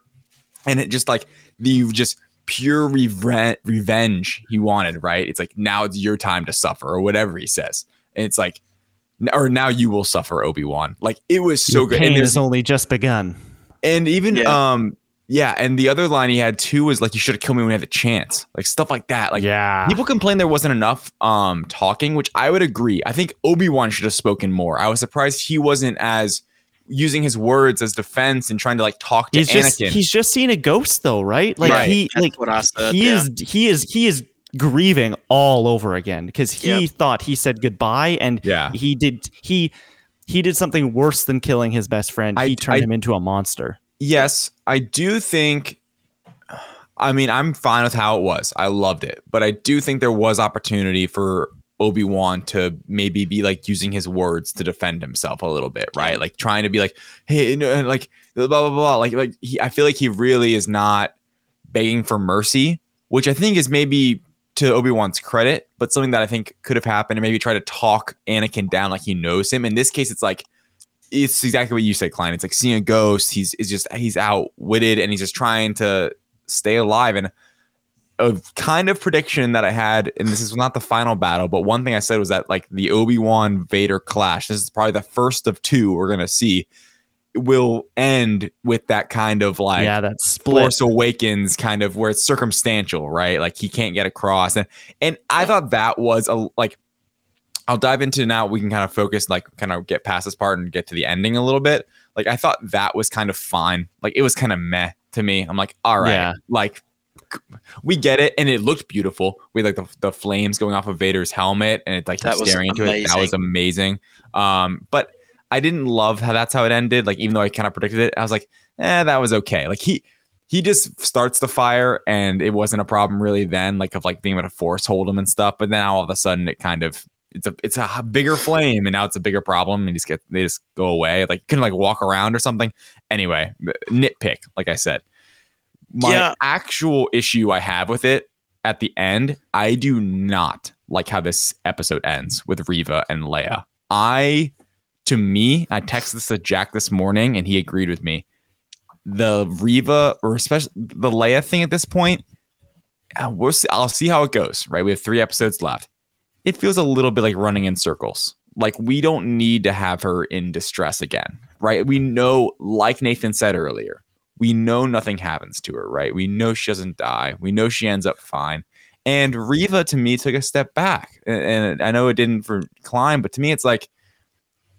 and it just like the just pure reven- revenge he wanted. Right? It's like now it's your time to suffer, or whatever he says, and it's like, or now you will suffer, Obi Wan. Like it was so Your good. And Pain there's- has only just begun. and even Yeah. um yeah, and the other line he had too was like you should have killed me when you had the chance. Like stuff like that. Like yeah. people complain there wasn't enough um talking, which I would agree. I think Obi-Wan should have spoken more. I was surprised he wasn't as using his words as defense and trying to like talk to he's just Anakin. he's just seen a ghost though, right? Like Right. he That's like what I said. he yeah. is he is he is grieving all over again because he Yep. thought he said goodbye and yeah. he did he he did something worse than killing his best friend. I- he turned I- him into a monster. Yes, I do think. I mean, I'm fine with how it was. I loved it, but I do think there was opportunity for Obi Wan to maybe be like using his words to defend himself a little bit, right? Like trying to be like, hey, and like blah blah, blah. like like he, I feel like he really is not begging for mercy, which I think is maybe to Obi Wan's credit, but something that I think could have happened and maybe try to talk Anakin down like he knows him. In this case, it's like it's exactly what you say, Klein. It's like seeing a ghost. He's is just he's outwitted and he's just trying to stay alive. And a kind of prediction that I had, and this is not the final battle, but one thing I said was that like the Obi Wan Vader clash. This is probably the first of two we're gonna see. Will end with that kind of like yeah, that split. Force Awakens kind of where it's circumstantial, right? Like he can't get across, and and I thought that was a like. I'll dive into now. We can kind of focus, like, kind of get past this part and get to the ending a little bit. Like, I thought that was kind of fine. Like, it was kind of meh to me. I'm like, all right, Yeah. like, we get it, and it looked beautiful. We like the, the flames going off of Vader's helmet, and it's like That staring into it. That was amazing. Um, but I didn't love how that's how it ended. Like, even though I kind of predicted it, I was like, eh, that was okay. Like he he just starts the fire, and it wasn't a problem really then, like of like being able to force hold him and stuff. But then all of a sudden, it kind of it's a it's a bigger flame, and now it's a bigger problem, and just get they just go away. Like can like walk around or something. Anyway, nitpick, like I said. My Yeah. actual issue I have with it at the end, I do not like how this episode ends with Reva and Leia. I, to me, I texted this to Jack this morning and he agreed with me. the Reva or especially the Leia thing at this point, uh, we'll see, I'll see how it goes. Right, we have three episodes left. It feels a little bit like running in circles. Like we don't need to have her in distress again, right? We know, like Nathan said earlier, we know nothing happens to her, right? We know she doesn't die. We know she ends up fine. And Reva to me took a step back. And, I know it didn't for Klein, but to me, it's like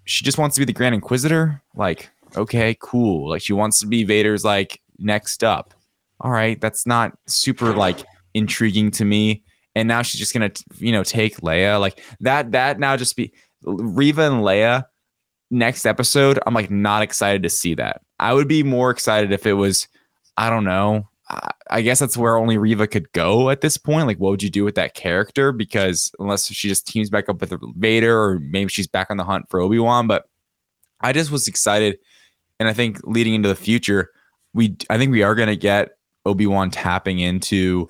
she just wants to be the Grand Inquisitor. Like, okay, cool. Like she wants to be Vader's like next up. All right, that's not super like intriguing to me. And now she's just gonna, you know, take Leia like that. That now just be Reva and Leia next episode. I'm like not excited to see that. I would be more excited if it was, I don't know. I- guess that's where only Reva could go at this point. Like, what would you do with that character? Because unless she just teams back up with Vader, or maybe she's back on the hunt for Obi Wan. But I just was excited, and I think leading into the future, we I think we are going to get Obi Wan tapping into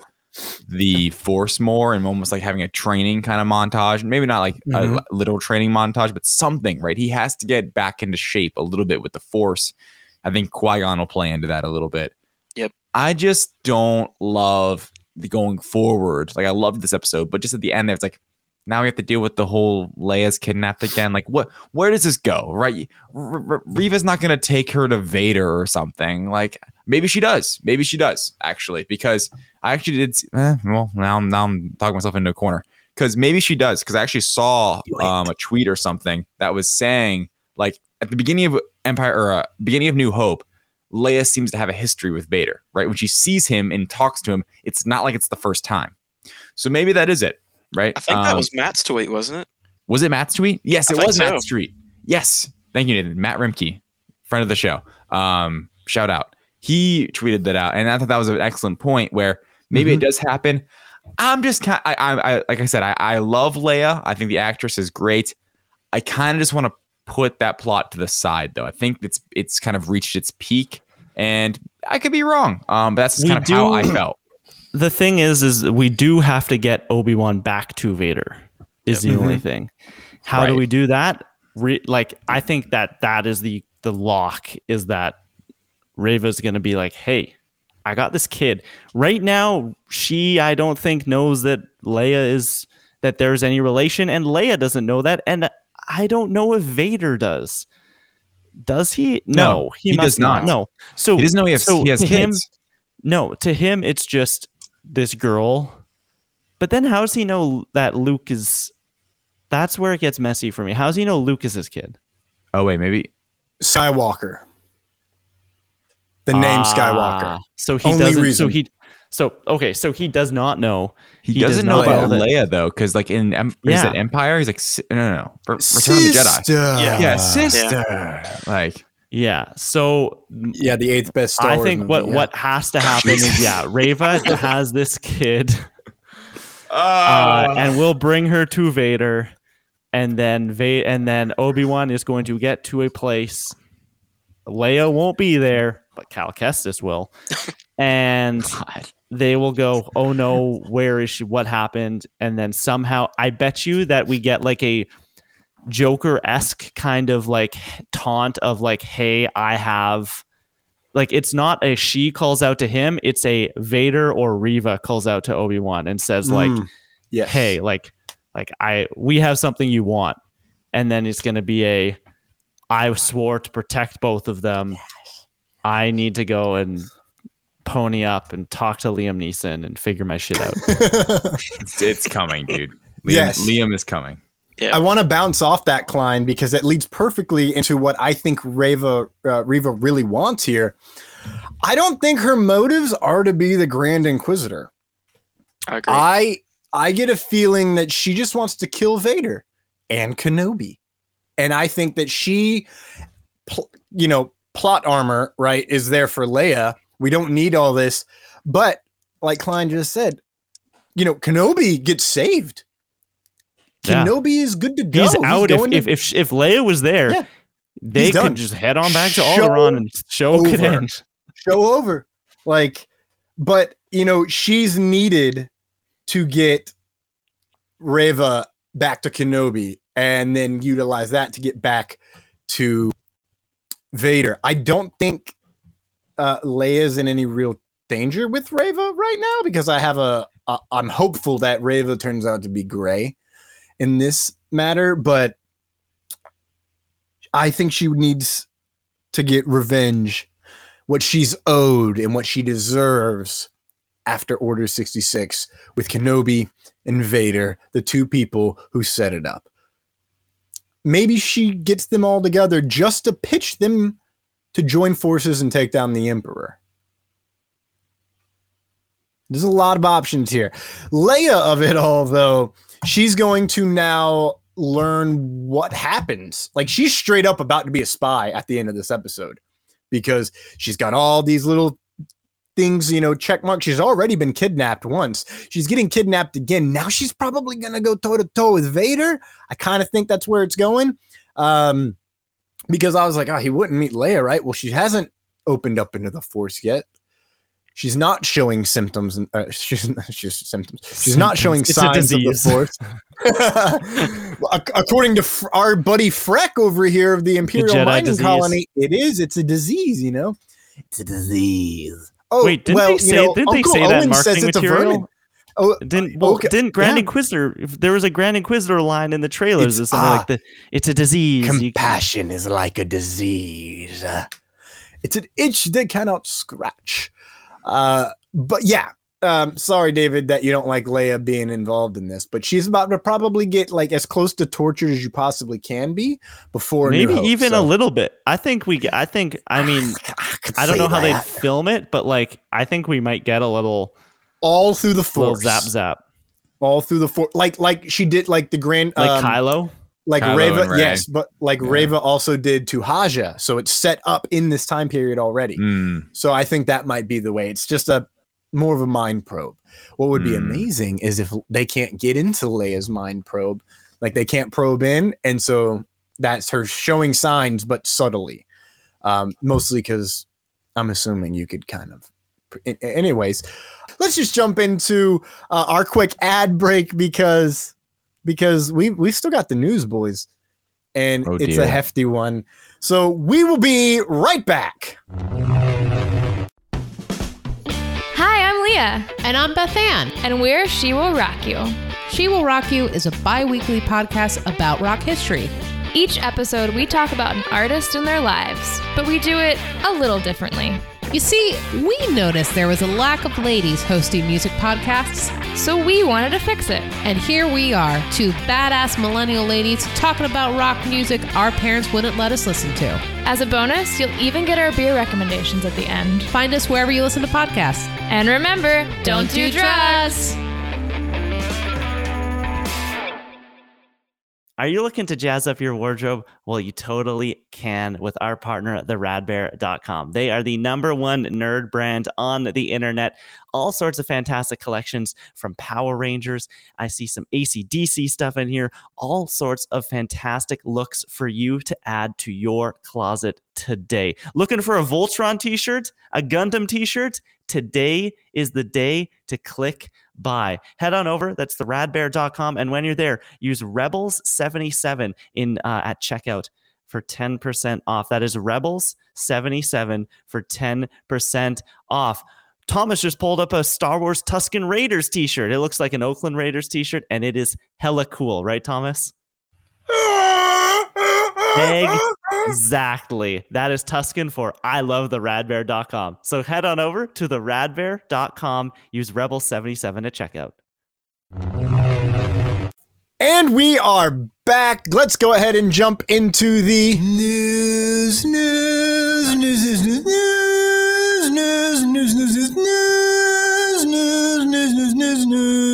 the Force more and almost like having a training kind of montage. Maybe not like Mhm. a literal training montage, but something. Right? He has to get back into shape a little bit with the Force. I think Qui Gon will play into that a little bit. Yep. I just don't love the going forward. Like I loved this episode, but just at the end, it's like now we have to deal with the whole Leia's kidnapped again. Like what? Where does this go? Right? R- R- Reva's not gonna take her to Vader or something. Like maybe she does. Maybe she does actually, because I actually did. See, eh, well, now I'm now I'm talking myself into a corner. Because maybe she does. Because I actually saw um, a tweet or something that was saying like at the beginning of Empire or uh, beginning of New Hope, Leia seems to have a history with Vader. Right when she sees him and talks to him, it's not like it's the first time. So maybe that is it. Right? I think that Um, was Matt's tweet, wasn't it? was it Matt's tweet? Yes, I it was so. Matt's tweet. Yes. Thank you, Nathan. Matt Rimke, friend of the show. Um, shout out. He tweeted that out, and I thought that was an excellent point where maybe Mm-hmm. it does happen. I'm just kind. I, I, I, like I said, I, I love Leia. I think the actress is great. I kind of just want to put that plot to the side, though. I think it's it's kind of reached its peak, and I could be wrong. Um, but that's just We kind of how I felt. The thing is is we do have to get obi-wan back to vader is the only mm-hmm. thing. How do we do that? Re- like i think that that is the the lock is that Reva's going to be like hey i got this kid. Right now she i don't think knows that leia is that there's any relation and leia doesn't know that and i don't know if vader does. Does he? No, No, he, he does not. no. So He doesn't know he has, so he has him- kids. no, to him it's just this girl. But then how does he know that Luke is that's where it gets messy for me. How does he know Luke is his kid? oh wait, maybe Skywalker. The name Skywalker. Ah, So he Only doesn't reason. so he so okay, so he does not know. He, He does doesn't know about know that- Leia though, because like in em- is Yeah. it Empire? He's like, "Si- no, no, no, for Return of the Jedi. Sister. Yeah, sister. Like, Yeah. So Yeah, the eighth best Star I Wars think movie, what yeah. what has to happen is yeah, Reva has this kid Oh. uh, and we'll bring her to Vader, and then Va- and then Obi Wan is going to get to a place. Leia won't be there, but Cal Kestis will, and they will go, "Oh no, where is she? What happened?" And then somehow, I bet you that we get like a Joker esque kind of like taunt of like, "Hey, I have." Like it's not a she calls out to him; it's a Vader or Reva calls out to Obi Wan and says like, Mm, yes. hey like like i we have something you want and then it's going to be a i swore to protect both of them i need to go and pony up and talk to liam neeson and figure my shit out it's, it's coming, dude. Liam, Yes. Liam is coming. Yeah. I want to bounce off that Klein because it leads perfectly into what I think Reva uh, Reva really wants here. I don't think her motives are to be the Grand Inquisitor. I agree. I I get a feeling that she just wants to kill Vader and Kenobi, and I think that she, pl- you know, plot armor right is there for Leia. We don't need all this, but like Klein just said, you know, Kenobi gets saved. Yeah. Kenobi is good to go. he's out if, to- if if if leia was there Yeah. they He's could done. just head on back to Show Alderaan and show over. show over. Like, but you know, she's needed to get Reva back to Kenobi and then utilize that to get back to Vader. I don't think uh, Leia's in any real danger with Reva right now because I have a, a I'm hopeful that Reva turns out to be gray in this matter, but I think she needs to get revenge, what she's owed and what she deserves after Order 66 with Kenobi and Vader, the two people who set it up. Maybe she gets them all together just to pitch them to join forces and take down the Emperor. There's a lot of options here. Leia of it all, though, she's going to now learn what happens. Like she's straight up about to be a spy at the end of this episode because she's got all these little things, you know, check mark. She's already been kidnapped once. She's getting kidnapped again. Now she's probably going to go toe to toe with Vader. I kind of think that's where it's going. Um, because I was like, oh, he wouldn't meet Leia, right? Well, she hasn't opened up into the Force yet. She's not showing symptoms, and uh, she's, she's symptoms. She's not showing signs of the. Force. According to our buddy Freck over here of the Imperial Jedi Mining disease. Colony, it is. It's a disease, you know. It's a disease. Oh, Wait, didn't well, they you say? know, didn't they Uncle say that Owen marketing says it's a material? Oh, Didn't well, okay, didn't Grand yeah. Inquisitor? There was a Grand Inquisitor line in the trailers, It's- or something ah, like the it's a disease. You- Compassion is like a disease. Uh, It's an itch that cannot scratch. Uh, but yeah, um, sorry, David, that you don't like Leia being involved in this, but she's about to probably get like as close to tortured as you possibly can be before maybe Hope, even so- a little bit. I think we. get- I think. I mean, could I don't know how they'd film it, but like, I think we might get a little all through the force, zap zap, all through the force, like like she did, like the grand, like um, Kylo. Like Kylo Reva, yes, but like Yeah. Reva also did to Haja, so it's set up in this time period already. Mm, So I think that might be the way. It's just a more of a mind probe. What would be Hmm. amazing is if they can't get into Leia's mind probe, like they can't probe in, and so that's her showing signs, but subtly. Um, mostly because I'm assuming you could kind of. Anyways, let's just jump into uh, our quick ad break because because we we still got the news, boys, and Oh, it's dear. a hefty one. So we will be right back. Hi, I'm Leah, And I'm Beth Ann. and we're She Will Rock You. She Will Rock You is a bi weekly podcast about rock history. Each episode, we talk about an artist and their lives, but we do it a little differently. You see, we noticed there was a lack of ladies hosting music podcasts, So we wanted to fix it. and here we are, two badass millennial ladies talking about rock music our parents wouldn't let us listen to. As a bonus, you'll even get our beer recommendations at the end. Find us wherever you listen to podcasts. And remember, don't, do drugs. Are you looking to jazz up your wardrobe? Well, you totally can with our partner, theradbear.com. They are the number one nerd brand on the internet. All sorts of fantastic collections from Power Rangers. I see some ACDC stuff in here. All sorts of fantastic looks for you to add to your closet today. Looking for a Voltron t shirt, a Gundam t shirt? Today is the day to click buy. Head on over. That's the radbear.com. And when you're there, use Rebels77 in uh, at checkout for 10% off. That is Rebels77 for 10% off. Thomas just pulled up a Star Wars Tusken Raiders t shirt. It looks like an Oakland Raiders t shirt, and it is hella cool, right, Thomas? Exactly. That is Tusken for I love the radbear.com. So head on over to the radbear.com. Use Rebel77 at checkout. And we are back. Let's go ahead and jump into the news, news, news, news, news, news, news, news, news, news, news, news, news, news, news.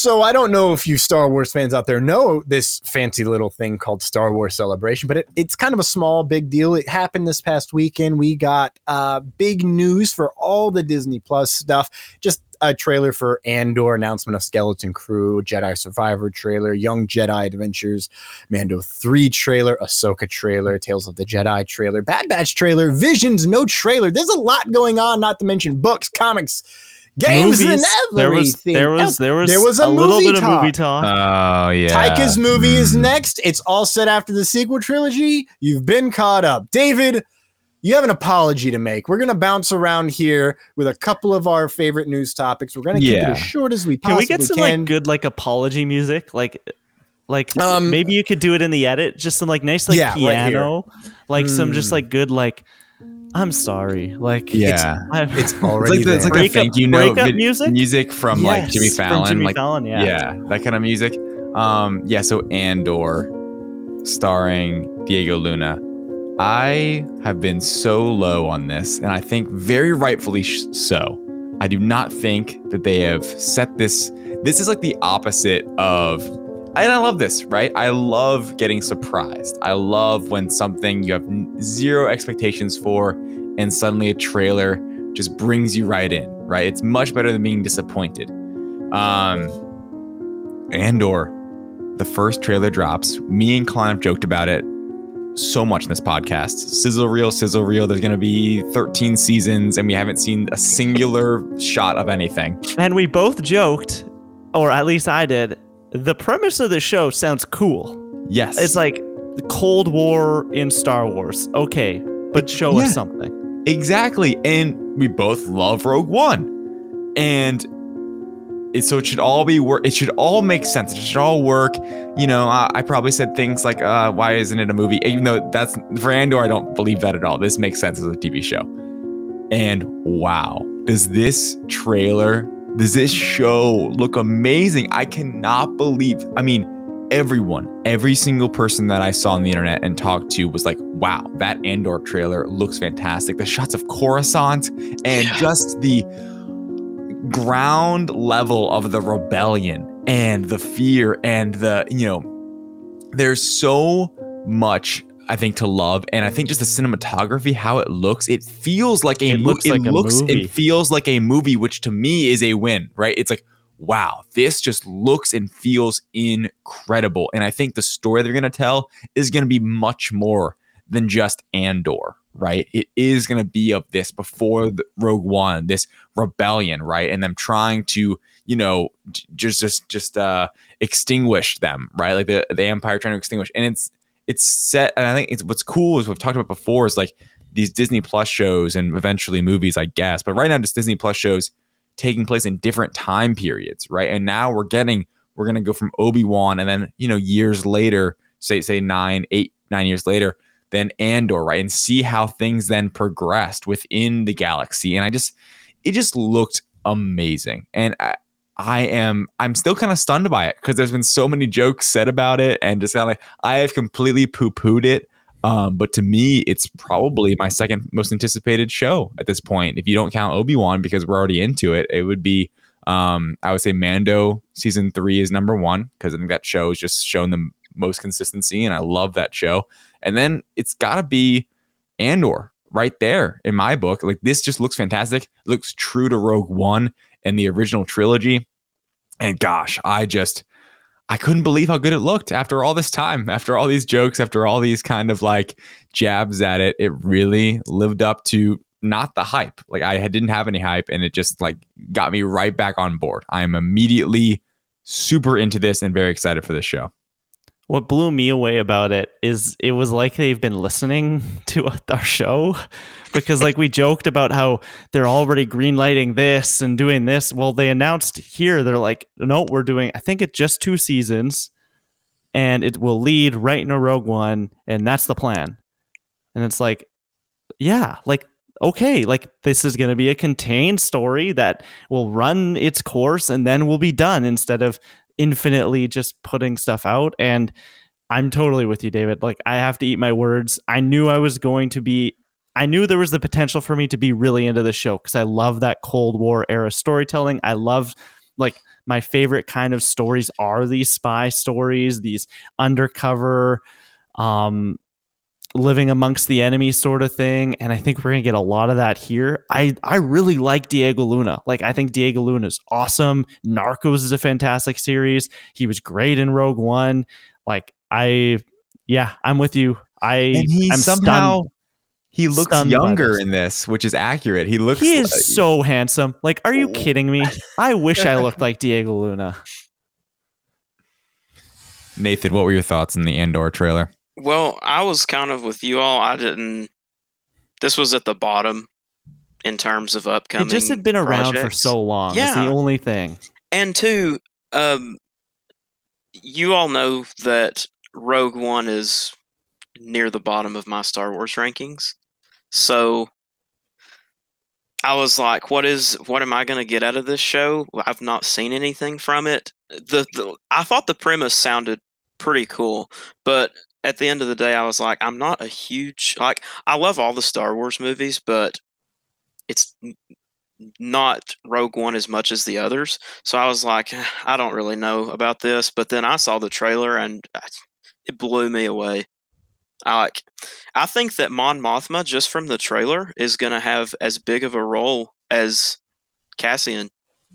So I don't know if you Star Wars fans out there know this fancy little thing called Star Wars Celebration, but it, it's kind of a small, big deal. It happened this past weekend. We got uh, big news for all the Disney Plus stuff. Just a trailer for Andor, announcement of Skeleton Crew, Jedi Survivor trailer, Young Jedi Adventures, Mando 3 trailer, Ahsoka trailer, Tales of the Jedi trailer, Bad Batch trailer, Visions, no trailer. There's a lot going on, not to mention books, comics, games, and There was everything. there was there was, There was a, a little movie bit of movie talk. talk. Oh yeah. Taika's movie is Mm. next. It's all set after the sequel trilogy. You've been caught up. David, you have an apology to make. We're gonna bounce around here with a couple of our favorite news topics. We're gonna keep Yeah. it as short as we Can Can we get some can. like good like apology music? Like like Um, maybe you could do it in the edit, just some like nice like Yeah, right here. piano. like some just Mm. like good like I'm sorry. Like Yeah. It's It's already like, the, it's like a Breakup- thank you note vid- music? music from like Jimmy Yes, from Fallon, Jimmy like Fallon, yeah. yeah, that kind of music. Um, yeah. So Andor, starring Diego Luna. I have been so low on this, and I think very rightfully so. I do not think that they have set this. This is like the opposite of. And I love this, right? I love getting surprised. I love when something you have zero expectations for, and suddenly a trailer just brings you right in, right? It's much better than being disappointed. Um, Andor the first trailer drops. Me and Klein have joked about it so much in this podcast. Sizzle reel, sizzle reel. There's going to be 13 seasons, and we haven't seen a singular shot of anything. and we both joked, or at least I did. The premise of the show sounds cool. Yes, It's like the Cold War in Star Wars. Okay, but show Yeah. us something. Exactly. And we both love Rogue One. And it, so it should all be work. It should all make sense. It should all work. You know, I, I probably said things like, uh, why isn't it a movie? Even though that's for Andor, I don't believe that at all. This makes sense as a TV show. And wow, does this trailer, does this show look amazing? I cannot believe. I mean, everyone, every single person that I saw on the internet and talked to was like, wow, that Andor trailer looks fantastic. The shots of Coruscant and just the ground level of the rebellion and the fear and the, you know, there's so much I think to love, and I think just the cinematography, how it looks, it feels like a It mo- looks like a looks, movie. It feels like a movie, which to me is a win, right? It's like, wow, this just looks and feels incredible, and I think the story they're gonna tell is gonna be much more than just Andor, right? It is gonna be of this before the Rogue One, this rebellion, right, and them trying to, you know, just just just uh extinguish them, right? Like the the Empire trying to extinguish, and it's it's set and i think it's what's cool is we've talked about before is like these disney plus shows and eventually movies i guess but right now just disney plus shows taking place in different time periods right? And now we're getting we're going to go from obi-wan and then you know years later say say nine eight nine years later then andor right? And see how things then progressed within the galaxy. And i just it just looked amazing. And I, I am I'm still kind of stunned by it because there's been so many jokes said about it and just kind of like I have completely poo-pooed it. Um, but to me, it's probably my second most anticipated show at this point. If you don't count Obi-Wan because we're already into it, it would be um, I would say Mando season three is number one because I think that show has just shown the most consistency and I love that show. And then it's gotta be Andor right there in my book. Like this just looks fantastic. looks true to Rogue One and the original trilogy. And gosh, I just I couldn't believe how good it looked after all this time, after all these jokes, after all these kind of like jabs at it. It really lived up to not the hype. Like I didn't have any hype and it just like got me right back on board. I am immediately super into this and very excited for this show. What blew me away about it is it was like they've been listening to our show because like we joked about how they're already greenlighting this and doing this. Well, they announced here they're like, no, we're doing I think it's just two seasons and it will lead right into Rogue One and that's the plan. And it's like, yeah, like okay, like this is going to be a contained story that will run its course and then we'll be done instead of infinitely just putting stuff out and I'm totally with you David. Like I have to eat my words. I knew I was going to be I knew there was the potential for me to be really into the show cuz I love that Cold War era storytelling. I love like my favorite kind of stories are these spy stories, these undercover um living amongst the enemy sort of thing and i think we're going to get a lot of that here. I i really like diego luna. Like i think diego luna is awesome. Narcos is a fantastic series. He was great in rogue one. Like i yeah i'm with you. I And he i'm somehow stunned. he looks stunned younger this. in this, which is accurate. He looks he like- is so handsome. Like are you oh. kidding me? I wish i looked like diego luna. Nathan, what were your thoughts on the Andor trailer? Well, I was kind of with you all. I didn't. this was at the bottom in terms of upcoming. It just had been around for so long. Yeah. That's the only thing. And two, um, you all know that Rogue One is near the bottom of my Star Wars rankings. So I was like, what is what am I going to get out of this show? I've not seen anything from it. The, the I thought the premise sounded pretty cool, but at the end of the day I was like, I'm not a huge like I love all the Star Wars movies, but it's not Rogue One as much as the others. So I was like, eh, I don't really know about this. But then I saw the trailer and uh, it blew me away. I like, I think that Mon Mothma, just from the trailer, is going to have as big of a role as Cassian.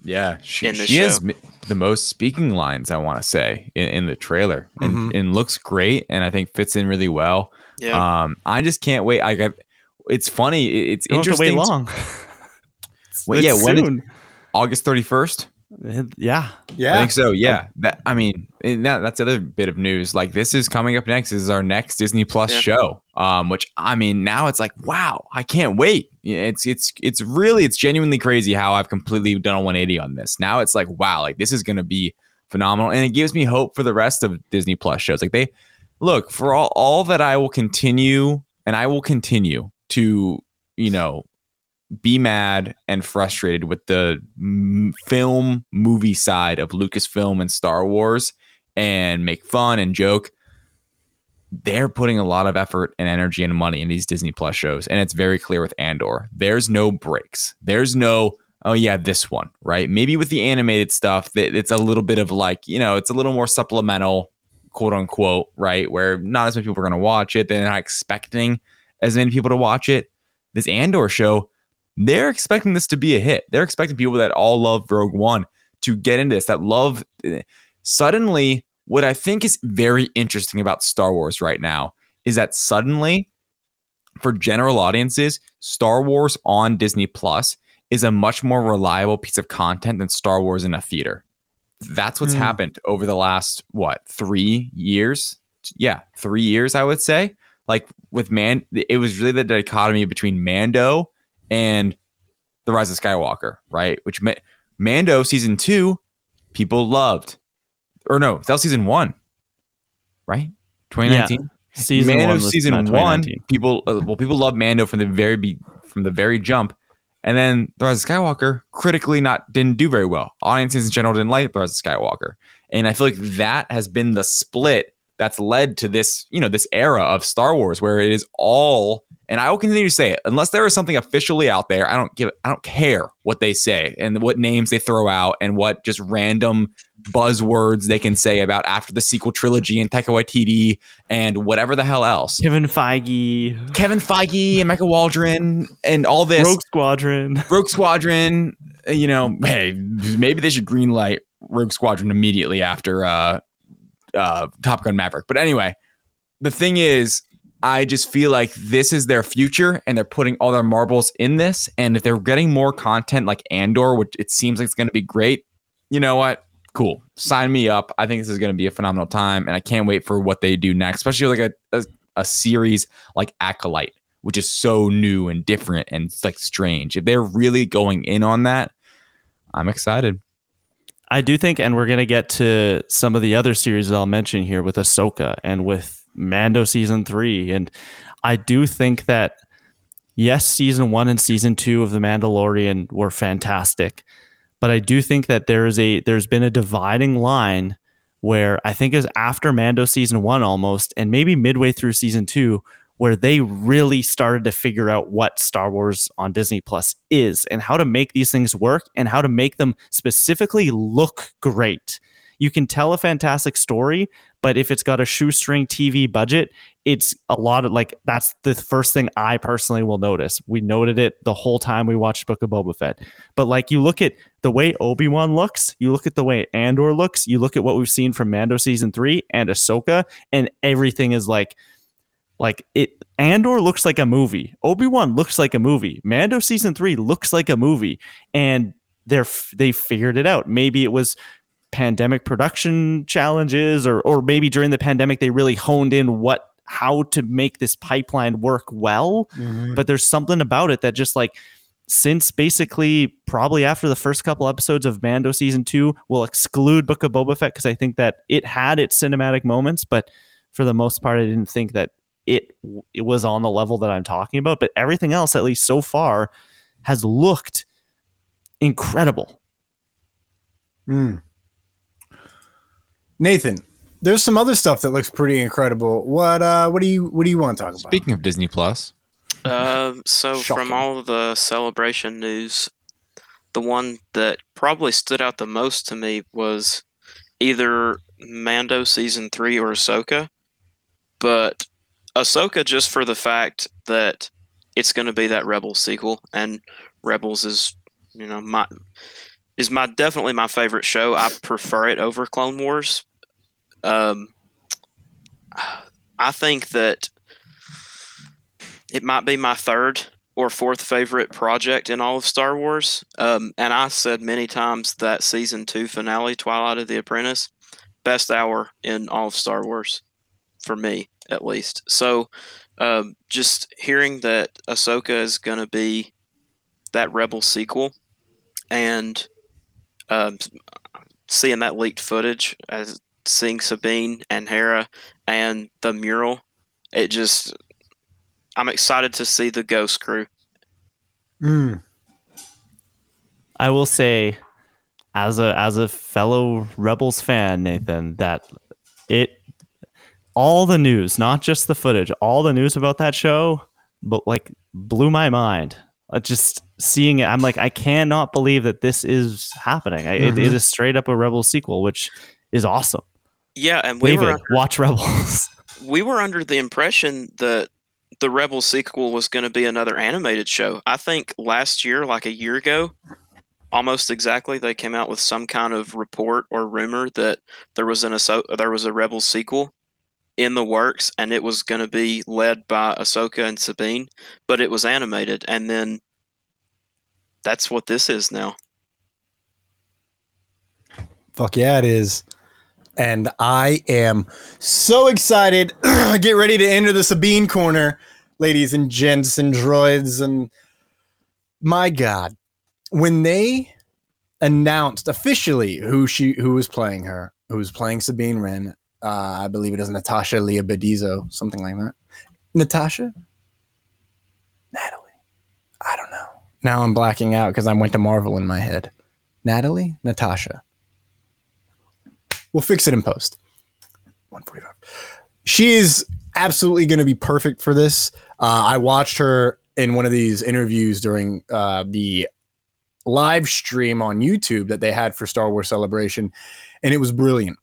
Yeah, she, in the she has show. m- the most speaking lines I want to say in, in the trailer, and, Mhm. and looks great, and I think fits in really well. Yeah. Um, I just can't wait. I got. It's funny. it- It's You don't have to wait interesting. long. Well, It's yeah, when is- soon. August thirty first. yeah. Yeah. I think so. Yeah. That I mean, and that, that's the other bit of news. Like this is coming up next. This is our next Disney Plus Yeah. show. Um, which I mean, now it's like, wow, I can't wait. It's it's it's really it's genuinely crazy how I've completely done a 180 on this. Now it's like, wow, like this is gonna be phenomenal. And it gives me hope for the rest of Disney Plus shows. Like they look for all all that I will continue and I will continue to, you know, be mad and frustrated with the m- film movie side of Lucasfilm and Star Wars and make fun and joke. They're putting a lot of effort and energy and money in these Disney Plus shows. And it's very clear with Andor. There's no breaks. There's no, oh, yeah, this one, right? Maybe with the animated stuff, that it's a little bit of like, you know, it's a little more supplemental, quote unquote, right? Where not as many people are going to watch it. They're not expecting as many people to watch it. This Andor show, they're expecting this to be a hit. They're expecting people that all love Rogue One to get into this, that love. Eh, suddenly, what I think is very interesting about Star Wars right now is that suddenly, for general audiences, Star Wars on Disney Plus is a much more reliable piece of content than Star Wars in a theater. That's what's Hmm. happened over the last, what, three years? Yeah, three years, I would say. Like with Man, it was really the dichotomy between Mando and The Rise of Skywalker, right? Which Ma- Mando season two, people loved, or no, that was season one, right? 2019. Season Mando one season one, people uh, well, people love Mando from the very be- from the very jump, and then The Rise of Skywalker critically not didn't do very well. Audiences in general didn't like The Rise of Skywalker, and I feel like that has been the split that's led to this you know this era of Star Wars where it is all. And I will continue to say it unless there is something officially out there. I don't give. I don't care what they say and what names they throw out and what just random buzzwords they can say about after the sequel trilogy and Taika Waititi and whatever the hell else. Kevin Feige, Kevin Feige and Michael Waldron and all this Rogue Squadron. Rogue Squadron. You know, hey, maybe they should greenlight Rogue Squadron immediately after uh, uh, Top Gun Maverick. But anyway, the thing is, I just feel like this is their future, and they're putting all their marbles in this. And if they're getting more content like Andor, which it seems like it's going to be great, you know what? Cool, sign me up. I think this is going to be a phenomenal time, and I can't wait for what they do next, especially like a, a a series like Acolyte, which is so new and different and like strange. If they're really going in on that, I'm excited. I do think, and we're gonna get to some of the other series that I'll mention here with Ahsoka and with Mando season three, and I do think that yes, season one and season two of The Mandalorian were fantastic, but I do think that there is a there's been a dividing line where I think is after Mando season one almost, and maybe midway through season two, where they really started to figure out what Star Wars on Disney Plus is and how to make these things work and how to make them specifically look great. You can tell a fantastic story, but if it's got a shoestring TV budget, it's a lot of like that's the first thing I personally will notice. We noted it the whole time we watched Book of Boba Fett. But like you look at the way Obi-Wan looks, you look at the way Andor looks, you look at what we've seen from Mando season 3 and Ahsoka and everything is like like it Andor looks like a movie. Obi-Wan looks like a movie. Mando season 3 looks like a movie and they're they figured it out. Maybe it was pandemic production challenges or or maybe during the pandemic they really honed in what how to make this pipeline work well. Mhm. But there's something about it that just like since basically probably after the first couple episodes of Mando season two, we'll exclude Book of Boba Fett because I think that it had its cinematic moments, but for the most part, I didn't think that it it was on the level that I'm talking about. But everything else, at least so far, has looked incredible. Mm. Nathan, there's some other stuff that looks pretty incredible. What uh what do you what do you want to talk about? Speaking of Disney Plus, Um, so Shocking. from all of the celebration news, the one that probably stood out the most to me was either Mando season three or Ahsoka. But Ahsoka, just for the fact that it's going to be that Rebels sequel, and Rebels is, you know, my is my definitely my favorite show. I prefer it over Clone Wars. Um, I think that it might be my third or fourth favorite project in all of Star Wars. Um, and I said many times that season two finale, Twilight of the Apprentice, best hour in all of Star Wars, for me at least. So, um, just hearing that Ahsoka is going to be that Rebel sequel, and um, seeing that leaked footage as seeing Sabine and Hera and the mural, it just I'm excited to see the Ghost Crew. Mm. I will say, as a as a fellow Rebels fan, Nathan, that it all the news, not just the footage, all the news about that show, but like blew my mind. Uh, just seeing it, I'm like, I cannot believe that this is happening. I, it, it Mhm. is straight up a Rebels sequel, which is awesome. Yeah, and we David, were watch Rebels. we were under the impression that the Rebel sequel was going to be another animated show. I think last year, like a year ago, almost exactly, they came out with some kind of report or rumor that there was an Ahso- there was a Rebel sequel in the works, and it was going to be led by Ahsoka and Sabine, but it was animated, and then that's what this is now. Fuck yeah, it is. And I am so excited. Get ready to enter the Sabine corner, ladies and gents and droids. And my God, when they announced officially who she who was playing her, who was playing Sabine Wren, uh, I believe it is Natasha Leah Bedizo, something like that. Natasha? Natalie. I don't know. Now I'm blacking out because I went to Marvel in my head. Natalie? Natasha. We'll fix it in post. 145. She is absolutely going to be perfect for this. Uh, I watched her in one of these interviews during uh, the live stream on YouTube that they had for Star Wars Celebration, and it was brilliant.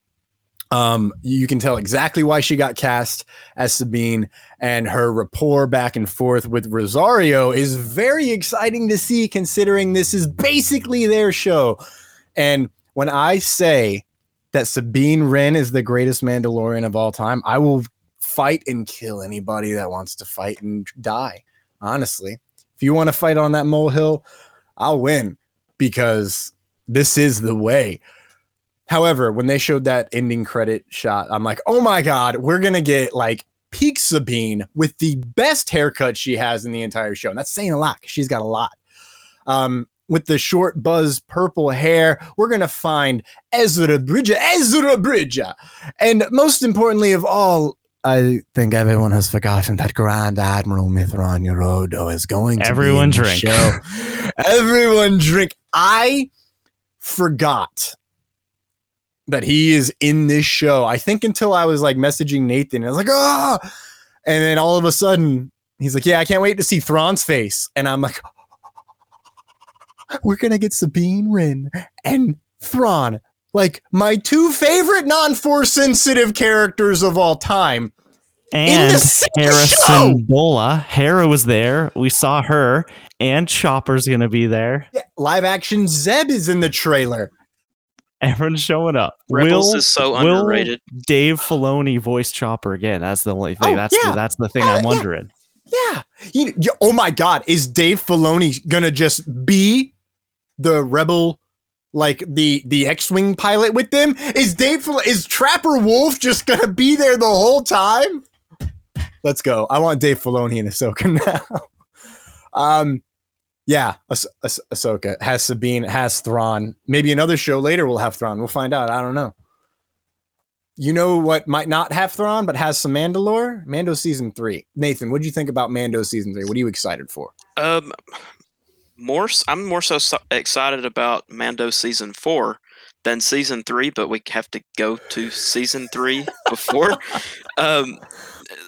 Um, you can tell exactly why she got cast as Sabine, and her rapport back and forth with Rosario is very exciting to see, considering this is basically their show. And when I say that Sabine Wren is the greatest Mandalorian of all time, I will fight and kill anybody that wants to fight and die. Honestly, if you want to fight on that molehill, I'll win because this is the way. However, when they showed that ending credit shot, I'm like, oh my God, we're going to get like peak Sabine with the best haircut she has in the entire show. And that's saying a lot. She's got a lot. Um, with the short buzz purple hair, we're going to find Ezra Bridger, Ezra Bridger. And most importantly of all, I think everyone has forgotten that Grand Admiral Mitth'raw'nuruodo is going to be Everyone in the drink. show. everyone drink. I forgot that he is in this show. I think until I was like messaging Nathan, I was like, oh, and then all of a sudden he's like, yeah, I can't wait to see Thrawn's face, and I'm like, we're gonna get Sabine Wren and Thrawn, like my two favorite non-force sensitive characters of all time. And same Hera show! Syndulla. Hera was there. We saw her, and Chopper's gonna be there. Yeah, live action Zeb is in the trailer. Everyone's showing up. Rebels is so will underrated. Dave Filoni voice Chopper again. That's the only thing. Oh, that's yeah. the, that's the thing Yeah, I'm yeah. wondering. Yeah. You, you- oh my God. Is Dave Filoni gonna just be the rebel, like the the X-wing pilot with them? Is Dave is Trapper Wolf just gonna be there the whole time? Let's go. I want Dave Filoni and Ahsoka now. um, yeah, ah- ah- Ahsoka has Sabine, has Thrawn. Maybe another show later we'll have Thrawn. We'll find out. I don't know. You know what might not have Thrawn, but has some Mandalore? Mando season three. Nathan, what do you think about Mando season three? What are you excited for? Um, more. I'm more so, so excited about Mando season four than season three, but we have to go to season three before. um,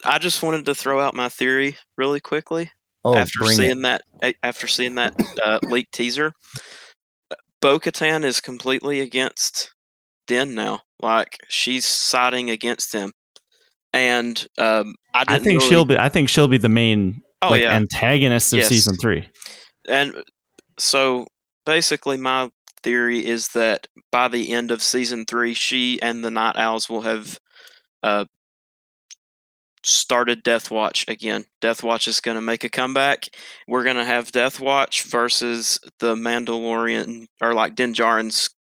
I just wanted to throw out my theory really quickly Oh, after seeing it. that after seeing that uh, leaked teaser. Bo Katan is completely against Din now. Like she's siding against him, and um, I, I think really- she'll be. I think she'll be the main Oh, like, yeah. antagonist of Yes. season three. And so basically, my theory is that by the end of season three, she and the Night Owls will have uh, started Death Watch again. Death Watch is going to make a comeback. We're going to have Death Watch versus the Mandalorian, or like Din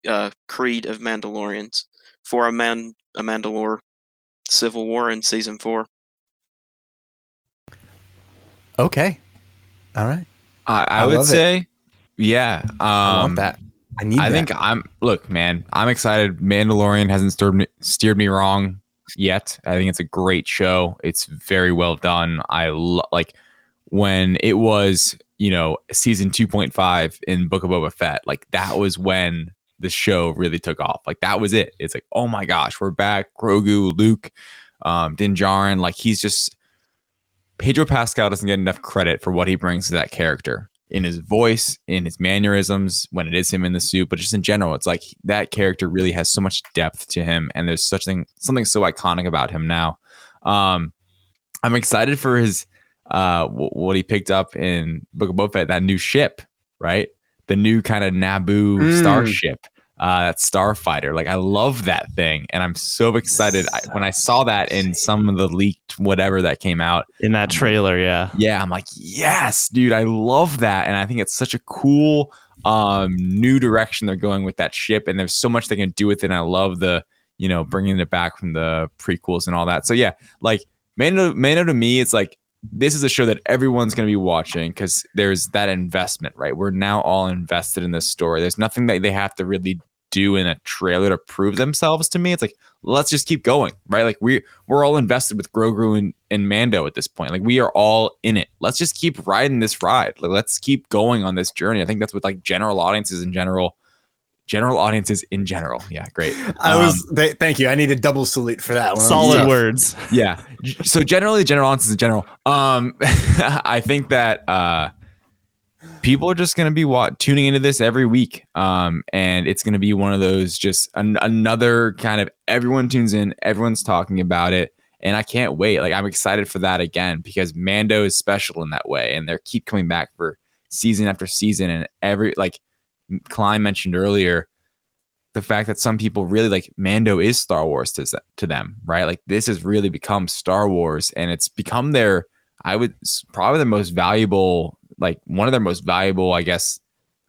uh, creed of Mandalorians for a man a Mandalore civil war in season four. Okay. All right. I, I, I would love it. say, yeah. Um, I want that. I need I that. think I'm. Look, man, I'm excited. Mandalorian hasn't steered me, steered me wrong yet. I think it's a great show. It's very well done. I lo- like when it was, you know, season 2.5 in Book of Boba Fett. Like that was when the show really took off. Like that was it. It's like, oh my gosh, we're back. Grogu, Luke, um, Din Djarin. Like he's just Pedro Pascal doesn't get enough credit for what he brings to that character in his voice, in his mannerisms, when it is him in the suit, but just in general, it's like that character really has so much depth to him, and there's such thing something so iconic about him now. Um, I'm excited for his uh w- what he picked up in Book of Boba Fett, that new ship, right? The new kind of Naboo Mm. starship, uh, that starfighter. Like I love that thing, and I'm so excited I, when I saw that in some of the leaked whatever that came out in that trailer. Yeah, yeah, I'm like, yes, dude, I love that, and I think it's such a cool um new direction they're going with that ship, and there's so much they can do with it. And I love the you know bringing it back from the prequels and all that. So yeah, like Mando, Mando to me, it's like this is a show that everyone's going to be watching because there's that investment, right? We're now all invested in this story. There's nothing that they have to really do in a trailer to prove themselves to me. It's like let's just keep going, right? Like we we're all invested with Grogu and, and Mando at this point. Like we are all in it. Let's just keep riding this ride. Like let's keep going on this journey. I think that's what like general audiences in general, general audiences in general. Yeah, great. I was. Um, th- thank you. I need a double salute for that one. solid Yeah. words. yeah. So generally, general audiences in general. Um, I think that uh, people are just going to be wa- tuning into this every week. Um, and it's going to be one of those just an- another kind of everyone tunes in, everyone's talking about it. And I can't wait. Like I'm excited for that again because Mando is special in that way, and they keep coming back for season after season. And every like Klein mentioned earlier, the fact that some people really like Mando is Star Wars to, to them, right? Like this has really become Star Wars and it's become their, I would probably the most valuable, like one of their most valuable, I guess,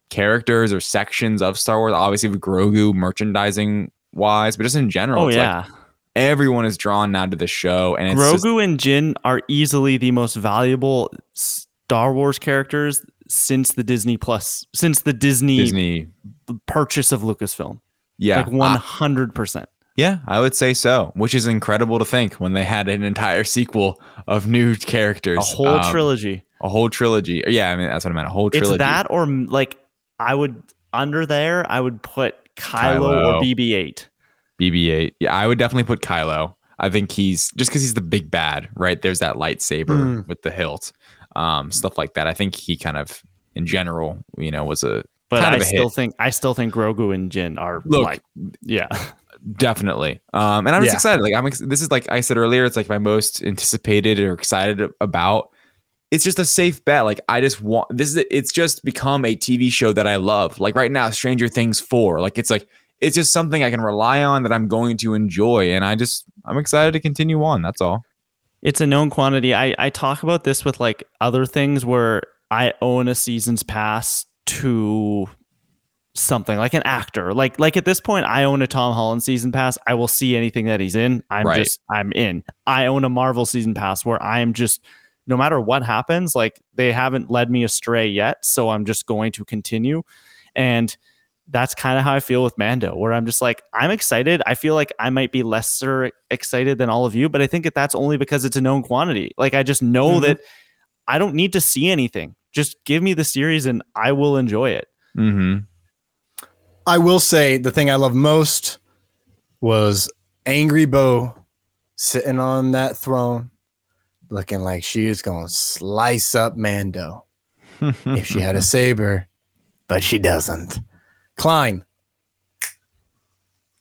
characters or sections of Star Wars. Obviously, with Grogu merchandising wise, but just in general, Oh it's yeah, like everyone is drawn now to the show. And it's just- Grogu and Din are easily the most valuable Star Wars characters since the Disney Plus, since the Disney, Disney. purchase of Lucasfilm. Yeah. like one hundred percent. Yeah, I would say so, which is incredible to think when they had an entire sequel of new characters. A whole Um, trilogy. A whole trilogy. Yeah, I mean, that's what I meant. A whole trilogy. It's that or like I would under there. I would put Kylo, Kylo. or BB-8. BB-8. Yeah, I would definitely put Kylo. I think he's just because he's the big bad, right? There's that lightsaber Mm. with the hilt, um, stuff like that. I think he kind of, in general, you know, was a But kind I still hit. think I still think Grogu and Din are Look, like yeah. Definitely. Um, and I'm just Yeah. excited. Like I'm ex- this is like I said earlier, it's like my most anticipated or excited about. It's just a safe bet. Like I just want this is it's just become a TV show that I love. Like right now, Stranger Things 4. Like it's like it's just something I can rely on that I'm going to enjoy. And I just I'm excited to continue on. That's all. It's a known quantity. I, I talk about this with like other things where I own a season's pass to something like an actor. Like like at this point, I own a Tom Holland season pass. I will see anything that he's in. I'm Right. just I'm in. I own a Marvel season pass where I am just no matter what happens, like they haven't led me astray yet, so I'm just going to continue. And that's kind of how I feel with Mando, where I'm just like, I'm excited. I feel like I might be lesser excited than all of you, but I think that that's only because it's a known quantity. Like I just know Mhm. that I don't need to see anything. Just give me the series and I will enjoy it. Mm-hmm. I will say the thing I love most was Angry Bo sitting on that throne, looking like she is going to slice up Mando if she had a saber, but she doesn't. Klein,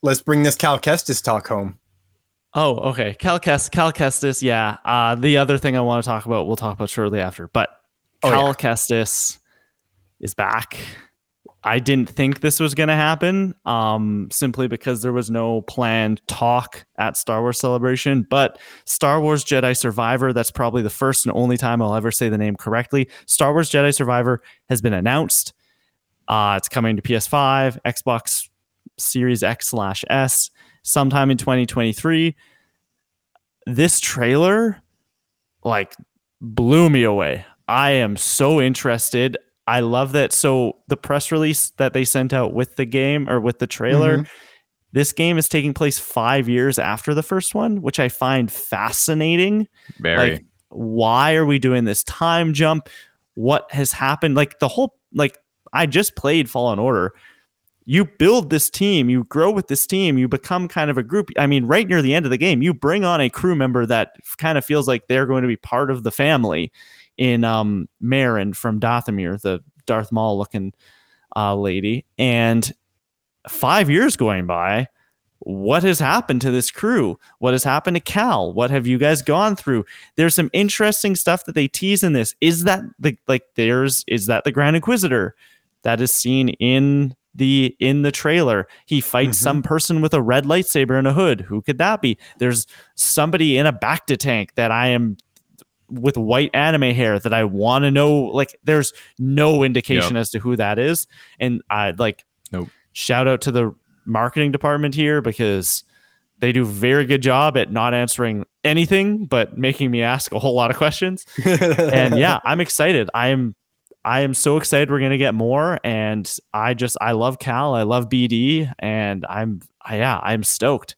let's bring this Cal Kestis talk home. Oh, okay. Cal, Kes- Cal Kestis, yeah. Uh, the other thing I want to talk about, we'll talk about shortly after. But Oh, Cal yeah. Kestis is back. I didn't think this was going to happen um, simply because there was no planned talk at Star Wars Celebration. But Star Wars Jedi Survivor, that's probably the first and only time I'll ever say the name correctly. Star Wars Jedi Survivor has been announced. Uh, it's coming to PS5, Xbox Series X slash S sometime in 2023. This trailer, like, blew me away. I am so interested. I love that. So the press release that they sent out with the game or with the trailer, this game is taking place five years after the first one, which I find fascinating. Very. Like, why are we doing this time jump? What has happened? Like the whole like I just played Fallen Order. You build this team, you grow with this team, you become kind of a group. I mean, right near the end of the game, you bring on a crew member that kind of feels like they're going to be part of the family in um Merrin from Dathomir, the Darth Maul looking uh lady. And five years going by, what has happened to this crew? What has happened to Cal? What have you guys gone through? There's some interesting stuff that they tease in this. Is that the like there's is that the Grand Inquisitor that is seen in the in the trailer? He fights Mhm. some person with a red lightsaber and a hood. Who could that be? There's somebody in a Bacta tank that I am with white anime hair that I want to know. Like, there's no indication as to who that is, and I like. Nope. Shout out to the marketing department here because they do a very good job at not answering anything but making me ask a whole lot of questions. and yeah, I'm excited. I am I am so excited we're gonna get more. And I just I love Cal. I love BD, and I'm I, yeah I'm stoked.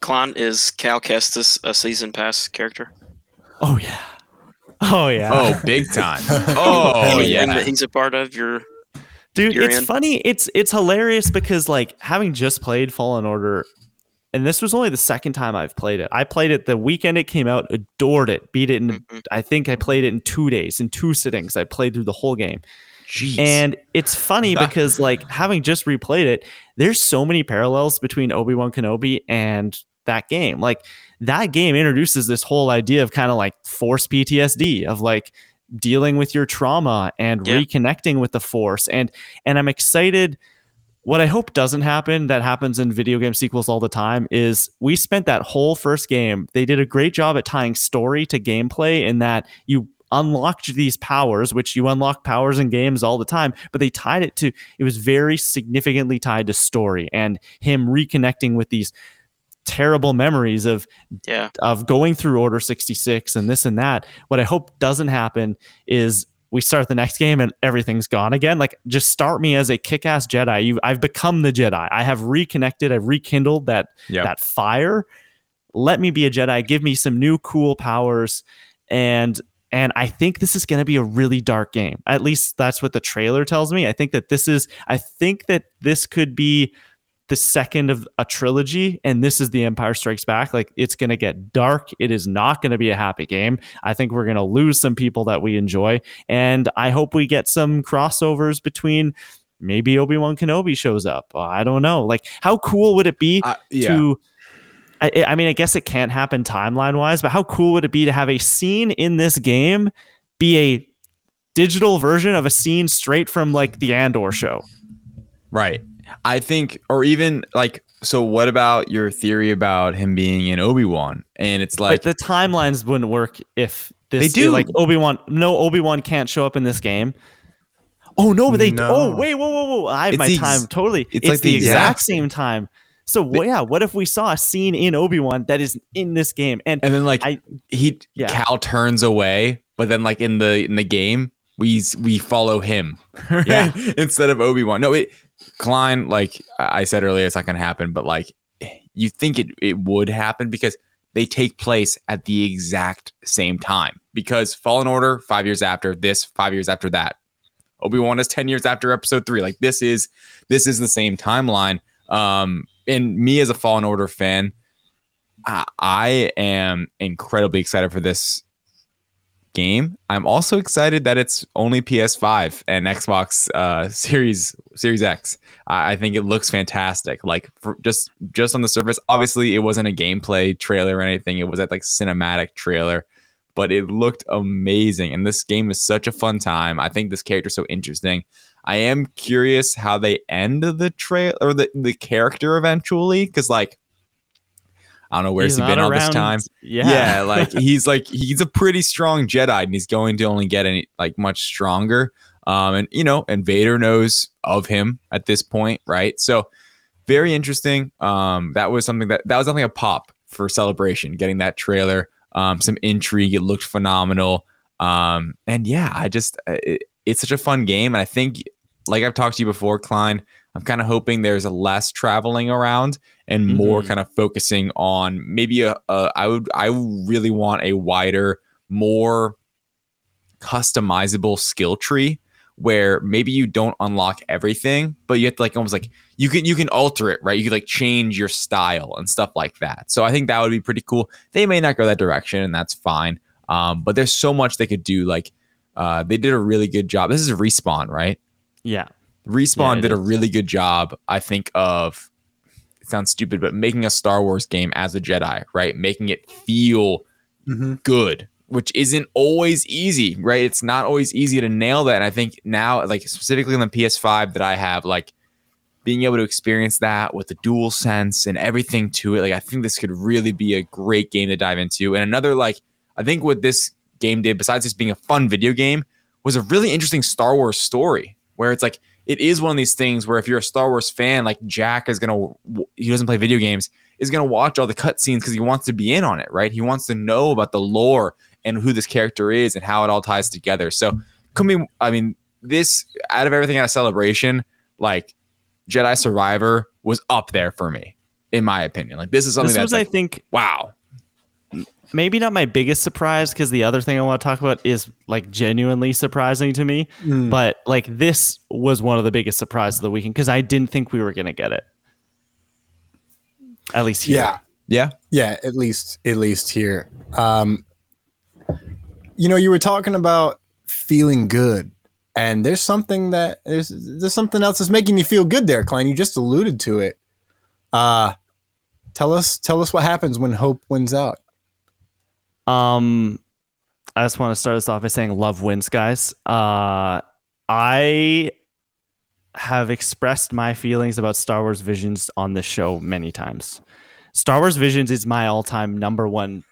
Klein is Cal Kestis a season pass character? Oh yeah. Oh yeah. oh, big time. Oh, Anything yeah. that he's a part of. Your dude you're it's in. funny it's it's hilarious because like having just played fallen order and this was only the second time i've played it i played it the weekend it came out adored it beat it in Mhm. i think i played it in two days in two sittings i played through the whole game Jeez. and it's funny because like having just replayed it there's so many parallels between obi-wan kenobi and that game like that game introduces this whole idea of kind of like force ptsd of like dealing with your trauma and Yeah. reconnecting with the force and and i'm excited what i hope doesn't happen that happens in video game sequels all the time is we spent that whole first game they did a great job at tying story to gameplay in that you unlocked these powers which you unlock powers in games all the time but they tied it to it was very significantly tied to story and him reconnecting with these terrible memories of yeah, of going through order 66 and this and that. What i hope doesn't happen is we start the next game and everything's gone again. Like just start me as a kick-ass jedi. You i've become the jedi. I have reconnected i've rekindled that Yep. that fire. Let me be a jedi. Give me some new cool powers. And and i think this is going to be a really dark game. At least that's what the trailer tells me. I think that this is i think that this could be the second of a trilogy and this is the empire strikes back like it's going to get dark. It is not going to be a happy game. I think we're going to lose some people that we enjoy and i hope we get some crossovers between maybe obi-wan kenobi shows up. I don't know. Like how cool would it be Uh, yeah. to I, I mean i guess it can't happen timeline wise but how cool would it be to have a scene in this game be a digital version of a scene straight from like the andor show? Right. I think, or even like, so what about your theory about him being in Obi Wan? And it's like, But the timelines wouldn't work if this They do. like Obi Wan. No, Obi Wan can't show up in this game. Oh no, but they. Oh, no. Oh wait, whoa, whoa, whoa! I have It's my ex- time totally. it's It's, like the the exact exact- same time. So wh- yeah, what if we saw a scene in Obi Wan that is in this game? And and then like I- he Yeah. Cal turns away, but then like in the in the game we we follow him Yeah. instead of Obi Wan. No, it Klein like I said earlier, it's not gonna happen, but like you think it it would happen because they take place at the exact same time. Because Fallen Order five years after this, five years after that. Obi Wan is ten years after Episode three. Like this is this is the same timeline. Um, and me as a Fallen Order fan, I, I am incredibly excited for this game. I'm also excited that it's only PS5 and Xbox uh, Series Series X. I, I think it looks fantastic. Like just just on the surface, obviously it wasn't a gameplay trailer or anything. It was that like cinematic trailer, but it looked amazing. And this game is such a fun time. I think this character's so interesting. I am curious how they end the trail or the, the character eventually, because like I don't know where's he's he been not all this time. Yeah, Yeah, like he's like he's a pretty strong Jedi, and he's going to only get any like much stronger. Um, and you know, and Vader knows of him at this point, right? So very interesting. Um, that was something that that was something a pop for celebration, getting that trailer. Um, some intrigue. It looked phenomenal. Um, and yeah, I just uh, it, it's such a fun game, and I think, like I've talked to you before, Klein. I'm kind of hoping there's a less traveling around and more Mhm. kind of focusing on maybe a, a I would I really want a wider, more customizable skill tree where maybe you don't unlock everything, but you have to like almost like you can you can alter it, right? You can like change your style and stuff like that. So I think that would be pretty cool. They may not go that direction, and that's fine. Um, but there's so much they could do. Like uh, they did a really good job. This is a respawn, right? yeah. Respawn Yeah, did a really good job, I think, of sounds stupid, but making a Star Wars game as a Jedi, right? Making it feel Mhm. good, which isn't always easy, right? It's not always easy to nail that. And I think now, like specifically on the PS5 that I have, like being able to experience that with the dual sense and everything to it, like I think this could really be a great game to dive into. And another, like, I think what this game did, besides just being a fun video game, was a really interesting Star Wars story where it's like it is one of these things where if you're a Star Wars fan, like Jack is gonna he doesn't play video games, is gonna watch all the cutscenes because he wants to be in on it, right? He wants to know about the lore and who this character is and how it all ties together. So coming, I mean, this out of everything at a celebration, like Jedi Survivor was up there for me, in my opinion. Like this is something This that's was, I think, wow. Maybe not my biggest surprise because the other thing I want to talk about is like genuinely surprising to me. Mm. But like this was one of the biggest surprises of the weekend because I didn't think we were gonna get it. At least here. Yeah. Yeah. Yeah, at least at least here. Um you know, you were talking about feeling good. And there's something that there's there's something else that's making me feel good there, Klein. You just alluded to it. Uh tell us tell us what happens when hope wins out. Um, I just want to start this off by saying love wins, guys. Uh, I have expressed my feelings about Star Wars Visions on this show many times. Star Wars Visions is my all-time number one,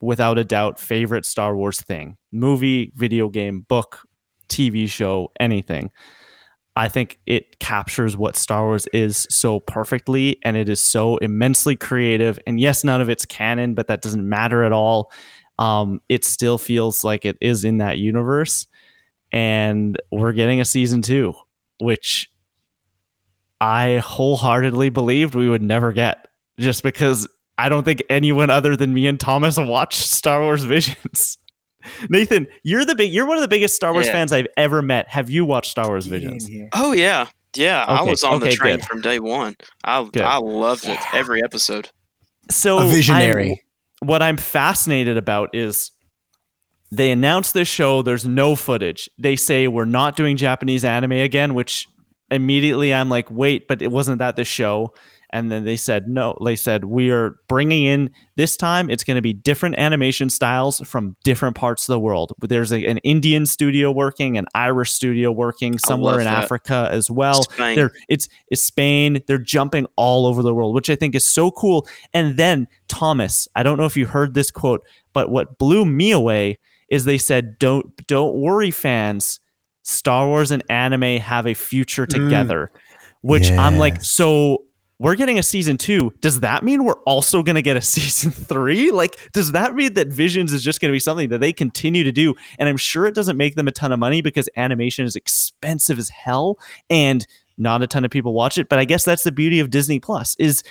without a doubt, favorite Star Wars thing: movie, video game, book, TV show, anything. I think it captures what Star Wars is so perfectly, and it is so immensely creative. And yes, none of it's canon, but that doesn't matter at all. Um, it still feels like it is in that universe, and we're getting a season two, which I wholeheartedly believed we would never get, just because I don't think anyone other than me and Thomas watched Star Wars Visions. Nathan, you're the big, you're one of the biggest Star Wars Yeah. fans I've ever met. Have you watched Star Wars Visions? Oh yeah, yeah. I was on the train good. from day one. I Good. I loved it every episode. so A visionary. I'm- what I'm fascinated about is they announced this show. There's no footage. They say we're not doing Japanese anime again, which immediately I'm like, wait, but it wasn't that the show. And then they said no. They said we are bringing in this time. It's going to be different animation styles from different parts of the world. There's a, an Indian studio working, an Irish studio working, somewhere in that. Africa as well. Spain. They're it's it's Spain. They're jumping all over the world, which I think is so cool. And then Thomas, I don't know if you heard this quote, but what blew me away is they said, "Don't don't worry, fans. Star Wars and anime have a future Mm. together, which I'm like, so we're getting a season two. Does that mean we're also going to get a season three? Like, does that mean that Visions is just going to be something that they continue to do? And I'm sure it doesn't make them a ton of money because animation is expensive as hell and not a ton of people watch it. But I guess that's the beauty of Disney Plus is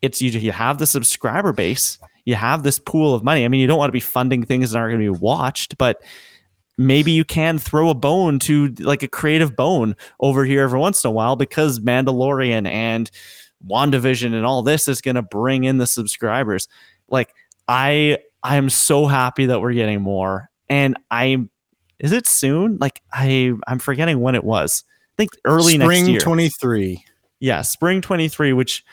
it's you, you have the subscriber base, you have this pool of money. I mean, you don't want to be funding things that aren't going to be watched, but maybe you can throw a bone to like a creative bone over here every once in a while because Mandalorian and WandaVision and all this is going to bring in the subscribers. Like I I am so happy that we're getting more. And I is it soon? Like I I'm forgetting when it was. I think early next Spring year. 23. yeah, spring 23 which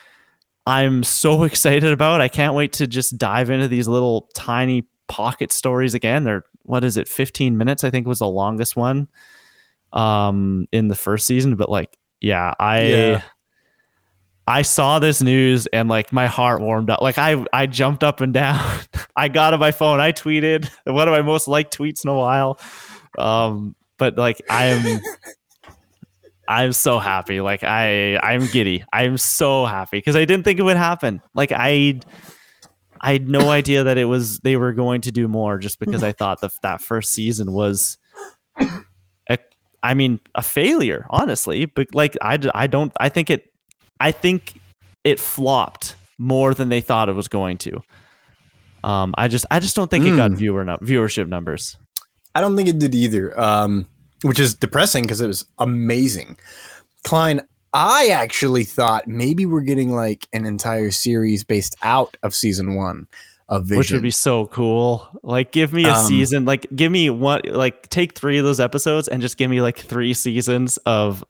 I'm so excited about. I can't wait to just dive into these little tiny pocket stories again. They're what is it? 15 minutes I think was the longest one um in the first season, but like yeah, I Yeah. I saw this news and like my heart warmed up. Like I I jumped up and down. I got on my phone. I tweeted one of my most liked tweets in a while. Um but like I am I'm so happy. Like I I'm giddy. I'm so happy because I didn't think it would happen. Like I I had no idea that it was they were going to do more just because I thought that that first season was a, I mean a failure, honestly. But like I, I don't I think it I think it flopped more than they thought it was going to. Um I just I just don't think it got Mm. viewer viewership numbers. I don't think it did either, um, which is depressing because it was amazing. Klein, I actually thought maybe we're getting like an entire series based out of season one of Vision. which would be so cool. Like, give me a Um, season. Like, give me one. Like, take three of those episodes and just give me like three seasons of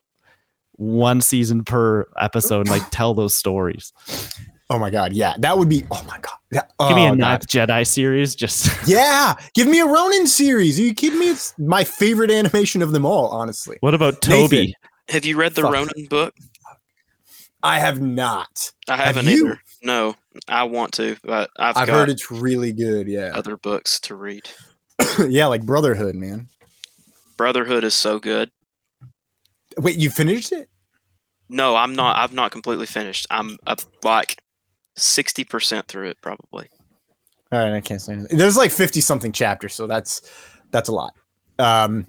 one season per episode. And, like, tell those stories. oh my god, yeah, that would be. Oh my god, yeah, Give me oh a God. Ninth Jedi series. Just Yeah, give me a Ronin series. Are you kidding me? It's my favorite animation of them all, honestly. what about Toby? Nathan. Have you read the Fuck. Ronin book? I have not. I Have haven't you? either. No, I want to, but I've, I've heard it's really good. Yeah, other books to read. yeah, like Brotherhood, man. Brotherhood is so good. Wait, you finished it? No, I'm not. I've not completely finished. I'm up like sixty percent through it, probably. All right, I can't say anything. There's like 50 something chapters, so that's that's a lot. Um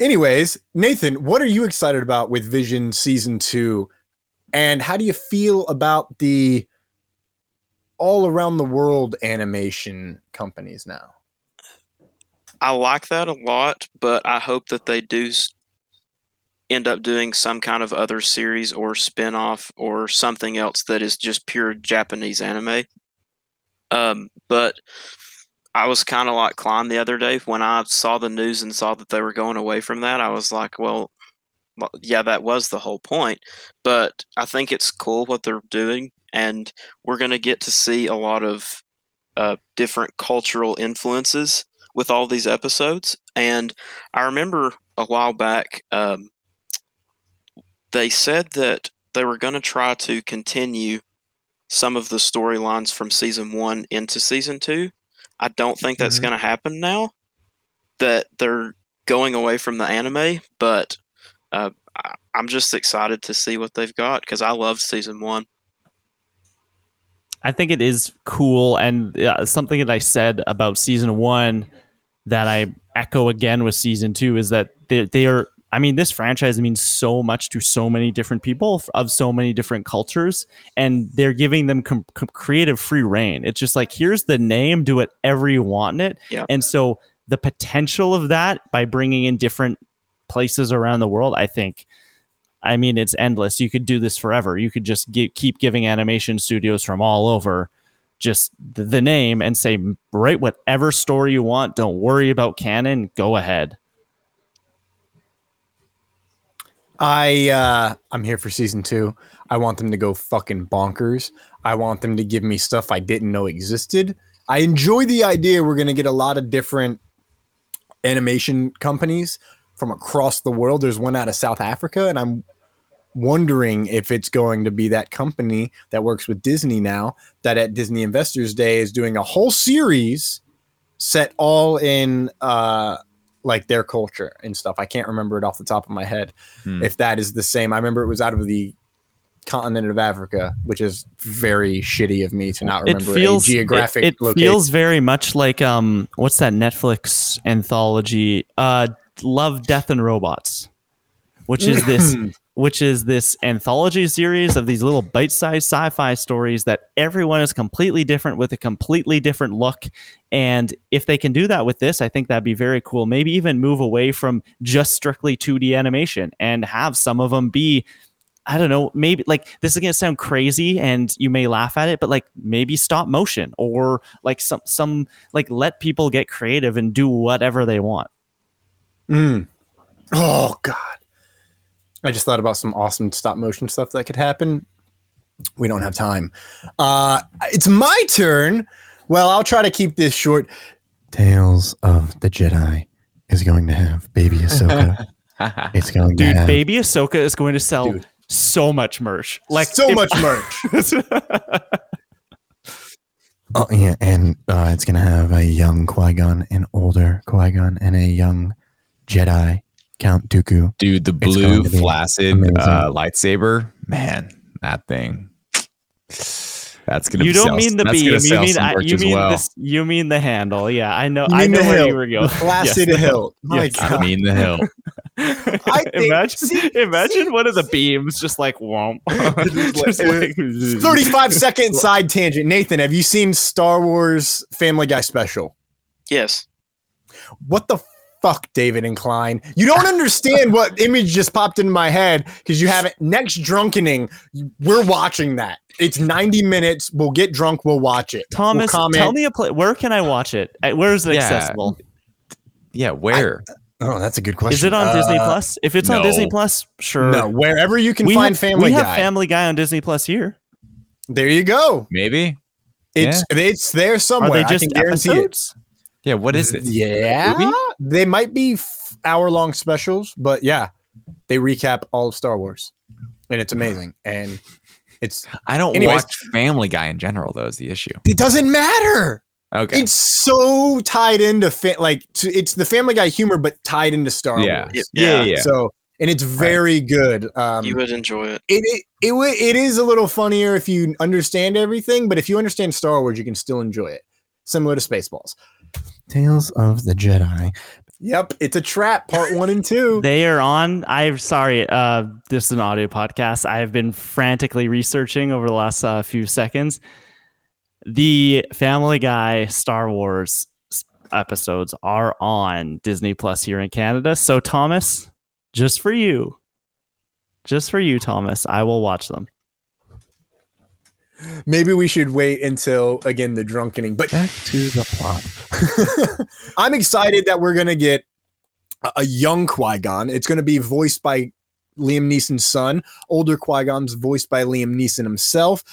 anyways, Nathan, what are you excited about with Vision season 2? And how do you feel about the all around the world animation companies now? I like that a lot, but I hope that they do end up doing some kind of other series or spin-off or something else that is just pure Japanese anime. Um, but I was kind of like Klein the other day when I saw the news and saw that they were going away from that. I was like, well, yeah, that was the whole point. But I think it's cool what they're doing, and we're going to get to see a lot of uh, different cultural influences with all these episodes. And I remember a while back, um, they said that they were going to try to continue some of the storylines from season one into season two. I don't think that's Mhm. going to happen now that they're going away from the anime, but uh, I- I'm just excited to see what they've got because I loved season one. I think it is cool, and uh, something that I said about season one that I echo again with season two is that they, they are. I mean, this franchise means so much to so many different people of so many different cultures, and they're giving them com- com- creative free reign. It's just like here's the name, do whatever you want in it, Yeah. and so the potential of that by bringing in different places around the world, I think. I mean, it's endless. You could do this forever. You could just keep giving animation studios from all over just the, the name and say, write whatever story you want. Don't worry about canon. Go ahead. I uh I'm here for season 2. I want them to go fucking bonkers. I want them to give me stuff I didn't know existed. I enjoy the idea we're going to get a lot of different animation companies from across the world. There's one out of South Africa and I'm wondering if it's going to be that company that works with Disney now that at Disney Investors Day is doing a whole series set all in uh like their culture and stuff. I can't remember it off the top of my head Hmm. if that is the same. I remember it was out of the continent of Africa, which is very shitty of me to not it remember feels a geographic it, it location. feels very much like um what's that netflix anthology uh love death and robots which is this which is this anthology series of these little bite-sized sci-fi stories that everyone is completely different with a completely different look and if they can do that with this i think that'd be very cool maybe even move away from just strictly 2d animation and have some of them be I don't know, maybe like this is gonna sound crazy and you may laugh at it, but like maybe stop motion or like some some like let people get creative and do whatever they want. Mm. Oh God. I just thought about some awesome stop motion stuff that could happen. We don't have time. Uh it's my turn. Well, I'll try to keep this short. Tales of the Jedi is going to have baby Ahsoka. it's going Dude, to have baby Ahsoka is going to sell Dude. so much merch. Like so if- much merch. Oh yeah, and uh, it's gonna have a young Qui Gon, an older Qui Gon, and a young Jedi Count Dooku. Dude, the blue going to be flaccid uh, lightsaber, man, that thing. That's gonna. you don't sell- mean the beam. You mean I, you mean well. this. You mean the handle. Yeah, I know. You I mean know the where hilt, you were going. the flaccid Yes, the hilt. My Yes. God. I mean the hill. I think- imagine, see- imagine see- one of the beams just like womp. Just like- 35 second side tangent. Nathan, have you seen Star Wars Family Guy special? Yes. What the fuck, David and Klein? You don't understand what image just popped in my head because you have it Next drunkening, we're watching that. It's 90 minutes. We'll get drunk. We'll watch it. Thomas, we'll tell me a place. Where can I watch it? Where is it Yeah. accessible? Yeah, where? Oh, that's a good question. Is it on Disney Uh, Plus? If it's on Disney. Plus, sure. No, wherever you can we find have, Family we Guy. have Family Guy on Disney Plus here. there you go. Maybe. It's it's there Are somewhere. they just I can guarantee episodes? Yeah. What is it? it. Yeah, Movie? they might be hour long specials, but yeah, they recap all of Star Wars, and it's amazing. And it's I don't Anyways. watch Family Guy in general. Though is the issue. it doesn't matter. Okay. It's so tied into fa- like to, it's the Family Guy humor, but tied into Star yeah. Wars. yeah. Yeah. Yeah. Yeah. So and it's very good. Um, You would enjoy it. it, it it it is a little funnier if you understand everything, but if you understand Star Wars, you can still enjoy it. Similar to Spaceballs. Tales of the Jedi. Yep, it's a trap. Part one and two. They are on. I'm sorry. Uh, this is an audio podcast. I have been frantically researching over the last uh, few seconds. The Family Guy Star Wars episodes are on Disney Plus here in Canada. So Thomas, just for you, just for you, Thomas, I will watch them. Maybe we should wait until again the drunkening. But Back to the plot. I'm excited that we're gonna get a, a young Qui Gon. It's gonna be voiced by Liam Neeson's son. Older Qui Gon's voiced by Liam Neeson himself.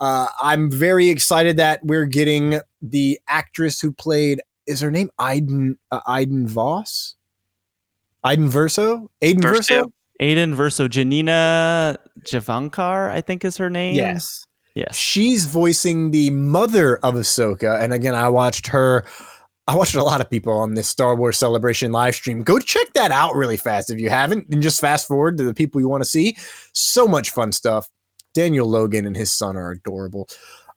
Uh, I'm very excited that we're getting the actress who played. Is her name Aiden uh, Aiden Voss? Aiden Verso? Aiden Verso. Verso? Aiden Verso, Janina Gavankar, I think is her name. Yes. Yes. She's voicing the mother of Ahsoka. And again, I watched her. I watched a lot of people on this Star Wars celebration live stream. Go check that out really fast if you haven't, and just fast forward to the people you want to see. So much fun stuff. Daniel Logan and his son are adorable.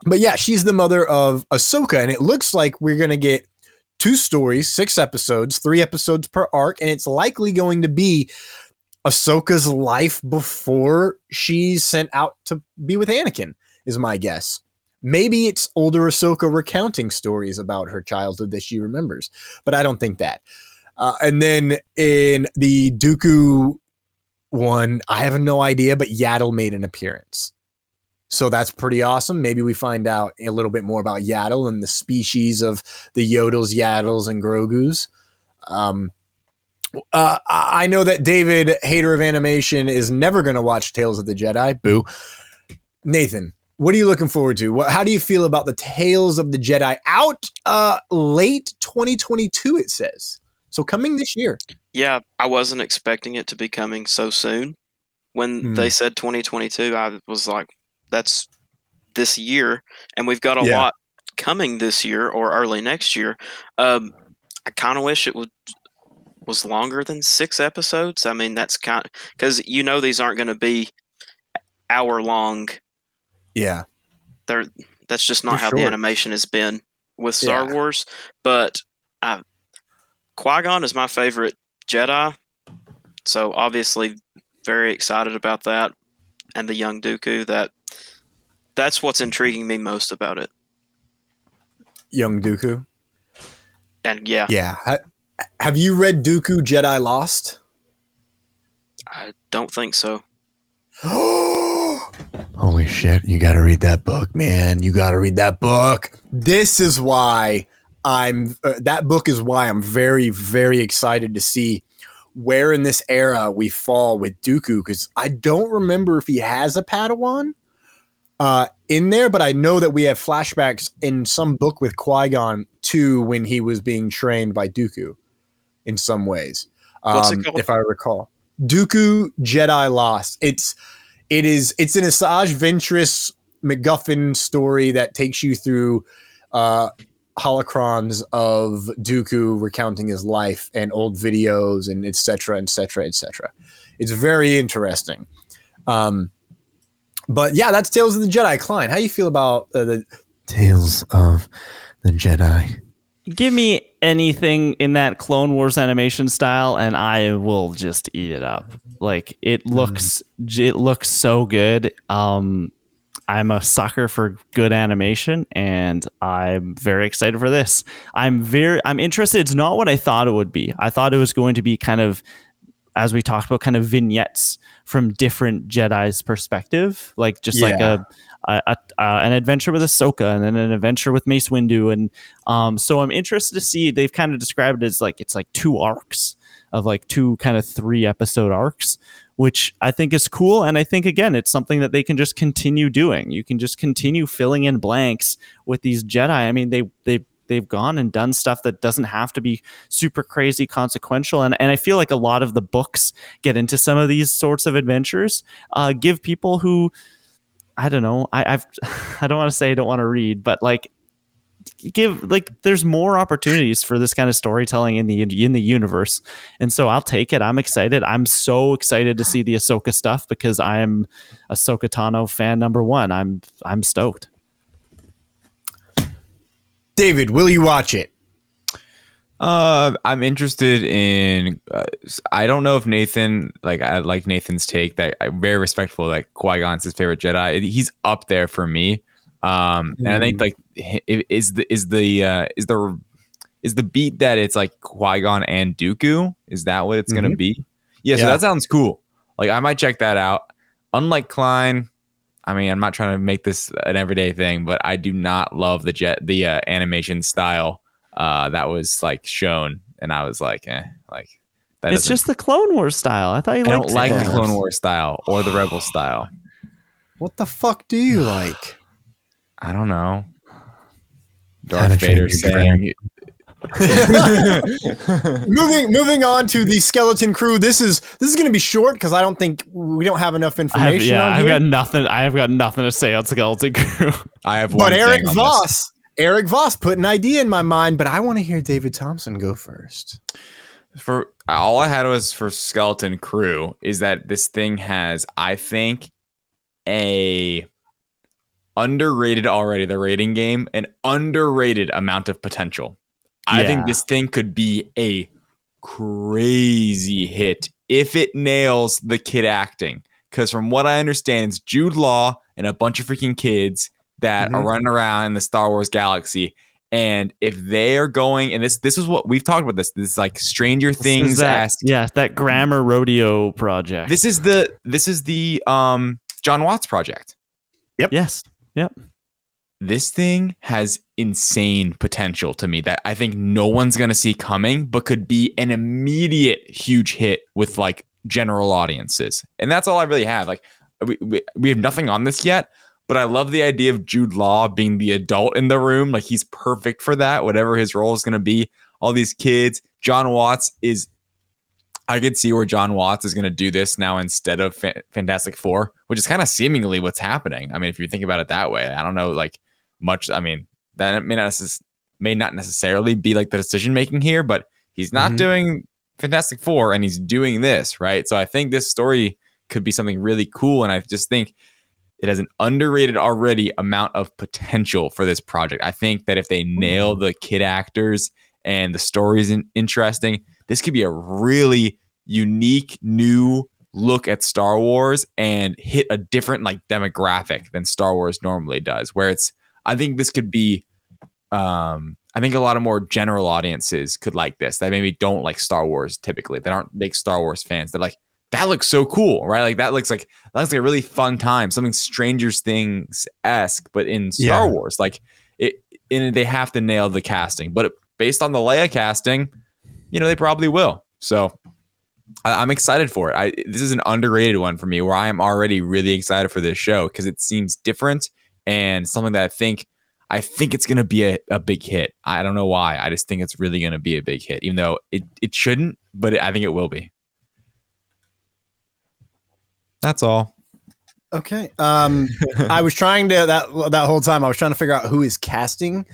But yeah, she's the mother of Ahsoka, and it looks like we're gonna get two stories, six episodes, three episodes per arc, and it's likely going to be Ahsoka's life before she's sent out to be with Anakin is my guess. Maybe it's older Ahsoka recounting stories about her childhood that she remembers, but I don't think that. Uh, and then in the Dooku one, I have no idea, but Yaddle made an appearance. So that's pretty awesome. Maybe we find out a little bit more about Yaddle and the species of the Yodels, Yaddles, and Grogus. Um, uh, I I know that David, hater of animation, is never going to watch Tales of the Jedi. Boo. Nathan, what are you looking forward to? What, how do you feel about the Tales of the Jedi out uh, late 2022? It says so coming this year. Yeah, I wasn't expecting it to be coming so soon. When Hmm. they said 2022, I was like, that's this year. And we've got a Yeah. lot coming this year or early next year. Um, I kind of wish it would was longer than six episodes. I mean, that's kind because you know these aren't going to be hour long. Yeah. They're that's just not For how the animation has been with Star Yeah. Wars. But I, Qui Gon is my favorite Jedi, so obviously very excited about that, and the young Dooku. That that's what's intriguing me most about it. Young Dooku. And yeah, Yeah. Ha- have you read Dooku Jedi Lost? I don't think so. Holy shit! You got to read that book, man. You got to read that book. this is why I'm uh, that book is why I'm very very excited to see where in this era we fall with Dooku because I don't remember if he has a Padawan uh, in there, but I know that we have flashbacks in some book with Qui Gon to when he was being trained by Dooku in some ways. What's it Um, called? If I recall, Dooku Jedi Lost. It's it is it's an Asajj Ventress MacGuffin story that takes you through uh, holocrons of Dooku recounting his life and old videos and etc. etc. et cetera, et cetera. It's very interesting. Um, but yeah, that's Tales of the Jedi. Klein, how you feel about uh, the Tales of the Jedi. Give me anything in that Clone Wars animation style, and I will just eat it up. Like it looks, it looks so good. Um, I'm a sucker for good animation, and I'm very excited for this. I'm very, I'm interested. It's not what I thought it would be. I thought it was going to be kind of, as we talked about, kind of vignettes from different Jedi's perspective, like just like a a, a, uh, an adventure with Ahsoka and then an adventure with Mace Windu. And um, so I'm interested to see, they've kind of described it as like, it's like two arcs of like two kind of three episode arcs, which I think is cool. And I think, again, it's something that they can just continue doing. You can just continue filling in blanks with these Jedi. I mean, they, they, they've gone and done stuff that doesn't have to be super crazy consequential and, and i feel like a lot of the books get into some of these sorts of adventures uh, give people who I don't know. I, I've I don't want to say I don't want to read, but like give like there's more opportunities for this kind of storytelling in the in the universe, and so I'll take it. I'm excited. I'm so excited to see the Ahsoka stuff because I'm Ahsoka Tano fan number one. I'm I'm stoked. David? Will you watch it? Uh, I'm interested in. Uh, I don't know if Nathan, like, I like Nathan's take that I'm very respectful. Like Qui Gon's his favorite Jedi. He's up there for me. Um, and I think like is the is the uh, is the is the beat that it's like Qui Gon and Dooku. Is that what it's gonna Mhm. be? Yeah, so that sounds cool. Like I might check that out. Unlike Klein, I mean, I'm not trying to make this an everyday thing, but I do not love the jet the uh, animation style uh, that was like shown, and I was like, eh, like that. it's just the Clone Wars style. I thought you I liked don't like the Clone Wars style or the Rebel style. What the fuck do you like? I don't know. Darth Train Vader Your saying, moving moving on to the skeleton crew. This is this is going to be short because I don't think we don't have enough I information have, yeah, on I've here. got nothing. I have got nothing to say on Skeleton Crew. I have one but Eric thing on this. Voss, Eric Voss put an idea in my mind, but I want to hear David Thompson go first. for all I had was for Skeleton Crew is that this thing has, I think, a underrated already the rating game, an underrated amount of potential. I think this thing could be a crazy hit if it nails the kid acting. Because from what I understand, it's Jude Law and a bunch of freaking kids that are Mhm. running around in the Star Wars galaxy. And if they are going, and this this is what we've talked about this, this is like Stranger Things that, esque. yeah, that grammar rodeo project. This is the this is the um Jon Watts project. Yep. Yes, yep. This thing has insane potential to me that I think no one's gonna see coming, but could be an immediate huge hit with like general audiences. And that's all I really have. Like we, we, we have nothing on this yet, but I love the idea of Jude Law being the adult in the room. Like he's perfect for that, whatever his role is gonna be. All these kids. Jon Watts is I could see where Jon Watts is going to do this now instead of Fa- Fantastic Four, which is kind of seemingly what's happening. I mean, if you think about it that way, I don't know, like much. I mean, that may not may not necessarily be like the decision making here, but he's not Mhm. doing Fantastic Four and he's doing this, right? So I think this story could be something really cool. And I just think it has an underrated already amount of potential for this project. I think that if they nail the kid actors and the story is interesting, this could be a really unique new look at Star Wars and hit a different like demographic than Star Wars normally does. Where it's, I think this could be, um, I think a lot of more general audiences could like this that maybe don't like Star Wars typically. That aren't big Star Wars fans. They're like, that looks so cool, right? Like that looks like that looks like a really fun time, something Strangers Things esque, but in Star Yeah. Wars. Like it, and they have to nail the casting. But based on the Leia casting, you know, they probably will. So I, I'm excited for it. I this is an underrated one for me, where I am already really excited for this show because it seems different and something that I think I think it's gonna be a, a big hit. I don't know why. I just think it's really gonna be a big hit, even though it, it shouldn't, but I think it will be. That's all. Okay. Um, I was trying to that that whole time. I was trying to figure out who is casting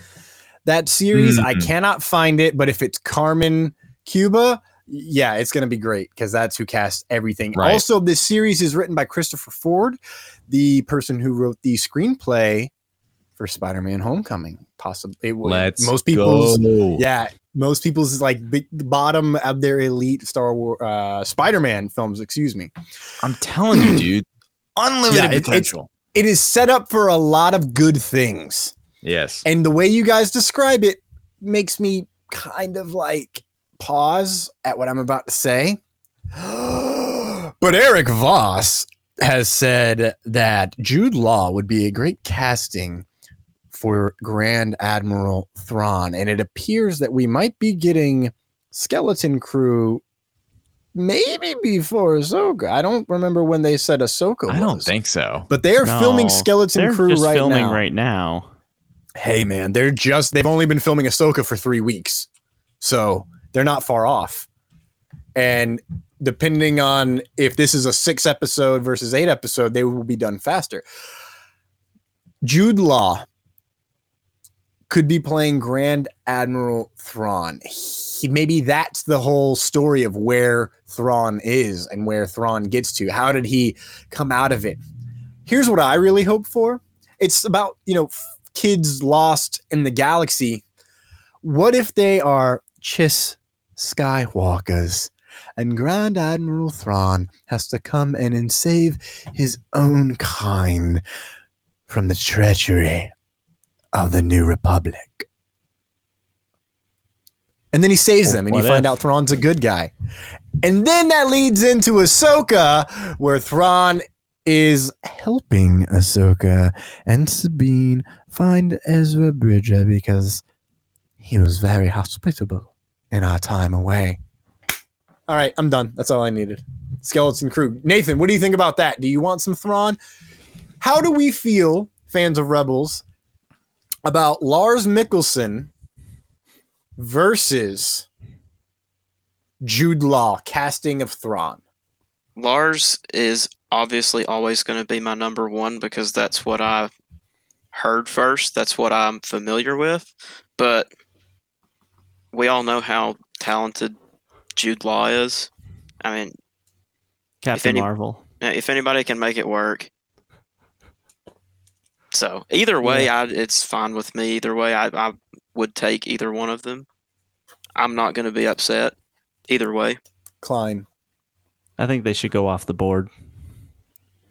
that series. I Mhm. cannot find it, but if it's Carmen Cuba, yeah, it's gonna be great because that's who cast everything. Right. Also, this series is written by Christopher Ford, the person who wrote the screenplay for Spider-Man: Homecoming. Possibly, it was Let's most people's go. yeah, most people's is like big, the bottom of their elite Star Wars uh, Spider-Man films. Excuse me. I'm telling you, dude. Unlimited Yeah, it- it's- potential. It is set up for a lot of good things. yes. And the way you guys describe it makes me kind of like pause at what I'm about to say. but Eric Voss has said that Jude Law would be a great casting for Grand Admiral Thrawn. And it appears that we might be getting Skeleton Crew maybe before Ahsoka. I don't remember when they said Ahsoka I don't think so. But they are filming Skeleton They're Crew just right filming now. right now. Hey man, they're just they've only been filming Ahsoka for three weeks. So they're not far off. And depending on if this is a six episode versus eight episode, they will be done faster. Jude Law could be playing Grand Admiral Thrawn. He, maybe that's the whole story of where Thrawn is and where Thrawn gets to. How did he come out of it? Here's what I really hope for. It's about, you know, kids lost in the galaxy. What if they are Chiss Skywalkers and Grand Admiral Thrawn has to come in and save his own kind from the treachery of the New Republic? And then he saves them, and you What find out Thrawn's a good guy. And then that leads into Ahsoka, where Thrawn is helping Ahsoka and Sabine find Ezra Bridger because he was very hospitable in our time away. All right, I'm done. That's all I needed. Skeleton Crew. Nathan, what do you think about that? Do you want some Thrawn? How do we feel, fans of Rebels, about Lars Mikkelsen versus Jude Law casting of Thrawn? Lars is obviously always going to be my number one because that's what I heard first. That's what I'm familiar with. But we all know how talented Jude Law is. I mean, Captain any- Marvel. yeah, if anybody can make it work. So either way, I, it's fine with me. Either way, I, I would take either one of them. I'm not going to be upset either way. Klein. I think they should go off the board.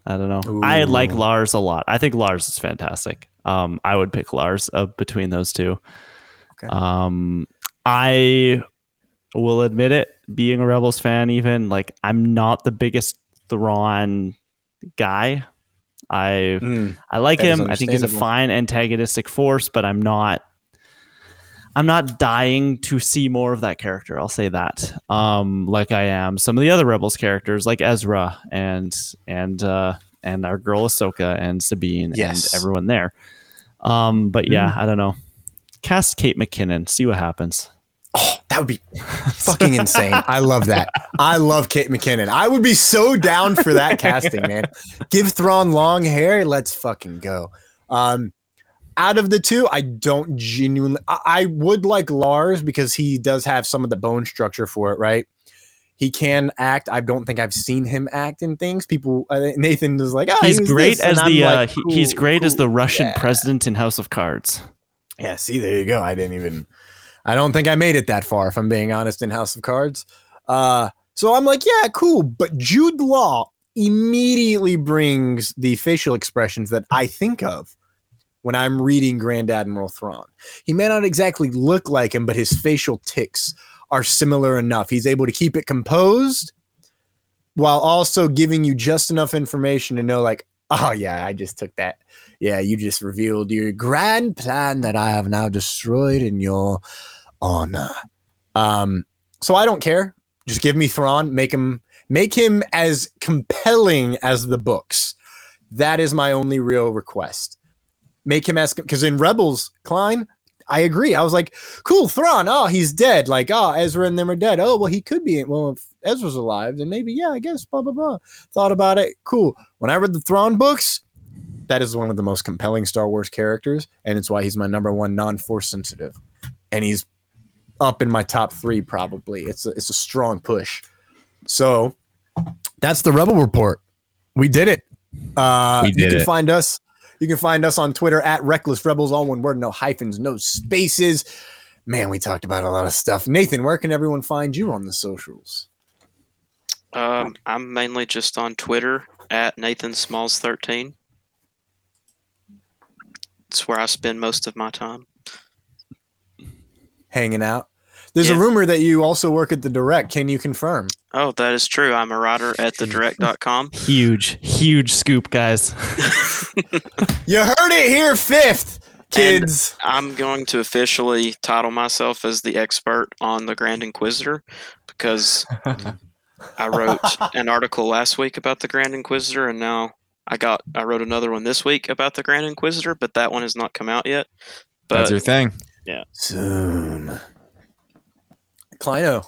I don't know. I like Lars a lot. I think Lars is fantastic. Um, I would pick Lars uh, between those two. Okay. Um, I will admit it, being a Rebels fan, even like I'm not the biggest Thrawn guy. I Mm. I like him. I think he's a fine antagonistic force, but I'm not I'm not dying to see more of that character. I'll say that. Um, like I am some of the other Rebels characters, like Ezra and and uh, and our girl Ahsoka and Sabine Yes. and everyone there. Um, but yeah, I don't know. Cast Kate McKinnon. See what happens. Oh, that would be fucking insane. I love that. I love Kate McKinnon. I would be so down for that casting, man. Give Thrawn long hair. Let's fucking go. Um, out of the two, I don't genuinely. I, I would like Lars because he does have some of the bone structure for it, right? He can act. I don't think I've seen him act in things. People, uh, Nathan is like, oh, he's he great this," as I'm the uh, like, he- he's "Cool, great as the Russian yeah." president in House of Cards. Yeah, see, there you go. I didn't even. I don't think I made it that far. If I'm being honest, in House of Cards. Uh, so I'm like, yeah, cool. But Jude Law immediately brings the facial expressions that I think of when I'm reading Grand Admiral Thrawn. He may not exactly look like him, but his facial ticks are similar enough. He's able to keep it composed while also giving you just enough information to know, like, oh yeah, I just took that. Yeah, you just revealed your grand plan that I have now destroyed in your honor. Um, so I don't care. Just give me Thrawn, make him make him as compelling as the books. That is my only real request. Make him as because in Rebels, Klein, I agree. I was like, cool, Thrawn. Oh, he's dead. Like, oh, Ezra and them are dead. Oh, well, he could be. Well, if Ezra's alive, then maybe, yeah, I guess, blah, blah, blah. Thought about it. Cool. When I read the Thrawn books, that is one of the most compelling Star Wars characters. And it's why he's my number one non force sensitive. And he's up in my top three, probably. It's a, it's a strong push. So that's the Rebel Report. We did it. Uh, We you can it. find us. You can find us on Twitter at Reckless Rebels, all one word, no hyphens, no spaces. Man, we talked about a lot of stuff. Nathan, where can everyone find you on the socials? Um, I'm mainly just on Twitter at Nathan Smalls 13. It's where I spend most of my time. Hanging out. There's a rumor that you also work at the Direct. Can you confirm? Oh, that is true. I'm a writer at thedirect.com. Huge, huge scoop, guys. You heard it here, fifth, kids. I'm going to officially title myself as the expert on the Grand Inquisitor because I wrote an article last week about the Grand Inquisitor, and now I got I wrote another one this week about the Grand Inquisitor, but that one has not come out yet. That's your thing. yeah, Soon. Kleino.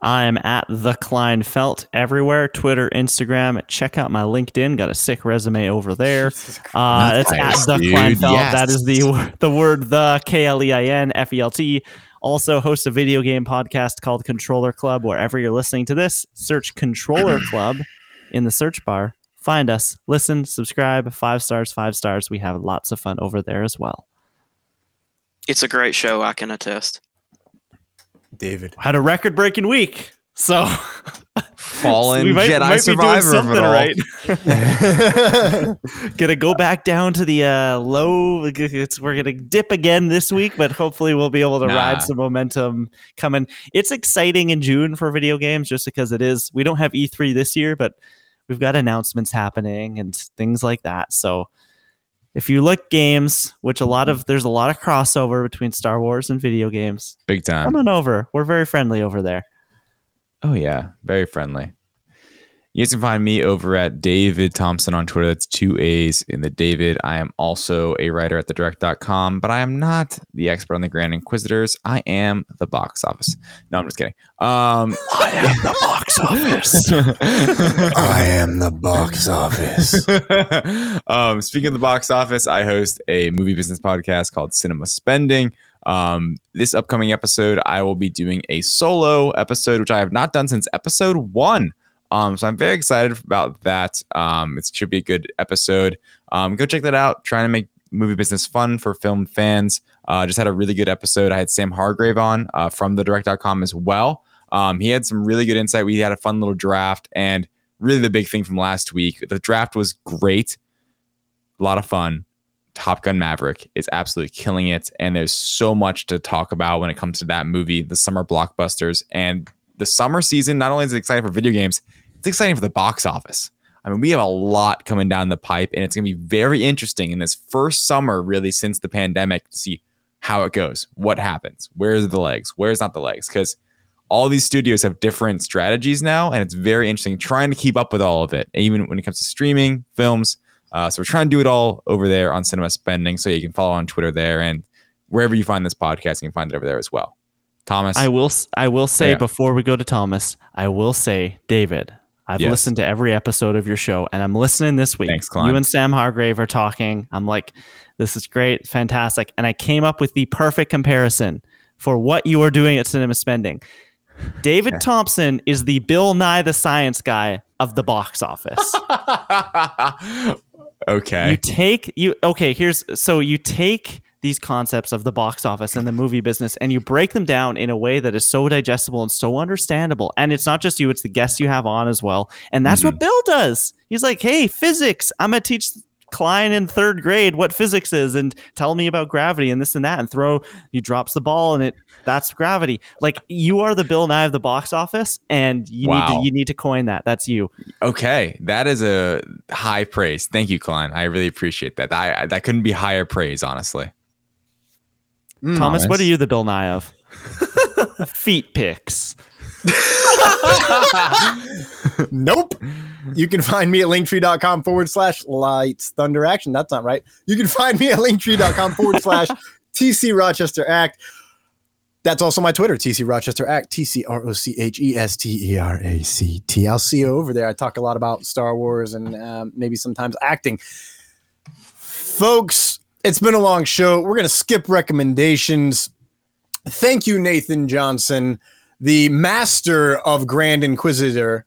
I'm at the Kleinfelt everywhere Twitter, Instagram. Check out my LinkedIn. Got a sick resume over there. Uh, it's Nice, at the dude. Kleinfelt. Yes. That is the the word the K L E I N F E L T. Also host a video game podcast called Controller Club. Wherever you're listening to this, search Controller Club in the search bar. Find us, listen, subscribe. Five stars, five stars. We have lots of fun over there as well. it's a great show. I can attest. David. Had a record breaking week. So Fallen we might, Jedi might survivor of it all. right. gonna go back down to the uh, low. It's, we're gonna dip again this week, but hopefully we'll be able to Nah. ride some momentum coming. It's exciting in June for video games, just because it is. We don't have E3 this year, but we've got announcements happening and things like that. So if you look games, which a lot of there's a lot of crossover between Star Wars and video games, Big time. come on over. We're very friendly over there. Oh yeah, very friendly. You guys can find me over at David Thompson on Twitter. That's two A's in the David. I am also a writer at thedirect.com, but I am not the expert on the Grand Inquisitors. I am the box office. No, I'm just kidding. Um, I am the box office. I am the box office. um, speaking of the box office, I host a movie business podcast called Cinema Spending. Um, this upcoming episode, I will be doing a solo episode, which I have not done since episode one. Um, so I'm very excited about that. Um, it should be a good episode. Um, go check that out. Trying to make movie business fun for film fans. Uh, just had a really good episode. I had Sam Hargrave on uh, from the direct.com as well. Um, he had some really good insight. We had a fun little draft, and really the big thing from last week, the draft was great, a lot of fun. Top Gun Maverick is absolutely killing it, and there's so much to talk about when it comes to that movie, the summer blockbusters, and the summer season. Not only is it exciting for video games, it's exciting for the box office. I mean, we have a lot coming down the pipe, and it's going to be very interesting in this first summer, really, since the pandemic, to see how it goes, what happens, where's the legs, where's not the legs, because all these studios have different strategies now, and it's very interesting trying to keep up with all of it, even when it comes to streaming, films. Uh, so we're trying to do it all over there on Cinema Spending, so you can follow on Twitter there, and wherever you find this podcast, you can find it over there as well. Thomas, I will. I will say Yeah. before we go to Thomas, I will say, David. I've Yes. listened to every episode of your show, and I'm listening this week. Thanks. You and Sam Hargrave are talking. I'm like, this is great, fantastic, and I came up with the perfect comparison for what you are doing at Cinema Spending. David Thompson is the Bill Nye the Science Guy of the box office. okay. You take you okay, here's so you take these concepts of the box office and the movie business and you break them down in a way that is so digestible and so understandable. And it's not just you, it's the guests you have on as well. And that's what mm-hmm. Bill does. He's like, hey, physics, I'm gonna teach Klein in third grade what physics is and tell me about gravity and this and that and throw he drops the ball and it that's gravity. Like you are the Bill Nye of the box office and you need to you need to coin that. That's you. Okay, that is a high praise. Thank you, Klein. I really appreciate that. I, I that couldn't be higher praise, honestly. Thomas, what are you the Bill Nye of? Feet pics. nope. You can find me at linktree.com forward slash lights thunder action. That's not right. You can find me at linktree.com forward slash TC Rochester Act. That's also my Twitter, TC Rochester Act, T C R O C H E S T E R A C T. I'll see you over there. I talk a lot about Star Wars and um, maybe sometimes acting. Folks, it's been a long show. We're going to skip recommendations. Thank you, Nathan Johnson, the master of Grand Inquisitor.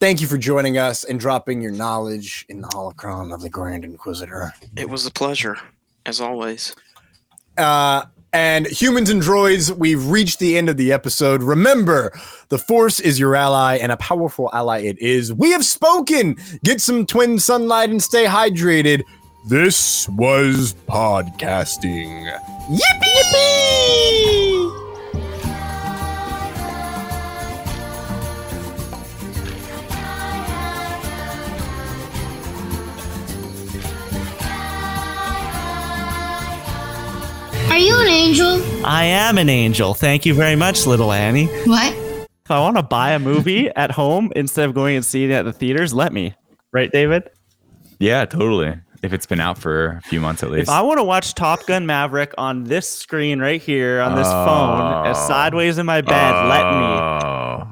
Thank you for joining us and dropping your knowledge in the holocron of the Grand Inquisitor. It was a pleasure, as always. Uh, and humans and droids, we've reached the end of the episode. Remember, the Force is your ally, and a powerful ally it is. We have spoken. Get some twin sunlight and stay hydrated. This was podcasting. Yippee! Yippee! Are you an angel? I am an angel. Thank you very much, little Annie. What? If I want to buy a movie at home instead of going and seeing it at the theaters, let me. Right, David? Yeah, totally. If it's been out for a few months at least. If I want to watch Top Gun Maverick on this screen right here on this phone, Oh. sideways in my bed, let me. Oh.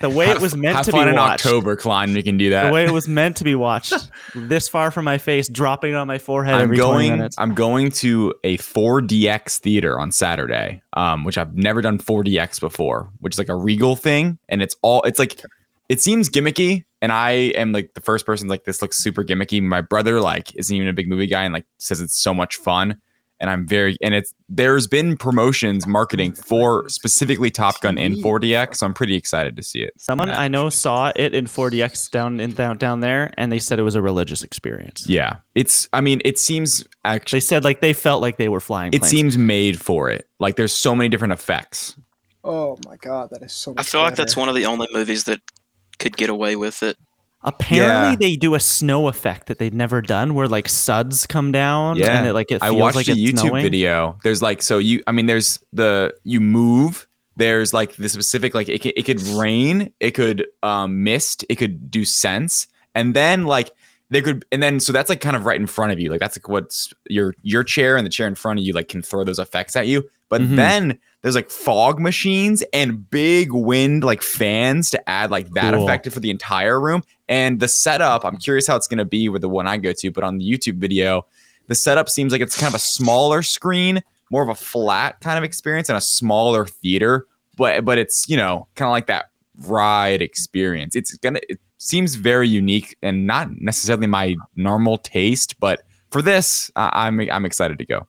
The way Have- it was meant to be in watched. October, Klein. We can do that. The way it was meant to be watched, this far from my face, dropping on my forehead I'm every 20 going. I'm going to a 4DX theater on Saturday, um, which I've never done 4DX before, which is like a Regal thing, and it's all. It's like it seems gimmicky, and I am like the first person like this looks super gimmicky. My brother like isn't even a big movie guy, and like says it's so much fun, and I'm very. And it's there's been promotions marketing for specifically Top Gun in 4DX, so I'm pretty excited to see it. Someone I know saw it in 4DX down in down, down there, and they said it was a religious experience. Yeah, it's. I mean, it seems actually. They said like they felt like they were flying. It planes. seems made for it. Like there's so many different effects. Oh my god, that is so. I feel like that's one of the only movies that could get away with it. Apparently, Yeah. they do a snow effect that they'd never done, where like suds come down. Yeah, and it, like it I watched like a it's YouTube snowing. video. There's like so you. I mean, there's the you move. There's like the specific like it could, it could rain, it could um, mist, it could do sense, and then like they could and then so that's like kind of right in front of you. Like that's like what's your your chair and the chair in front of you like can throw those effects at you. But Mhm. then there's like fog machines and big wind like fans to add like that Cool. effect for the entire room. And the setup, I'm curious how it's gonna be with the one I go to, but on the YouTube video, the setup seems like it's kind of a smaller screen, more of a flat kind of experience and a smaller theater. But but it's you know kind of like that ride experience. It's gonna it seems very unique and not necessarily my normal taste, but for this, I'm I'm excited to go.